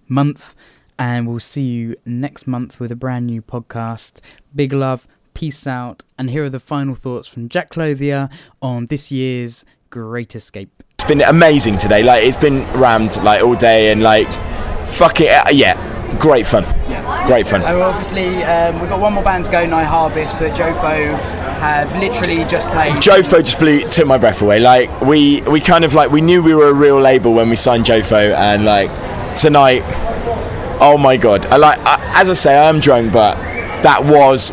month, and we'll see you next month with a brand new podcast. Big love, peace out, and here are the final thoughts from Jack Clothier on this year's Great Escape. It's been amazing today. Like it's been rammed like all day and like fuck it. uh, yeah, great fun. Yeah. Great fun. And obviously, um, we've got one more band to go, Night Harvest, but JoFo have literally just played. JoFo just blew took my breath away. Like we we kind of like we knew we were a real label when we signed JoFo, and like tonight, oh my god! I like I, as I say, I am drunk, but that was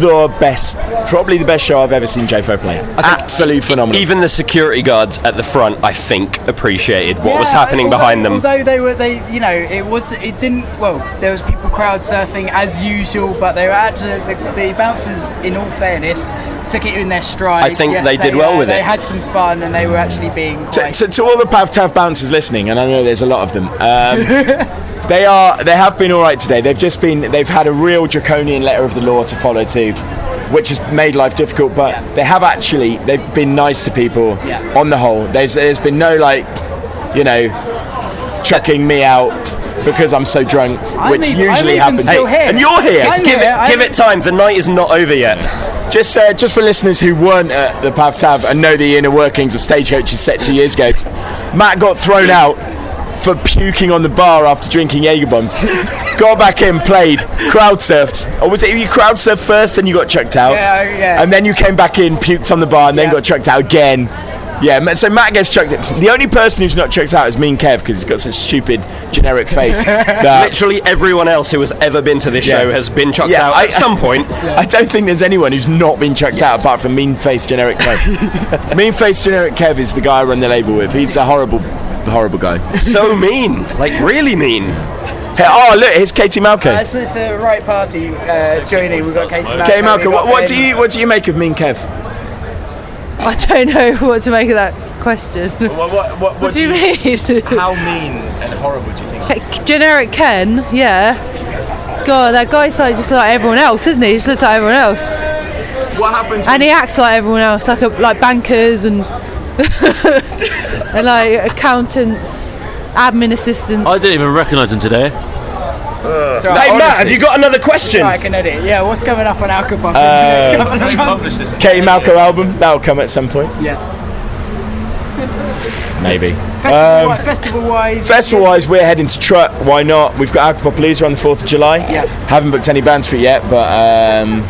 the best, probably the best show I've ever seen JoFo play. Absolutely phenomenal. Even the security guards at the front, I think, appreciated what was happening although- behind them. Although they were, they, you know, it was, it didn't. Well, there was people crowd surfing as usual, but they were actually the, the bouncers. In all fairness, took it in their stride. I think Yes, they did well uh, with they it. They had some fun, and they were actually being. to, Quite, to, to all the Pav Tav bouncers listening, and I know there's a lot of them. Um, [LAUGHS] they are they have been all right today. They've just been they've had a real draconian letter of the law to follow too, which has made life difficult. But they have actually they've been nice to people Yeah. on the whole. There's there's been no like, you know, chucking me out because I'm so drunk, I'm which even- I'm usually happens. here. and you're here. Hey, give it give it time. The night is not over yet. Just, uh, just for listeners who weren't at the Pav Tav and know the inner workings of Stagecoach's set two years ago, Matt got thrown out for puking on the bar after drinking Jaeger bombs. [LAUGHS] got back in, played, crowd surfed. Or was it you crowd surfed first and you got chucked out? Yeah, oh, yeah. And then you came back in, puked on the bar, and then got chucked out again. Yeah, so Matt gets chucked. The only person who's not chucked out is me and Kev because he's got such a stupid generic face. [LAUGHS] Literally everyone else who has ever been to this Yeah. show has been chucked Yeah, out I- at some point. [LAUGHS] I don't think there's anyone who's not been chucked out apart from Mean Face Generic Kev. mean Face Generic Kev is the guy I run the label with. He's a horrible, horrible guy. [LAUGHS] so mean, like really mean. Hey, oh look, here's Katie Malco. Uh, so it's a right party uh, joining. We've got Katie Malco. Katie Malco, we've what, what do you what do you make of Mean Kev? I don't know [LAUGHS] what to make of that question. What, what, what, What do you mean? How mean and horrible do you think? Generic Ken, yeah. God, that guy's like just like everyone else, isn't he? He just looks like everyone else. What happens? And he acts like everyone else, like a, like bankers and [LAUGHS] and like accountants, admin assistants. I didn't even recognise him today. It's all right, Hey Matt, have you got another question? Right, I can edit. Yeah, what's coming up on Alcopop? Uh, [LAUGHS] Katie Malco album that'll come at some point. Yeah. Maybe. Festival, Um, festival wise. Festival wise, we're heading to Truck. Y Not? We've got Alcopopalooza on the 4th of July. Yeah. Haven't booked any bands for it yet, but. Um,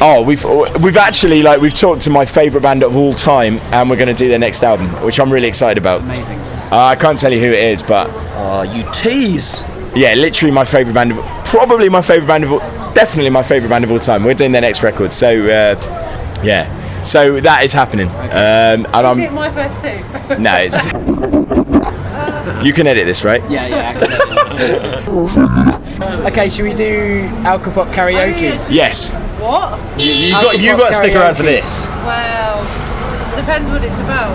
oh, we've we've actually like we've talked to my favourite band of all time, and we're going to do their next album, which I'm really excited about. Amazing. Uh, I can't tell you who it is, but. Oh, you tease. Yeah, literally my favourite band of probably my favourite band of all, definitely my favourite band of all time. We're doing their next record, so uh, yeah, so that is happening. Um, and Is I'm it My First Tooth? [LAUGHS] no, it's you can edit this, right? Yeah, yeah. [LAUGHS] okay, should we do Alcopop karaoke? Yes. What? You, you got you got to stick around for this. Well, depends what it's about.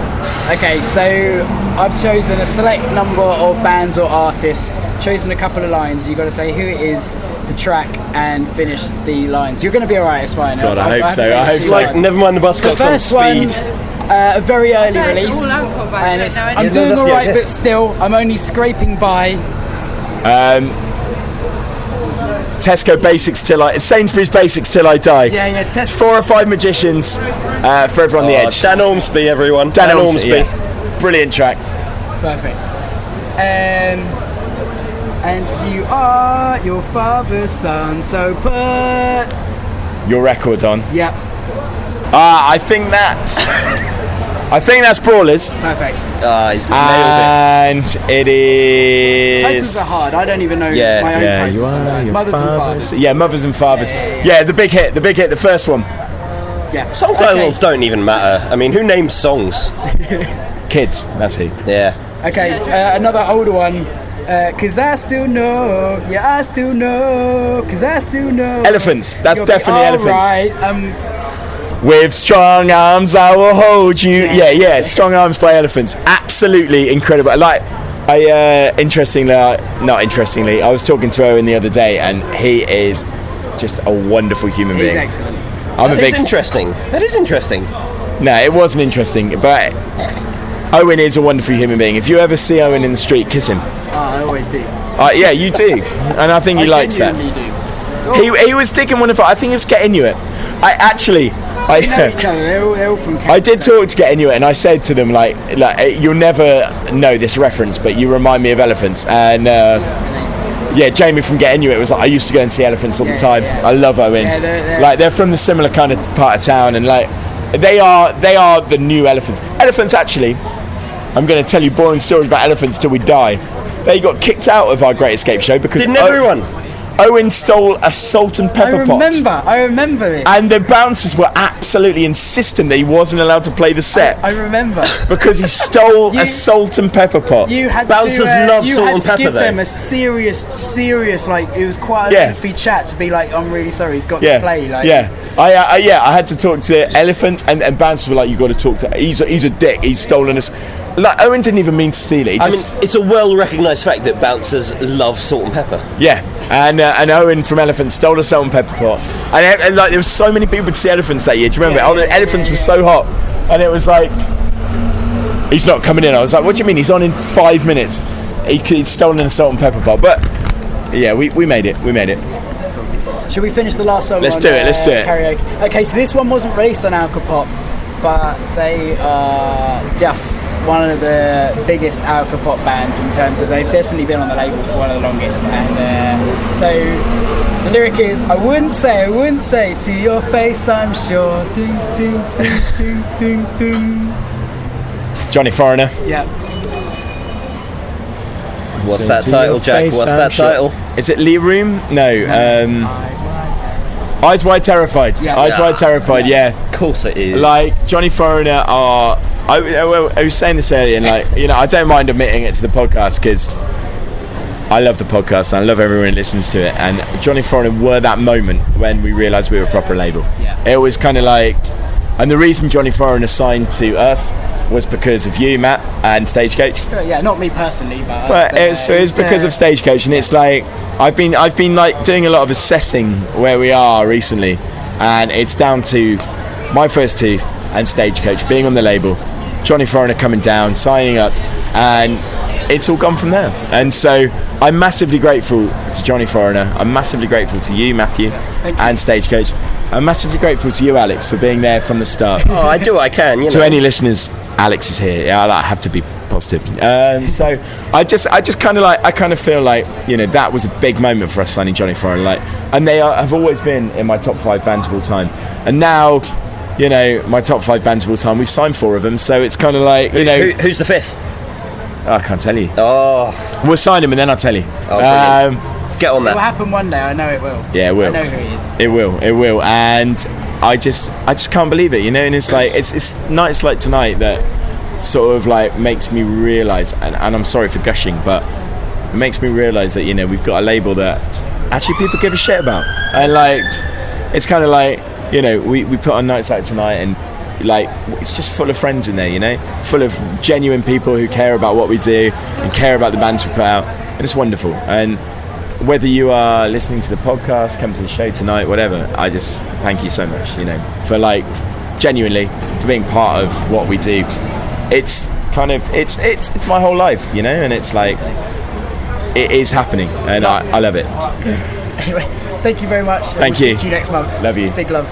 Okay, so I've chosen a select number of bands or artists, chosen a couple of lines. You've got to say who it is the track and finish the lines. You're going to be alright, it's fine. God, I I've- hope I've so. I hope it so. right. Never mind the bus The clock's on first one, speed. uh, a very early Yeah, it's release, all and don't it's, I'm anything. doing Yeah, no, all that's right, but still, I'm only scraping by. Um, Tesco Basics till I Sainsbury's Basics till I die. Yeah, yeah, Tesco. Four or five magicians uh, forever on the Oh, edge. Dan Ormsby, everyone. Dan, Dan Ormsby. Ormsby. yeah. Brilliant track. Perfect. Um, and you are your father's son, so put. Your record on. Yep, Ah, I think that's. [LAUGHS] I think that's Brawlers. perfect. Ah, he's And it is. Titles are hard. I don't even know Yeah, my own yeah, titles you are your Mothers and fathers. fathers. Yeah, mothers and fathers. Yeah, the big hit, the big hit, the first one. Yeah. Song titles don't even matter. I mean, who names songs? [LAUGHS] Kids, that's he. Yeah. Okay, uh, another older one. Uh, Cause I still know, yeah, I still know, cause I still know. Elephants, that's You'll be definitely elephants. alright. Um, With strong arms, I will hold you. Yeah, yeah, strong arms by elephants. Absolutely incredible. Like, I uh, interestingly, uh, not interestingly, I was talking to Owen the other day, and he is just a wonderful human he's being. excellent. I'm a That is big. interesting. That is interesting. No, it wasn't interesting, but Owen is a wonderful human being. If you ever see Owen in the street, kiss him. Oh, I always do. Uh, yeah, you do, and I think he I likes that. do. He, he was digging one of. I think he was getting you it. I actually, I. They know [LAUGHS] each other. They're all, they're all from. I did talk to get Inuit, and I said to them like, like eh, you'll never know this reference, but you remind me of elephants. And uh, yeah, Jamie from Get Inuit was like, I used to go and see elephants all the time. I love Owen. Yeah, they're- they're- like they're from the similar kind of part of town, and like they are they are the new elephants. Elephants actually. I'm going to tell you boring stories about elephants till we die. They got kicked out of our Great Escape show because Didn't O- everyone? Owen stole a salt and pepper pot. I remember. I remember this. And the bouncers were absolutely insistent that he wasn't allowed to play the set I remember. [LAUGHS] because he stole You- a salt and pepper pot. You had Bouncers to, uh, love you salt had and to pepper, give though. them a serious, serious like it was quite a Yeah. lengthy chat to be like, I'm really sorry, he's got yeah, to play. Like, yeah. I, I, yeah, I had to talk to the elephant, and, and bouncers were like, "You got to talk to. He's a, he's a dick. He's stolen us." Like Owen didn't even mean to steal it. He I just, mean, it's a well-recognised fact that bouncers love salt and pepper. yeah, and uh, and Owen from Elephants stole a salt and pepper pot, and, and like there was so many people to see elephants that year. Do you remember? Yeah, oh, the yeah, elephants yeah, were so hot, and it was like, he's not coming in. I was like, what do you mean? He's on in five minutes. He, he's stolen a salt and pepper pot, but yeah, we, we made it. We made it. Should we finish the last song? Let's on, do it, let's uh, do it. Karaoke. Okay, so this one wasn't released on Alcopop, but they are just one of the biggest Alcopop bands in terms of they've definitely been on the label for one of the longest. And uh, so the lyric is, I wouldn't say, I wouldn't say to your face, I'm sure. Ding, ding, ding, [LAUGHS] ding, ding, ding. Johnny Foreigner. Yeah. What's that title, Jack? What's I'm that sure. title? Is it Lee Room? No. Um, Eyes Wide Terrified. Yeah. Eyes Yeah. Wide Terrified. Yeah. Of course it is. Like Johnny Foreigner are. I, I, I was saying this earlier, and like you know, I don't mind admitting it to the podcast because I love the podcast and I love everyone who listens to it. And Johnny Foreigner were that moment when we realised we were a proper label. Yeah. It was kind of like, and the reason Johnny Foreigner signed to Earth was because of you, Matt, and Stagecoach. Yeah, not me personally, but. But uh, it's, it's because uh, of Stagecoach, and it's like I've been I've been like doing a lot of assessing where we are recently, and it's down to My First Tooth and Stagecoach being on the label, Johnny Foreigner coming down, signing up, and it's all gone from there. And so I'm massively grateful to Johnny Foreigner. I'm massively grateful to you, Matthew, and Stagecoach. I'm massively grateful to you, Alex, for being there from the start. Oh, I do what I can. You to know. any listeners, Alex is here. Yeah, I have to be positive. Um, so I just, I just kind of like, I kind of feel like, you know, that was a big moment for us signing Johnny Foreign. Like, and they are, have always been in my top five bands of all time. And now, you know, my top five bands of all time. We've signed four of them, so it's kind of like, you know, Who, who's the fifth? I can't tell you. Oh, We'll sign him and then I'll tell you. Oh, um, get on that. It will happen one day. I know it will. Yeah, it will. I know who he is. It will. It will. And I just, I just can't believe it. You know, and it's like, it's, it's nights like tonight that sort of like makes me realise, and, and I'm sorry for gushing, but it makes me realise that you know we've got a label that actually people give a shit about, and like, it's kind of like you know we we put on nights like tonight and. Like it's just full of friends in there, you know, full of genuine people who care about what we do and care about the bands we put out, and it's wonderful. And whether you are listening to the podcast, come to the show tonight, whatever, I just thank you so much, you know, for like genuinely for being part of what we do. It's kind of it's it's it's my whole life, you know, and it's like it is happening, and I, I love it. Anyway, thank you very much. Thank We'll you. See you next month. Love you. Big love.